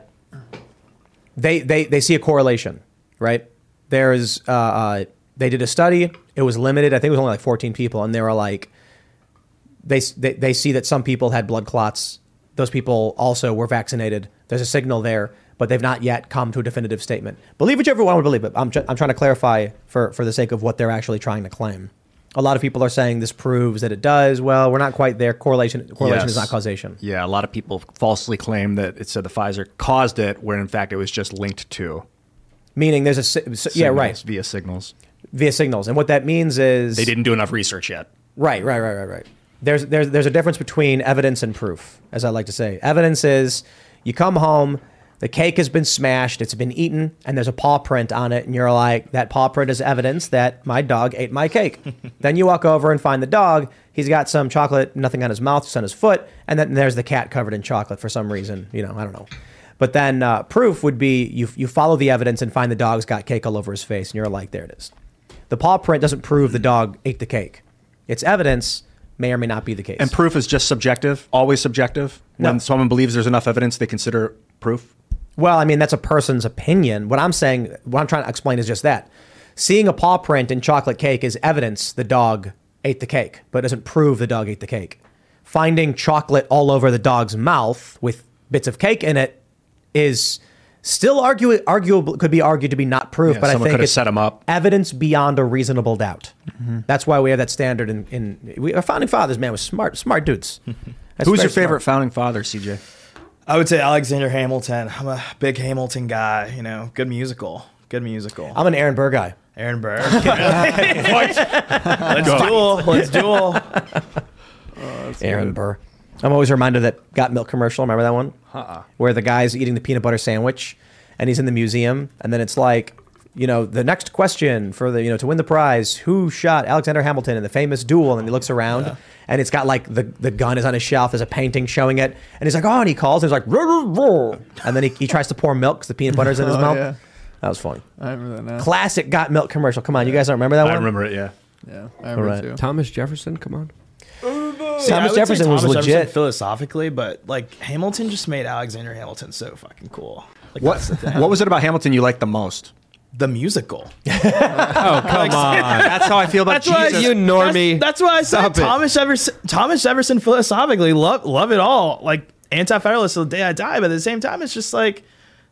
they they they see a correlation, right? There's uh, uh, they did a study. It was limited. I think it was only like 14 people, and they were like, they they, they see that some people had blood clots. Those people also were vaccinated. There's a signal there, but they've not yet come to a definitive statement. Believe whichever one would believe it. I'm, I'm trying to clarify for, for the sake of what they're actually trying to claim. A lot of people are saying this proves that it does. Well, we're not quite there. Correlation correlation is not causation. Yeah, a lot of people falsely claim that it said the Pfizer caused it, where in fact it was just linked to. Meaning there's a si- si- yeah right via signals. via signals, and what that means is They didn't do enough research yet. Right, right, right, right, right. There's there's there's a difference between evidence and proof, as I like to say. Evidence is you come home, the cake has been smashed, it's been eaten, and there's a paw print on it, and you're like, that paw print is evidence that my dog ate my cake. then you walk over and find the dog. He's got some chocolate, nothing on his mouth, just on his foot, and then there's the cat covered in chocolate for some reason. You know, I don't know. But then uh, proof would be you you follow the evidence and find the dog's got cake all over his face, and you're like, there it is. The paw print doesn't prove the dog ate the cake. It's evidence, may or may not be the case. And proof is just subjective, always subjective. No. When someone believes there's enough evidence, they consider proof. Well, I mean, that's a person's opinion. What I'm saying, what I'm trying to explain is just that. Seeing a paw print in chocolate cake is evidence the dog ate the cake, but it doesn't prove the dog ate the cake. Finding chocolate all over the dog's mouth with bits of cake in it is still argue, arguable, could be argued to be not proof, Yeah, but I someone think could have it's set 'em up. evidence beyond a reasonable doubt. Mm-hmm. That's why we have that standard in, in we, our founding fathers, man, was smart, smart dudes. Who's very your favorite smart. founding father, CJ? I would say Alexander Hamilton. I'm a big Hamilton guy. You know, good musical. Good musical. I'm an Aaron Burr guy. Aaron Burr. Let's duel. Let's duel. Aaron Burr. I'm always reminded of that Got Milk commercial. Remember that one? Uh-uh. Where the guy's eating the peanut butter sandwich and he's in the museum. And then it's like, you know, the next question for the, you know, to win the prize, who shot Alexander Hamilton in the famous duel? And he looks around and it's got like the, the gun is on his shelf. There's a painting showing it. And he's like, oh, and he calls. And he's like, "Roar, roar, roar." and then he, he tries to pour milk because the peanut butter's in his Oh, mouth. yeah. That was funny. I remember that now. Classic Got Milk commercial. Come on, you guys don't remember that I one? I remember it, yeah. Yeah, I All remember right. too. Thomas Jefferson, come on. Oh, See, Thomas would say Jefferson was Thomas legit. philosophically, but like Hamilton just made Alexander Hamilton so fucking cool. Like, What, the thing. what was it about Hamilton you liked the most? The musical? Oh come on! That's how I feel about That's why Jesus. You normie. That's, that's why I said Stop it. Thomas Jefferson. Thomas Jefferson philosophically love love it all. Like anti-federalist till the day I die, but at the same time, it's just like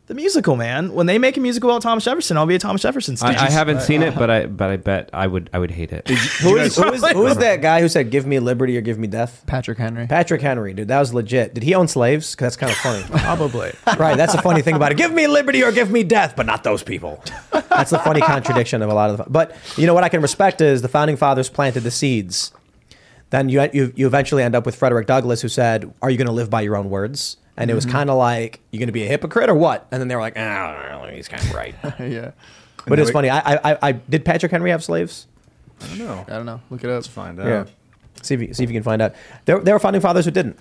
The musical, man. When they make a musical about Thomas Jefferson, I'll be a Thomas Jefferson I. I haven't seen it, but I but I bet I would I would hate it. Who is, who, is, who is that guy who said "Give me liberty or give me death"? Patrick Henry. Patrick Henry, dude, that was legit. Did he own slaves? 'Cause that's kind of funny. Probably. right, that's the funny thing about it. Give me liberty or give me death, but not those people. That's the funny contradiction of a lot of the. But you know what I can respect is the founding fathers planted the seeds. Then you you, you eventually end up with Frederick Douglass, who said, "Are you going to live by your own words?" And it was Mhm. kind of like, "You're going to be a hypocrite or what?" And then they were like, "Ah, he's kind of right." yeah. But it's funny. I, I, I, I did Patrick Henry have slaves? I don't know. I don't know. Look it up. Let's find Yeah. See if you, see if you can find out. There, there were founding fathers who didn't,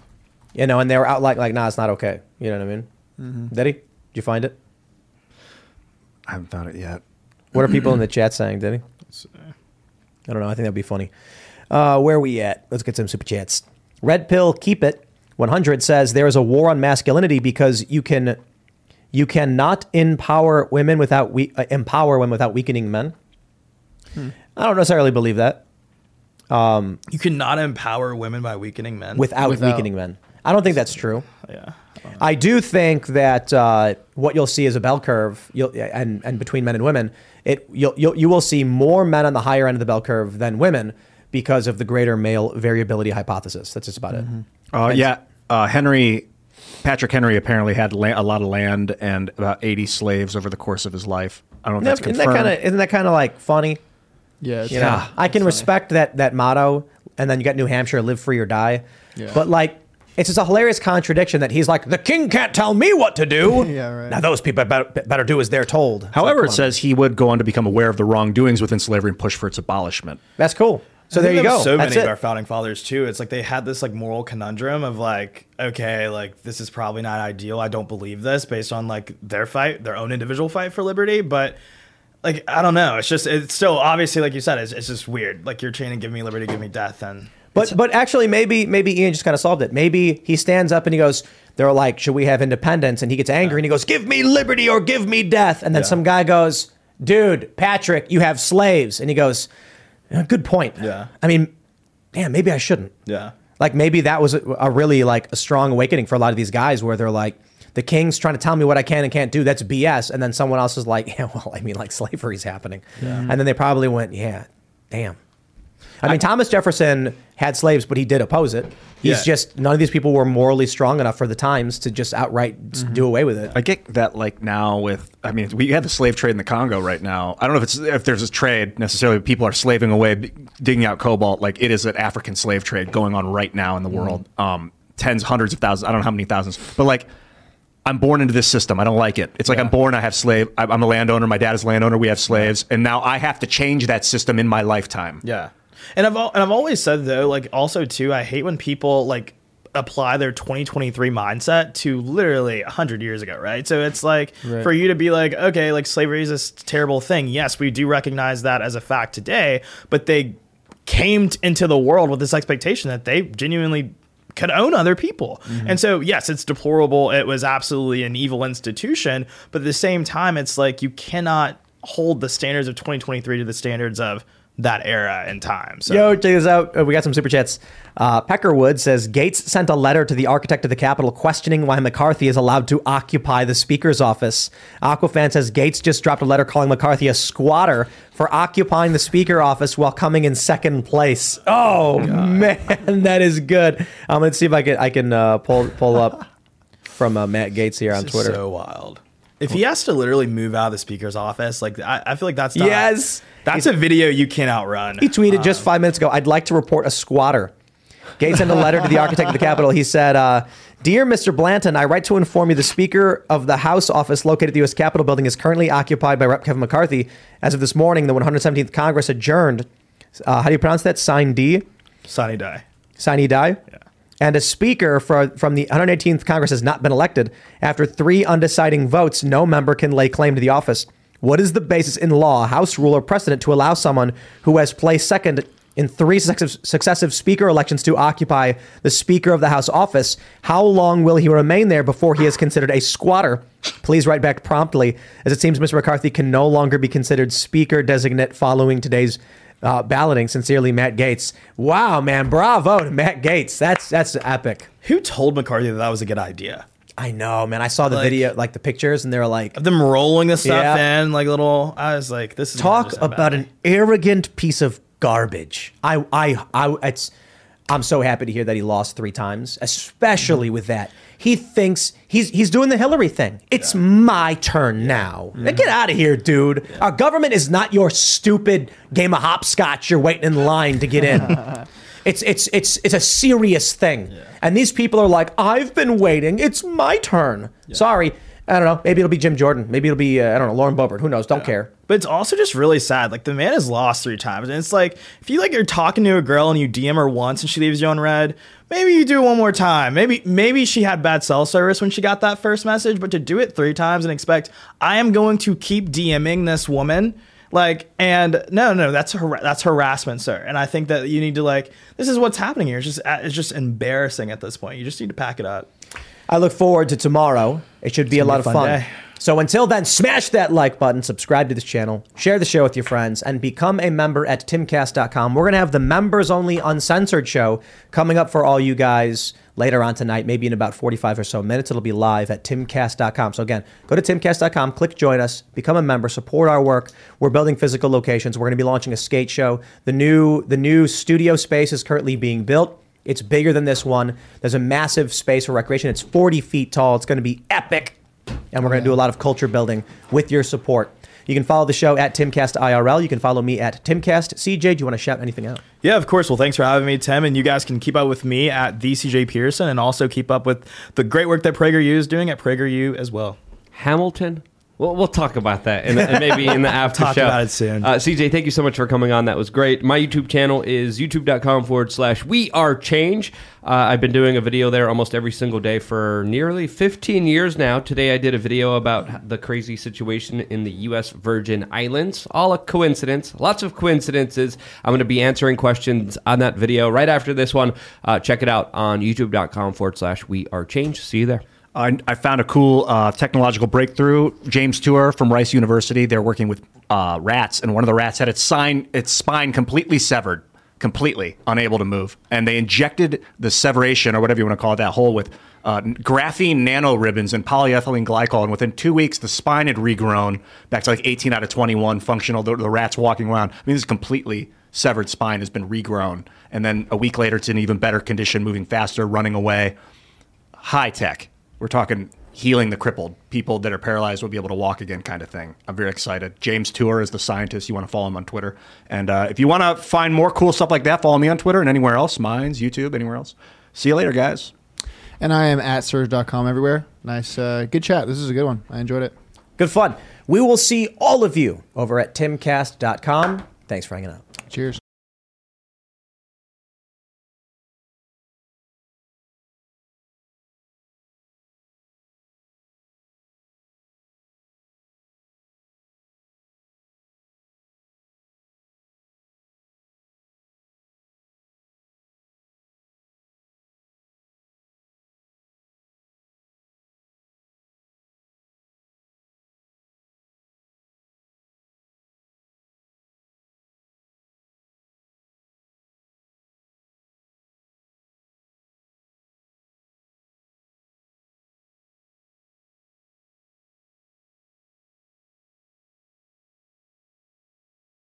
you know, and they were out like, like, nah, it's not okay. You know what I mean? Mhm. Did he? Did you find it? I haven't found it yet. What are people in the chat saying? Did he? I don't know. I think that'd be funny. Uh, where are we at? Let's get some super chats. Red pill, keep it. 100 says there is a war on masculinity because you can, you cannot empower women without we, uh, empower women without weakening men. Hmm. I don't necessarily believe that. Um, You cannot empower women by weakening men. without, weakening men. I don't think that's true. Yeah. I do think that uh, what you'll see is a bell curve, you'll, and and between men and women, it you'll, you'll you will see more men on the higher end of the bell curve than women because of the greater male variability hypothesis. That's just about it. Uh, And- yeah, uh, Henry, Patrick Henry apparently had la- a lot of land and about 80 slaves over the course of his life. I don't know if that's Isn't that confirmed. kind of isn't that kind of like funny? Yeah, you know, I can respect that that motto, and then you got New Hampshire, live free or die. Yeah. But like, it's just a hilarious contradiction that he's like, the king can't tell me what to do. yeah, right. Now those people better, better do as they're told. It's However, like, it says he would go on to become aware of the wrongdoings within slavery and push for its abolishment. that's cool. So there you go. So That's many it. of our founding fathers too. It's like they had this like moral conundrum of like, okay, like this is probably not ideal. I don't believe this based on like their fight, their own individual fight for liberty, but like I don't know. It's just it's still obviously like you said, it's, it's just weird. Like you're chanting, "Give me liberty, give me death," and But but actually, maybe maybe Ian just kind of solved it. Maybe he stands up and he goes, "They're like, should we have independence?" And he gets angry and he goes, "Give me liberty or give me death." And then Yeah. some guy goes, "Dude, Patrick, you have slaves." And he goes, "Yeah, "Good point." Yeah. I mean, damn, maybe I shouldn't. yeah. Like maybe that was a, a really like a strong awakening for a lot of these guys where they're like, the king's trying to tell me what I can and can't do. That's BS. And then someone else is like, yeah, well, I mean, like slavery's happening. Yeah. And then they probably went, yeah, damn. I mean, Thomas Jefferson had slaves, but he did oppose it. He's Yeah. just none of these people were morally strong enough for the times to just outright s- do away with it. I get that, like now with, I mean, we have the slave trade in the Congo right now. I don't know if it's if there's a trade necessarily. People are slaving away, digging out cobalt. Like it is an African slave trade going on right now in the world. Um, tens, hundreds of thousands. I don't know how many thousands, but like. I'm born into this system. I don't like it. It's like I'm born. I have slave. I'm I'm a landowner. My dad is a landowner. We have slaves, and now I have to change that system in my lifetime. Yeah. And I've and I've always said though, like also too, I hate when people like apply their 2023 mindset to literally 100 years ago, right? So it's like Right. for you to be like, okay, like slavery is this terrible thing. Yes, we do recognize that as a fact today, but they came t- into the world with this expectation that they genuinely could own other people. Mm-hmm. And so, yes, it's deplorable. It was absolutely an evil institution, but at the same time, it's like you cannot hold the standards of 2023 to the standards of that era and time. So Yo, check this out. Uh, We got some super chats. Uh, Peckerwood says Gaetz sent a letter to the architect of the Capitol questioning why McCarthy is allowed to occupy the Speaker's office. Aquafan says Gaetz just dropped a letter calling McCarthy a squatter for occupying the Speaker office while coming in second place. Oh man, that is good. I'm gonna see if I can I can uh, pull pull up from uh, Matt Gaetz here on This is Twitter. so wild. If he has to literally move out of the speaker's office, like I, I feel like that's not, Yes. that's a video you can't outrun. He tweeted just five minutes ago, I'd like to report a squatter. Gaetz sent a letter to the architect of the Capitol. He said, uh, Dear Mr. Blanton, I write to inform you the Speaker of the House office located at the U.S. Capitol building is currently occupied by Rep. Kevin McCarthy. As of this morning, the 117th Congress adjourned. Uh, how do you pronounce that? Sign D? Sonny die. Sign die? Yeah. And a speaker for, from the 118th Congress has not been elected. After three undeciding votes, no member can lay claim to the office. What is the basis in law, House rule, or precedent to allow someone who has placed second in three successive, speaker elections to occupy the Speaker of the House office? How long will he remain there before he is considered a squatter? Please write back promptly, as it seems Mr. McCarthy can no longer be considered Speaker designate following today's uh, balloting. Sincerely, Matt Gaetz. Wow, man, bravo to Matt Gaetz. That's that's epic. Who told McCarthy that that was a good idea? I know, man. I saw the Like- video, like the pictures, and they were like, Of them rolling the stuff Yeah. in, like little. I was like, this is gonna talk just end about badly. an arrogant piece of garbage. I, I, I, it's. I'm so happy to hear that he lost three times, especially Mm-hmm. with that. He thinks he's he's doing the Hillary thing. It's my turn now. Mm-hmm. Get out of here, dude. Our government is not your stupid game of hopscotch. You're waiting in line to get in. It's it's it's it's a serious thing. And these people are like, I've been waiting. It's my turn. Sorry. I don't know. Maybe it'll be Jim Jordan. Maybe it'll be uh, I don't know Lauren Boebert. Who knows? Don't care. But it's also just really sad. Like the man has lost three times, and it's like if you like you're talking to a girl and you DM her once and she leaves you on red, maybe you do it one more time. Maybe maybe she had bad cell service when she got that first message, but to do it three times and expect I am going to keep DMing this woman. Like and no no that's har- that's harassment sir and I think that you need to like this is what's happening here it's just it's just embarrassing at this point you just need to pack it up I look forward to tomorrow. It should be a lot of fun. fun. So until then, smash that like button, subscribe to this channel, share the show with your friends, and become a member at timcast.com. We're going to have the members only uncensored show coming up for all you guys later on tonight, maybe in about 45 or so minutes. It'll be live at timcast.com. So again, go to timcast.com, click join us, become a member, support our work. We're building physical locations. We're going to be launching a skate show. The new the new studio space is currently being built. It's bigger than this one. There's a massive space for recreation. It's 40 feet tall. It's going to be epic. And we're going to do a lot of culture building with your support. You can follow the show at Timcast IRL. You can follow me at Timcast. CJ, do you want to shout anything out? Yeah, of course. Well, thanks for having me, Tim. And you guys can keep up with me at the CJ Pearson and also keep up with the great work that PragerU is doing at PragerU as well. Hamilton. Well, we'll talk about that and, maybe in the after Talk show. about it soon. Uh, CJ, thank you so much for coming on. That was great. My YouTube channel is youtube.com forward slash we are change. Uh, I've been doing a video there almost every single day for nearly 15 years now. Today I did a video about the crazy situation in the U.S. Virgin Islands. All a coincidence. Lots of coincidences. I'm going to be answering questions on that video right after this one. Uh, check it out on youtube.com forward slash we are change. See you there. I, I found a cool uh, technological breakthrough. James Tour from Rice University. They're working with uh, rats, and one of the rats had its sign, its spine completely severed, completely unable to move. And they injected the severation, or whatever you want to call it, that hole with uh, graphene nano ribbons and polyethylene glycol. And within two weeks, the spine had regrown back to like 18 out of 21 functional. The, the rat's walking around. I mean, this completely severed spine has been regrown. And then a week later, it's in even better condition, moving faster, running away. High tech. We're talking healing the crippled. People that are paralyzed will be able to walk again, kind of thing. I'm very excited. James Tour is the scientist. You want to follow him on Twitter. And uh, if you want to find more cool stuff like that, follow me on Twitter and anywhere else. Mine's YouTube, anywhere else. See you later, guys. And I am at Serge.com everywhere. Nice, uh, good chat. This is a good one. I enjoyed it. Good fun. We will see all of you over at timcast.com. Thanks for hanging out. Cheers.